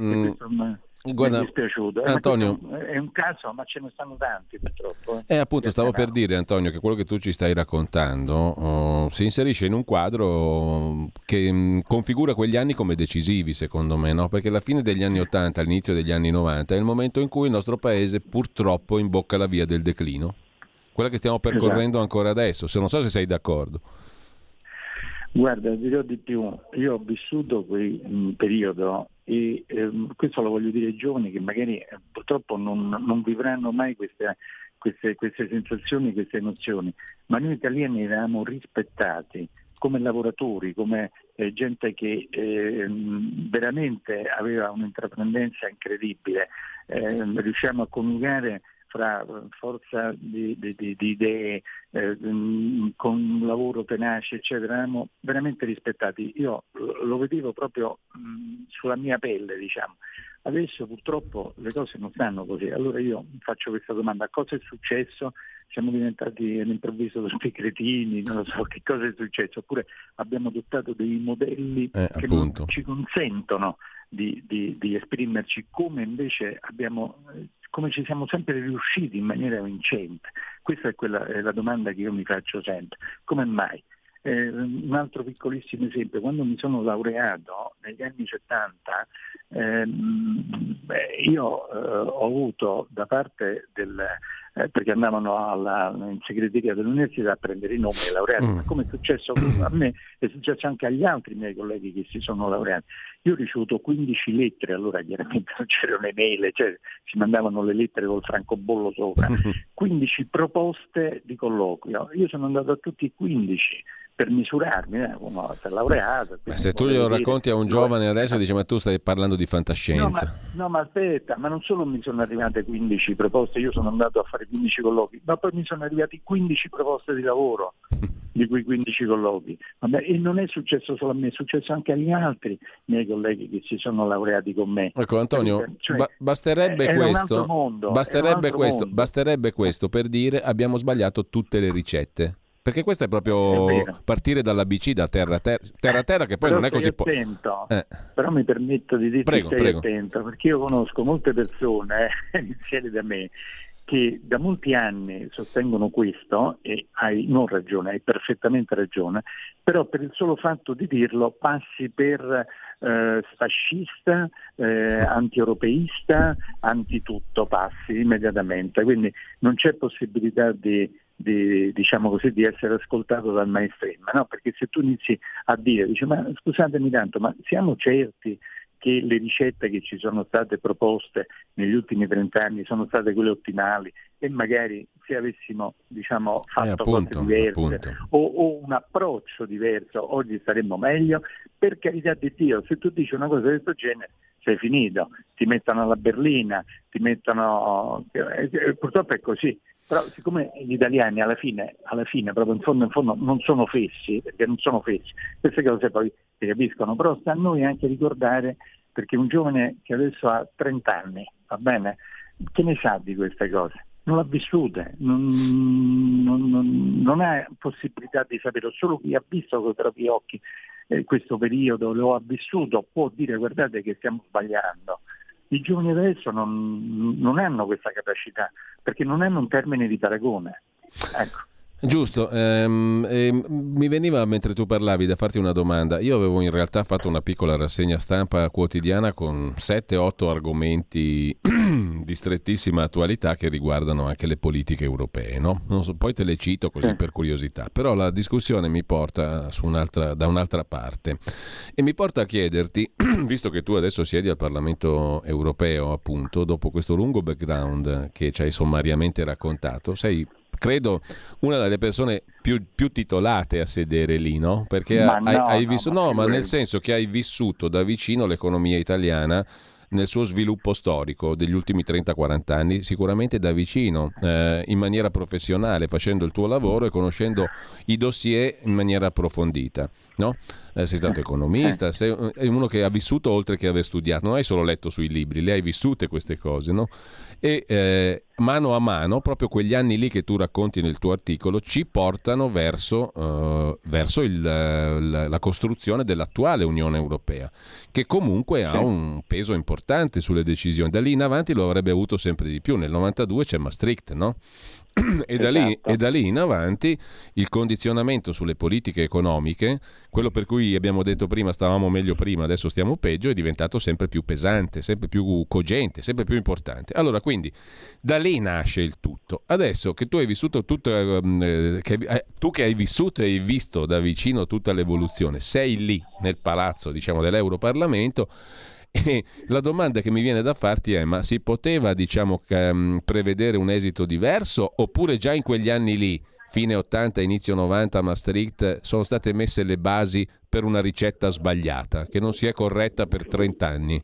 Guarda, mi è dispiaciuto. Eh, Antonio, è un caso, ma ce ne stanno tanti purtroppo. Eh, eh appunto, stavo per dire, Antonio, che quello che tu ci stai raccontando oh, si inserisce in un quadro che mh, mm, configura quegli anni come decisivi, secondo me, no? perché la fine degli anni 80, all'inizio degli anni 90 è il momento in cui il nostro paese purtroppo imbocca la via del declino, quella che stiamo percorrendo esatto. ancora adesso. Se non so se sei d'accordo. Guarda, dirò di più, io ho vissuto quel periodo e ehm, questo lo voglio dire ai giovani che magari eh, purtroppo non, non, vivranno mai queste, queste, queste sensazioni, queste emozioni, ma noi italiani eravamo rispettati come lavoratori, come eh, gente che eh, veramente aveva un'intraprendenza incredibile, eh, riusciamo a coniugare fra forza di, di, di, di idee, eh, mm, con un lavoro tenace, eccetera, eravamo veramente rispettati. Io lo vedevo proprio mh, mm, sulla mia pelle, diciamo. Adesso purtroppo le cose non stanno così. Allora io faccio questa domanda, cosa è successo? Siamo diventati all'improvviso tutti cretini, non lo so che cosa è successo, oppure abbiamo adottato dei modelli eh, che non ci consentono di, di, di, esprimerci come invece abbiamo come ci siamo sempre riusciti in maniera vincente? Questa è, quella, è la domanda che io mi faccio sempre. Come mai? Eh, un altro piccolissimo esempio, quando mi sono laureato negli anni 70, ehm, beh, io eh, ho avuto da parte del, eh, perché andavano alla, in segreteria dell'università a prendere i nomi dei laureati, mm. come è successo a me, è successo anche agli altri miei colleghi che si sono laureati. Io ho ricevuto 15 lettere, allora chiaramente non c'erano email, cioè si mandavano le lettere col francobollo sopra, 15 proposte di colloquio. Io sono andato a tutti i 15 per misurarmi, eh, uno si è laureato. Ma se tu glielo racconti a un giovane adesso dice ma tu stai parlando di fantascienza. No ma, no ma, aspetta, ma non solo mi sono arrivate 15 proposte, io sono andato a fare 15 colloqui, ma poi mi sono arrivati 15 proposte di lavoro di quei 15 colloqui. Vabbè, e non è successo solo a me, è successo anche agli altri miei colleghi che si sono laureati con me. Ecco Antonio, cioè, ba- basterebbe, questo, mondo, basterebbe, questo, basterebbe questo per dire abbiamo sbagliato tutte le ricette. Perché questo è proprio è partire dall'ABC, da terra a terra, terra, terra che poi però non è così... Po- eh. Però mi permetto di dirti prego, prego. attento, perché io conosco molte persone, eh, iniziali da me, che da molti anni sostengono questo, e hai non ragione, hai perfettamente ragione, però per il solo fatto di dirlo passi per eh, fascista, eh, anti-europeista, anti-tutto, passi immediatamente, quindi non c'è possibilità di di, diciamo così, di essere ascoltato dal mainstream, no? perché se tu inizi a dire, dici, ma scusatemi tanto, ma siamo certi che le ricette che ci sono state proposte negli ultimi 30 anni sono state quelle ottimali e magari se avessimo diciamo, fatto eh, appunto, cose diverse o, o, un approccio diverso oggi saremmo meglio, per carità di Dio, se tu dici una cosa di questo genere sei finito, ti mettono alla berlina, ti mettono... Eh, eh, purtroppo è così, però siccome gli italiani alla fine, alla fine, proprio in fondo in fondo non sono fessi, perché non sono fessi, queste cose poi si capiscono, però sta a noi anche ricordare, perché un giovane che adesso ha 30 anni, va bene, che ne sa di queste cose? Non l'ha vissute, non, non, non, non ha possibilità di sapere, solo chi ha visto con i propri occhi eh, questo periodo, lo ha vissuto, può dire guardate che stiamo sbagliando. I giovani adesso non, non hanno questa capacità perché non hanno un termine di paragone. Ecco. Giusto, ehm, ehm, mi veniva mentre tu parlavi da farti una domanda. Io avevo in realtà fatto una piccola rassegna stampa quotidiana con 7-8 argomenti di strettissima attualità che riguardano anche le politiche europee. No? So, poi te le cito così sì. per curiosità, però la discussione mi porta un'altra, da un'altra parte e mi porta a chiederti, visto che tu adesso siedi al Parlamento europeo, appunto, dopo questo lungo background che ci hai sommariamente raccontato, sei credo una delle persone più, più, titolate a sedere lì, no? Perché hai, no, hai visto, no, ma nel senso che hai vissuto da vicino l'economia italiana nel suo sviluppo storico degli ultimi 30-40 anni, sicuramente da vicino, eh, in maniera professionale, facendo il tuo lavoro e conoscendo i dossier in maniera approfondita. No? Eh, sei stato economista, sei uno che ha vissuto oltre che aver studiato, non hai solo letto sui libri, le hai vissute queste cose. No? E eh, mano a mano, proprio quegli anni lì che tu racconti nel tuo articolo, ci portano verso, uh, verso il, la, la, costruzione dell'attuale Unione Europea, che comunque ha un peso importante sulle decisioni. Da lì in avanti lo avrebbe avuto sempre di più. Nel 92 c'è Maastricht, no? e, da lì, esatto. e, da lì, in avanti il condizionamento sulle politiche economiche, quello per cui abbiamo detto prima stavamo meglio prima, adesso stiamo peggio, è diventato sempre più pesante, sempre più cogente, sempre più importante. Allora, quindi da lì nasce il tutto. Adesso che tu hai vissuto tutto, eh, che, eh, tu che hai vissuto e hai visto da vicino tutta l'evoluzione, sei lì nel palazzo, diciamo, dell'Europarlamento e la domanda che mi viene da farti è: ma si poteva, diciamo, um, prevedere un esito diverso oppure già in quegli anni lì, fine 80, inizio 90 a Maastricht, sono state messe le basi per una ricetta sbagliata, che non si è corretta per 30 anni?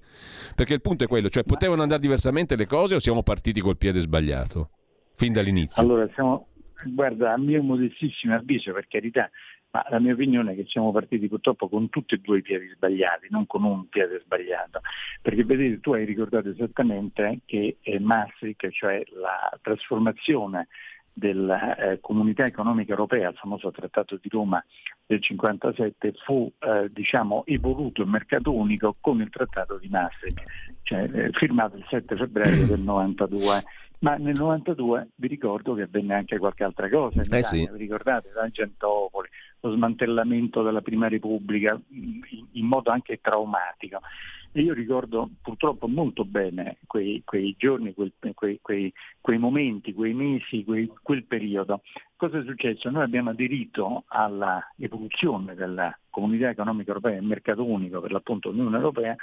Perché il punto è quello, cioè potevano andare diversamente le cose o siamo partiti col piede sbagliato? Fin dall'inizio. Allora, siamo, guarda, a mio modestissimo avviso, per carità, ma la mia opinione è che siamo partiti purtroppo con tutti e due i piedi sbagliati, non con un piede sbagliato, perché vedete tu hai ricordato esattamente che eh, Maastricht, cioè la trasformazione della eh, comunità economica europea, il famoso trattato di Roma del 57, fu eh, diciamo, evoluto il mercato unico con il trattato di Maastricht, cioè, eh, firmato il 7 febbraio del 92 ma nel 92 vi ricordo che avvenne anche qualche altra cosa, in eh sì. vi ricordate, Tangentopoli, lo smantellamento della Prima Repubblica in, modo anche traumatico. E io ricordo purtroppo molto bene quei, quei giorni, quel, quei, quei, quei, momenti, quei mesi, quel periodo. Cosa è successo? Noi abbiamo aderito all'evoluzione della comunità economica europea, il mercato unico per l'appunto Unione Europea,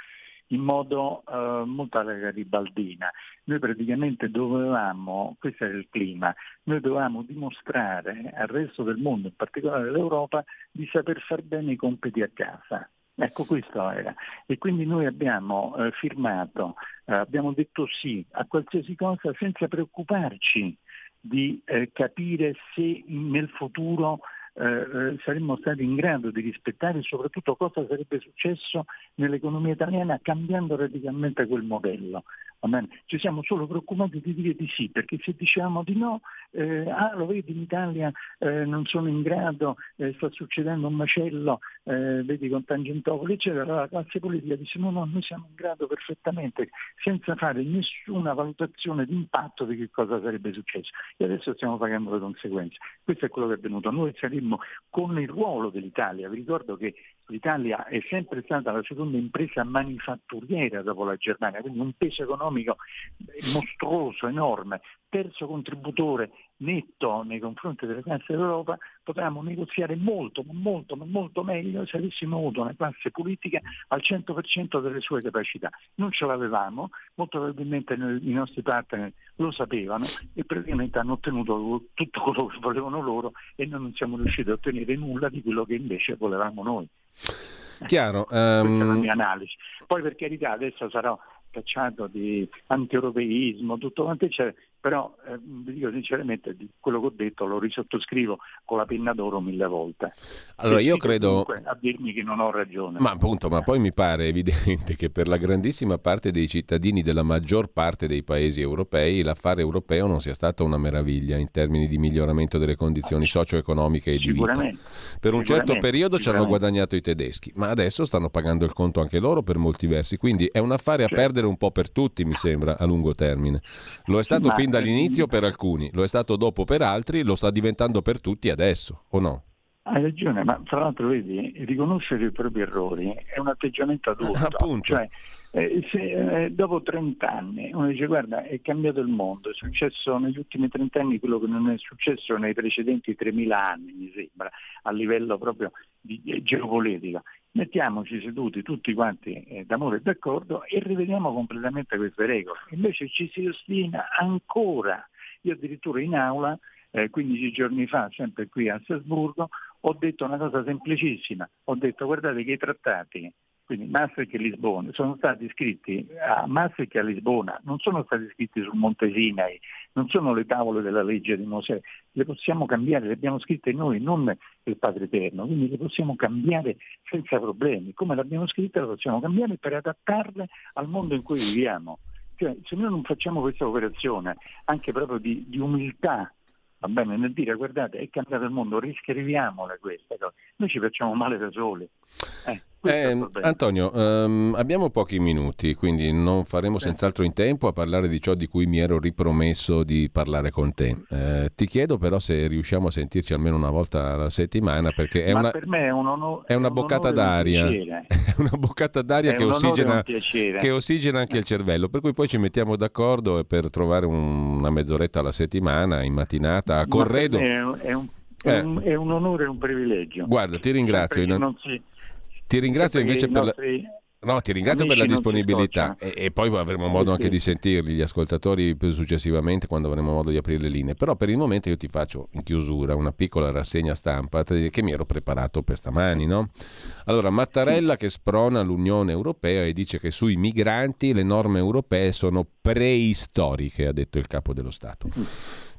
in modo eh, molto alla garibaldina. Noi praticamente dovevamo, questo era il clima, noi dovevamo dimostrare al resto del mondo, in particolare all'Europa, di saper far bene i compiti a casa. Ecco, questo era. E quindi noi abbiamo eh, firmato, eh, abbiamo detto sì a qualsiasi cosa senza preoccuparci di eh, capire se nel futuro eh, eh, saremmo stati in grado di rispettare e soprattutto cosa sarebbe successo nell'economia italiana cambiando radicalmente quel modello. Ci siamo solo preoccupati di dire di sì, perché se diciamo di no, eh, ah lo vedi in Italia eh, non sono in grado, eh, sta succedendo un macello, eh, vedi con Tangentopoli, eccetera, la classe politica dice no, no, noi siamo in grado perfettamente, senza fare nessuna valutazione di impatto di che cosa sarebbe successo. E adesso stiamo pagando le conseguenze. Questo è quello che è avvenuto. Noi saremmo con il ruolo dell'Italia, vi ricordo che l'Italia è sempre stata la seconda impresa manifatturiera dopo la Germania, quindi un peso economico mostruoso, enorme, terzo contributore netto nei confronti delle classi d'Europa, potevamo negoziare molto, molto, molto meglio se avessimo avuto una classe politica al 100% delle sue capacità. Non ce l'avevamo, molto probabilmente i nostri partner lo sapevano e praticamente hanno ottenuto tutto quello che volevano loro e noi non siamo riusciti a ottenere nulla di quello che invece volevamo noi. Chiaro. Um... Questa è la ehm, mia analisi. Poi per carità adesso sarò cacciato di antieuropeismo, tutto quanto c'è, però eh, vi dico sinceramente quello che ho detto lo risottoscrivo con la penna d'oro mille volte. Allora io credo a dirmi che non ho ragione. Ma appunto, ma poi mi pare evidente che per la grandissima parte dei cittadini della maggior parte dei paesi europei l'affare europeo non sia stata una meraviglia in termini di miglioramento delle condizioni socio-economiche e di vita. Per un certo periodo ci hanno guadagnato i tedeschi, ma adesso stanno pagando il conto anche loro per molti versi, quindi è un affare a certo. perdere un po' per tutti, mi sembra, a lungo termine. Lo è stato fin da dall'inizio per alcuni, lo è stato dopo per altri, lo sta diventando per tutti adesso, o no? Hai ragione, ma tra l'altro vedi, riconoscere i propri errori è un atteggiamento adulto. Appunto. Cioè, eh, se, eh, dopo 30 anni uno dice guarda è cambiato il mondo, è successo negli ultimi 30 anni quello che non è successo nei precedenti 3.000 anni, mi sembra, a livello proprio di, di geopolitico. Mettiamoci seduti tutti quanti eh, d'amore e d'accordo e rivediamo completamente queste regole. Invece ci si ostina ancora. Io addirittura in aula eh, 15 giorni fa, sempre qui a Strasburgo, ho detto una cosa semplicissima, ho detto guardate che i trattati, quindi Maastricht e Lisbona, sono stati scritti a Maastricht e a Lisbona, non sono stati scritti sul Monte Sinai, non sono le tavole della legge di Mosè, le possiamo cambiare, le abbiamo scritte noi, non il Padre Eterno, quindi le possiamo cambiare senza problemi, come le abbiamo scritte le possiamo cambiare per adattarle al mondo in cui viviamo. Cioè, se noi non facciamo questa operazione anche proprio di, di umiltà va bene, nel dire guardate è cambiato il mondo, riscriviamole queste cose, noi ci facciamo male da soli. Eh, eh, Antonio, um, abbiamo pochi minuti, quindi non faremo senz'altro in tempo a parlare di ciò di cui mi ero ripromesso di parlare con te. Eh, ti chiedo però se riusciamo a sentirci almeno una volta alla settimana, perché è, una, per me è, un onore, è una boccata d'aria, è una boccata d'aria che ossigena, che ossigena, anche il cervello, per cui poi ci mettiamo d'accordo per trovare un, una mezz'oretta alla settimana, in mattinata, a corredo. È un, è, un, è, un, è un onore e un privilegio. Guarda, ti ringrazio. Non si ti ringrazio invece per la... No, ti ringrazio per la disponibilità e, e, poi avremo modo anche di sentirli, gli ascoltatori successivamente quando avremo modo di aprire le linee. Però per il momento io ti faccio in chiusura una piccola rassegna stampa che mi ero preparato per stamani. No? Allora, Mattarella che sprona l'Unione Europea e dice che sui migranti le norme europee sono preistoriche, ha detto il capo dello Stato.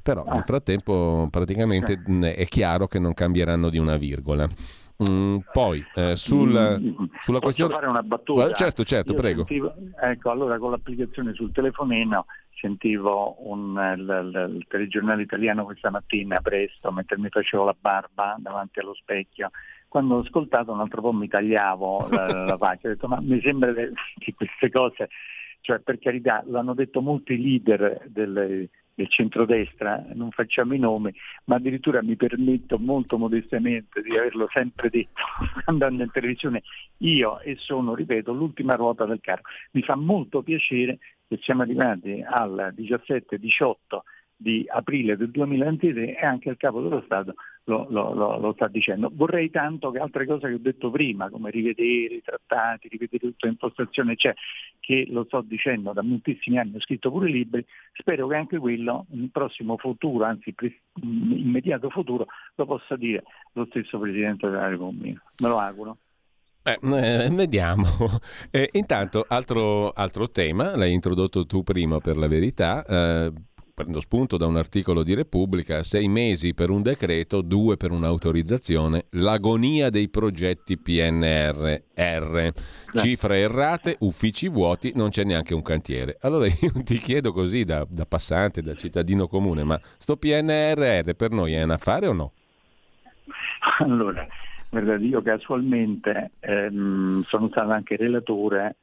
Però nel frattempo praticamente è chiaro che non cambieranno di una virgola. Mm, poi eh, sul, mm, sulla questione. fare una battuta? certo, certo, Io prego. Sentivo, ecco, allora con l'applicazione sul telefonino sentivo un, il, il, il, telegiornale italiano questa mattina presto mentre mi facevo la barba davanti allo specchio. Quando ho ascoltato un altro po' mi tagliavo la, la faccia, ho detto ma mi sembra che queste cose, cioè per carità, l'hanno detto molti leader delle, del centrodestra, non facciamo i nomi, ma addirittura mi permetto molto modestamente di averlo sempre detto andando in televisione, io e sono, ripeto, l'ultima ruota del carro. Mi fa molto piacere che siamo arrivati al 17-18 di aprile del 2023 e anche il capo dello Stato lo, lo, lo, lo, sta dicendo. Vorrei tanto che altre cose che ho detto prima, come rivedere i trattati, rivedere tutta l'impostazione, cioè, che lo sto dicendo da moltissimi anni, ho scritto pure libri, spero che anche quello nel prossimo futuro, anzi immediato futuro, lo possa dire lo stesso Presidente della Repubblica. Me lo auguro. Eh, vediamo. Eh, intanto, altro, altro, tema, l'hai introdotto tu prima per la verità, eh, prendo spunto da un articolo di Repubblica, sei mesi per un decreto, due per un'autorizzazione, l'agonia dei progetti PNRR, cifre errate, uffici vuoti, non c'è neanche un cantiere. Allora io ti chiedo così da, da passante, da cittadino comune, ma sto PNRR per noi è un affare o no? Allora, io casualmente ehm, sono stato anche relatore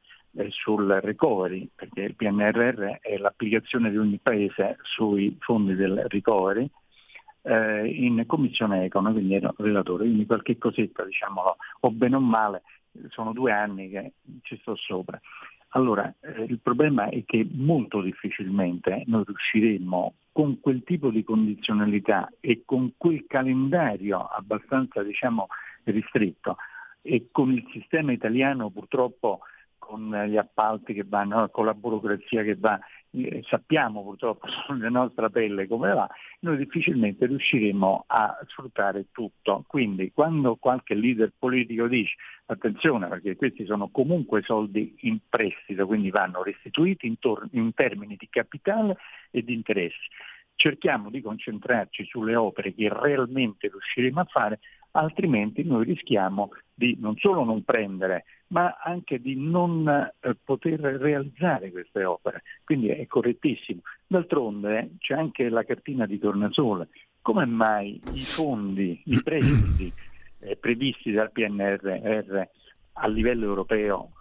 sul recovery, perché il PNRR è l'applicazione di ogni paese sui fondi del recovery, eh, in commissione Econ, quindi ero relatore, quindi qualche cosetta, diciamolo, o bene o male, sono due anni che ci sto sopra. Allora, eh, il problema è che molto difficilmente noi riusciremo con quel tipo di condizionalità e con quel calendario abbastanza diciamo, ristretto e con il sistema italiano purtroppo con gli appalti che vanno, con la burocrazia che va, eh, sappiamo purtroppo sulla nostra pelle come va, noi difficilmente riusciremo a sfruttare tutto. Quindi quando qualche leader politico dice attenzione perché questi sono comunque soldi in prestito, quindi vanno restituiti in, tor- in termini di capitale e di interessi, cerchiamo di concentrarci sulle opere che realmente riusciremo a fare altrimenti noi rischiamo di non solo non prendere, ma anche di non eh, poter realizzare queste opere. Quindi è correttissimo. D'altronde c'è anche la cartina di tornasole. Come mai i fondi, i prestiti eh, previsti dal PNRR a livello europeo,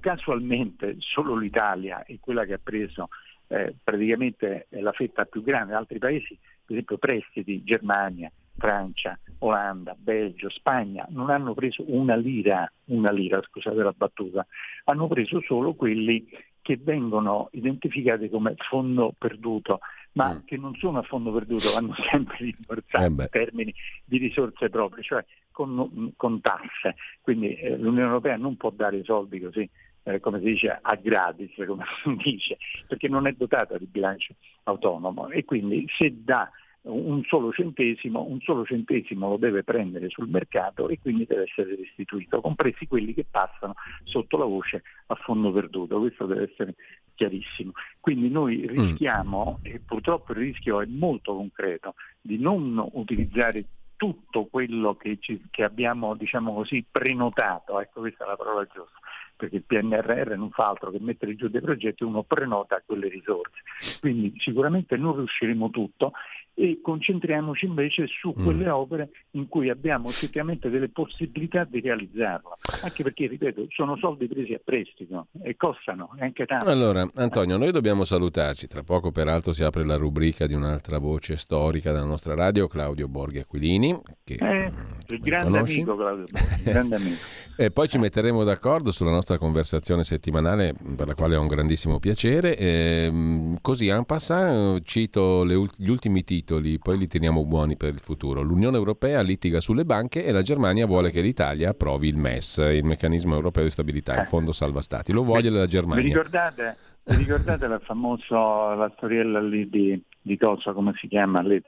casualmente solo l'Italia è quella che ha preso eh, praticamente la fetta più grande, altri paesi, per esempio prestiti, Germania, Francia, Olanda, Belgio, Spagna, non hanno preso una lira, una lira, scusate la battuta, hanno preso solo quelli che vengono identificati come fondo perduto, ma mm. che non sono a fondo perduto, vanno sempre rimborsati eh in termini di risorse proprie, cioè con, con tasse. Quindi eh, l'Unione Europea non può dare i soldi così eh, come si dice, a gratis, come si dice, perché non è dotata di bilancio autonomo e quindi se dà un solo centesimo, un solo centesimo lo deve prendere sul mercato e quindi deve essere restituito, compresi quelli che passano sotto la voce a fondo perduto, questo deve essere chiarissimo. Quindi noi mm. rischiamo, e purtroppo il rischio è molto concreto, di non utilizzare tutto quello che, ci, che abbiamo diciamo così, prenotato, ecco questa è la parola giusta, perché il PNRR non fa altro che mettere giù dei progetti, uno prenota quelle risorse. Quindi sicuramente non riusciremo tutto e concentriamoci invece su mm. quelle mm. opere in cui abbiamo effettivamente delle possibilità di realizzarlo, anche perché, ripeto, sono soldi presi a prestito e costano anche tanto. Allora, Antonio, noi dobbiamo salutarci, tra poco peraltro si apre la rubrica di un'altra voce storica della nostra radio, Claudio Borghi Aquilini, che eh, il grande conosci. amico Claudio Borghi, grande amico. e poi ci metteremo d'accordo sulla nostra conversazione settimanale, per la quale ho un grandissimo piacere. E, ehm, così, en passant, cito le, gli ultimi titoli titoli, poi li teniamo buoni per il futuro. L'Unione Europea litiga sulle banche e la Germania vuole che l'Italia approvi il MES, il meccanismo europeo di stabilità, il fondo salva stati. Lo vuole la Germania. Vi ricordate, vi ricordate la famosa la storiella lì di, di Cosa, come si chiama? Lì,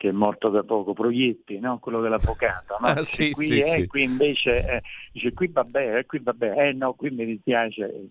che è morto da poco, Proietti, no? quello dell'avvocato, no? ah, sì, qui, sì, eh, sì. qui invece eh, dice qui vabbè, eh, qui vabbè, eh no, qui mi dispiace, eh,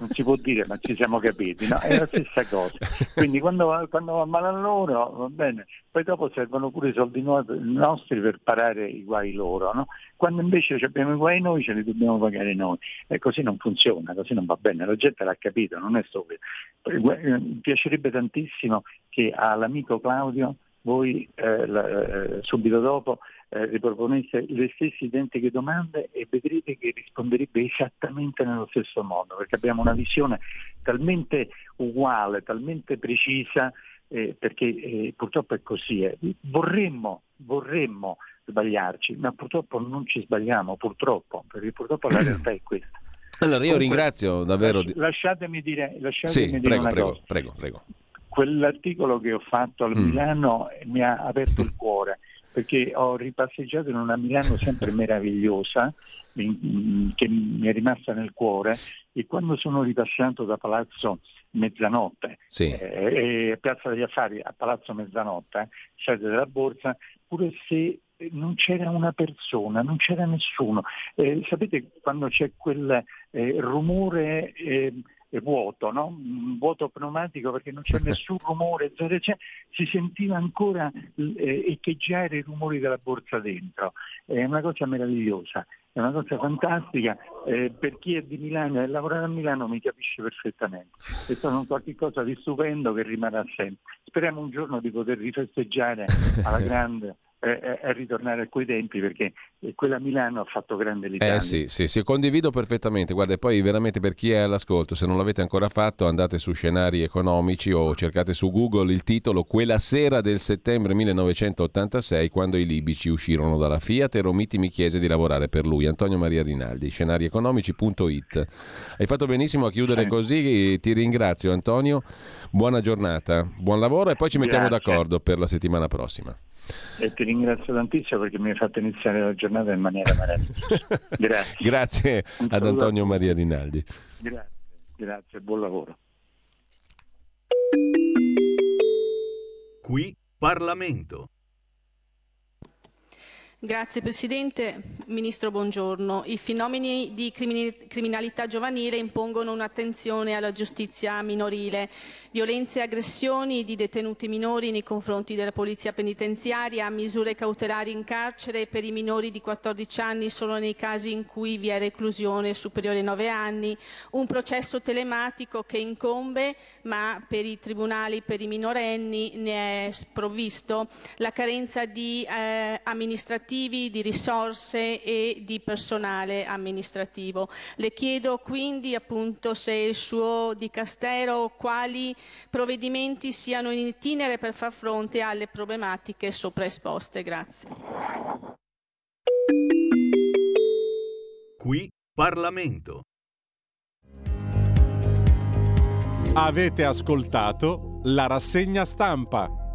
non si può dire, ma ci siamo capiti, no? è la stessa cosa. Quindi quando, quando va male a loro, va bene, poi dopo servono pure i soldi nostri per parare i guai loro, no? quando invece abbiamo i guai noi ce li dobbiamo pagare noi e così non funziona, così non va bene, la gente l'ha capito, non è stupido. Mi piacerebbe tantissimo che all'amico Claudio voi eh, la, eh, subito dopo eh, riproponesse le stesse identiche domande e vedrete che risponderebbe esattamente nello stesso modo, perché abbiamo una visione talmente uguale, talmente precisa, eh, perché eh, purtroppo è così. Eh. Vorremmo, vorremmo sbagliarci, ma purtroppo non ci sbagliamo, purtroppo, perché purtroppo la realtà è questa. Allora io Comunque, ringrazio davvero. Lasciatemi dire, lasciatemi sì, dire prego, una prego, cosa. Prego, prego quell'articolo che ho fatto a mm. Milano mi ha aperto il cuore perché ho ripasseggiato in una Milano sempre meravigliosa che mi è rimasta nel cuore e quando sono ripassato da Palazzo Mezzanotte sì. eh, e Piazza degli Affari a Palazzo Mezzanotte, sede della Borsa, pure se non c'era una persona, non c'era nessuno. Eh, sapete quando c'è quel eh, rumore eh, vuoto, no? un vuoto pneumatico perché non c'è nessun rumore, si sentiva ancora eh, echeggiare i rumori della borsa dentro. È una cosa meravigliosa, è una cosa fantastica. Eh, per chi è di Milano e lavorare a Milano mi capisce perfettamente. È stato un qualche cosa di stupendo che rimarrà sempre. Speriamo un giorno di poter rifesteggiare alla grande eh, a ritornare a quei tempi perché quella Milano ha fatto grande l'Italia. Eh sì, sì, sì, condivido perfettamente. Guarda, e poi veramente per chi è all'ascolto, se non l'avete ancora fatto, andate su scenari economici o cercate su Google il titolo Quella sera del settembre 1986, quando i libici uscirono dalla Fiat e Romiti mi chiese di lavorare per lui. Antonio Maria Rinaldi, scenarieconomici.it. Hai fatto benissimo a chiudere eh. così, ti ringrazio Antonio. Buona giornata, buon lavoro e poi ci mettiamo Grazie. d'accordo per la settimana prossima. E ti ringrazio tantissimo perché mi hai fatto iniziare la giornata in maniera meravigliosa. Grazie. grazie ad Antonio Maria Rinaldi. Grazie, grazie, buon lavoro. Qui Parlamento. Grazie Presidente. Ministro, buongiorno. I fenomeni di criminalità giovanile impongono un'attenzione alla giustizia minorile. Violenze e aggressioni di detenuti minori nei confronti della Polizia Penitenziaria, misure cautelari in carcere per i minori di 14 anni solo nei casi in cui vi è reclusione superiore ai 9 anni, un processo telematico che incombe ma per i tribunali per i minorenni ne è sprovvisto, la carenza di eh, amministrativi operativi, di risorse e di personale amministrativo. Le chiedo quindi appunto se il suo dicastero quali provvedimenti siano in itinere per far fronte alle problematiche sopra esposte. Grazie. Qui Parlamento. Avete ascoltato la rassegna stampa.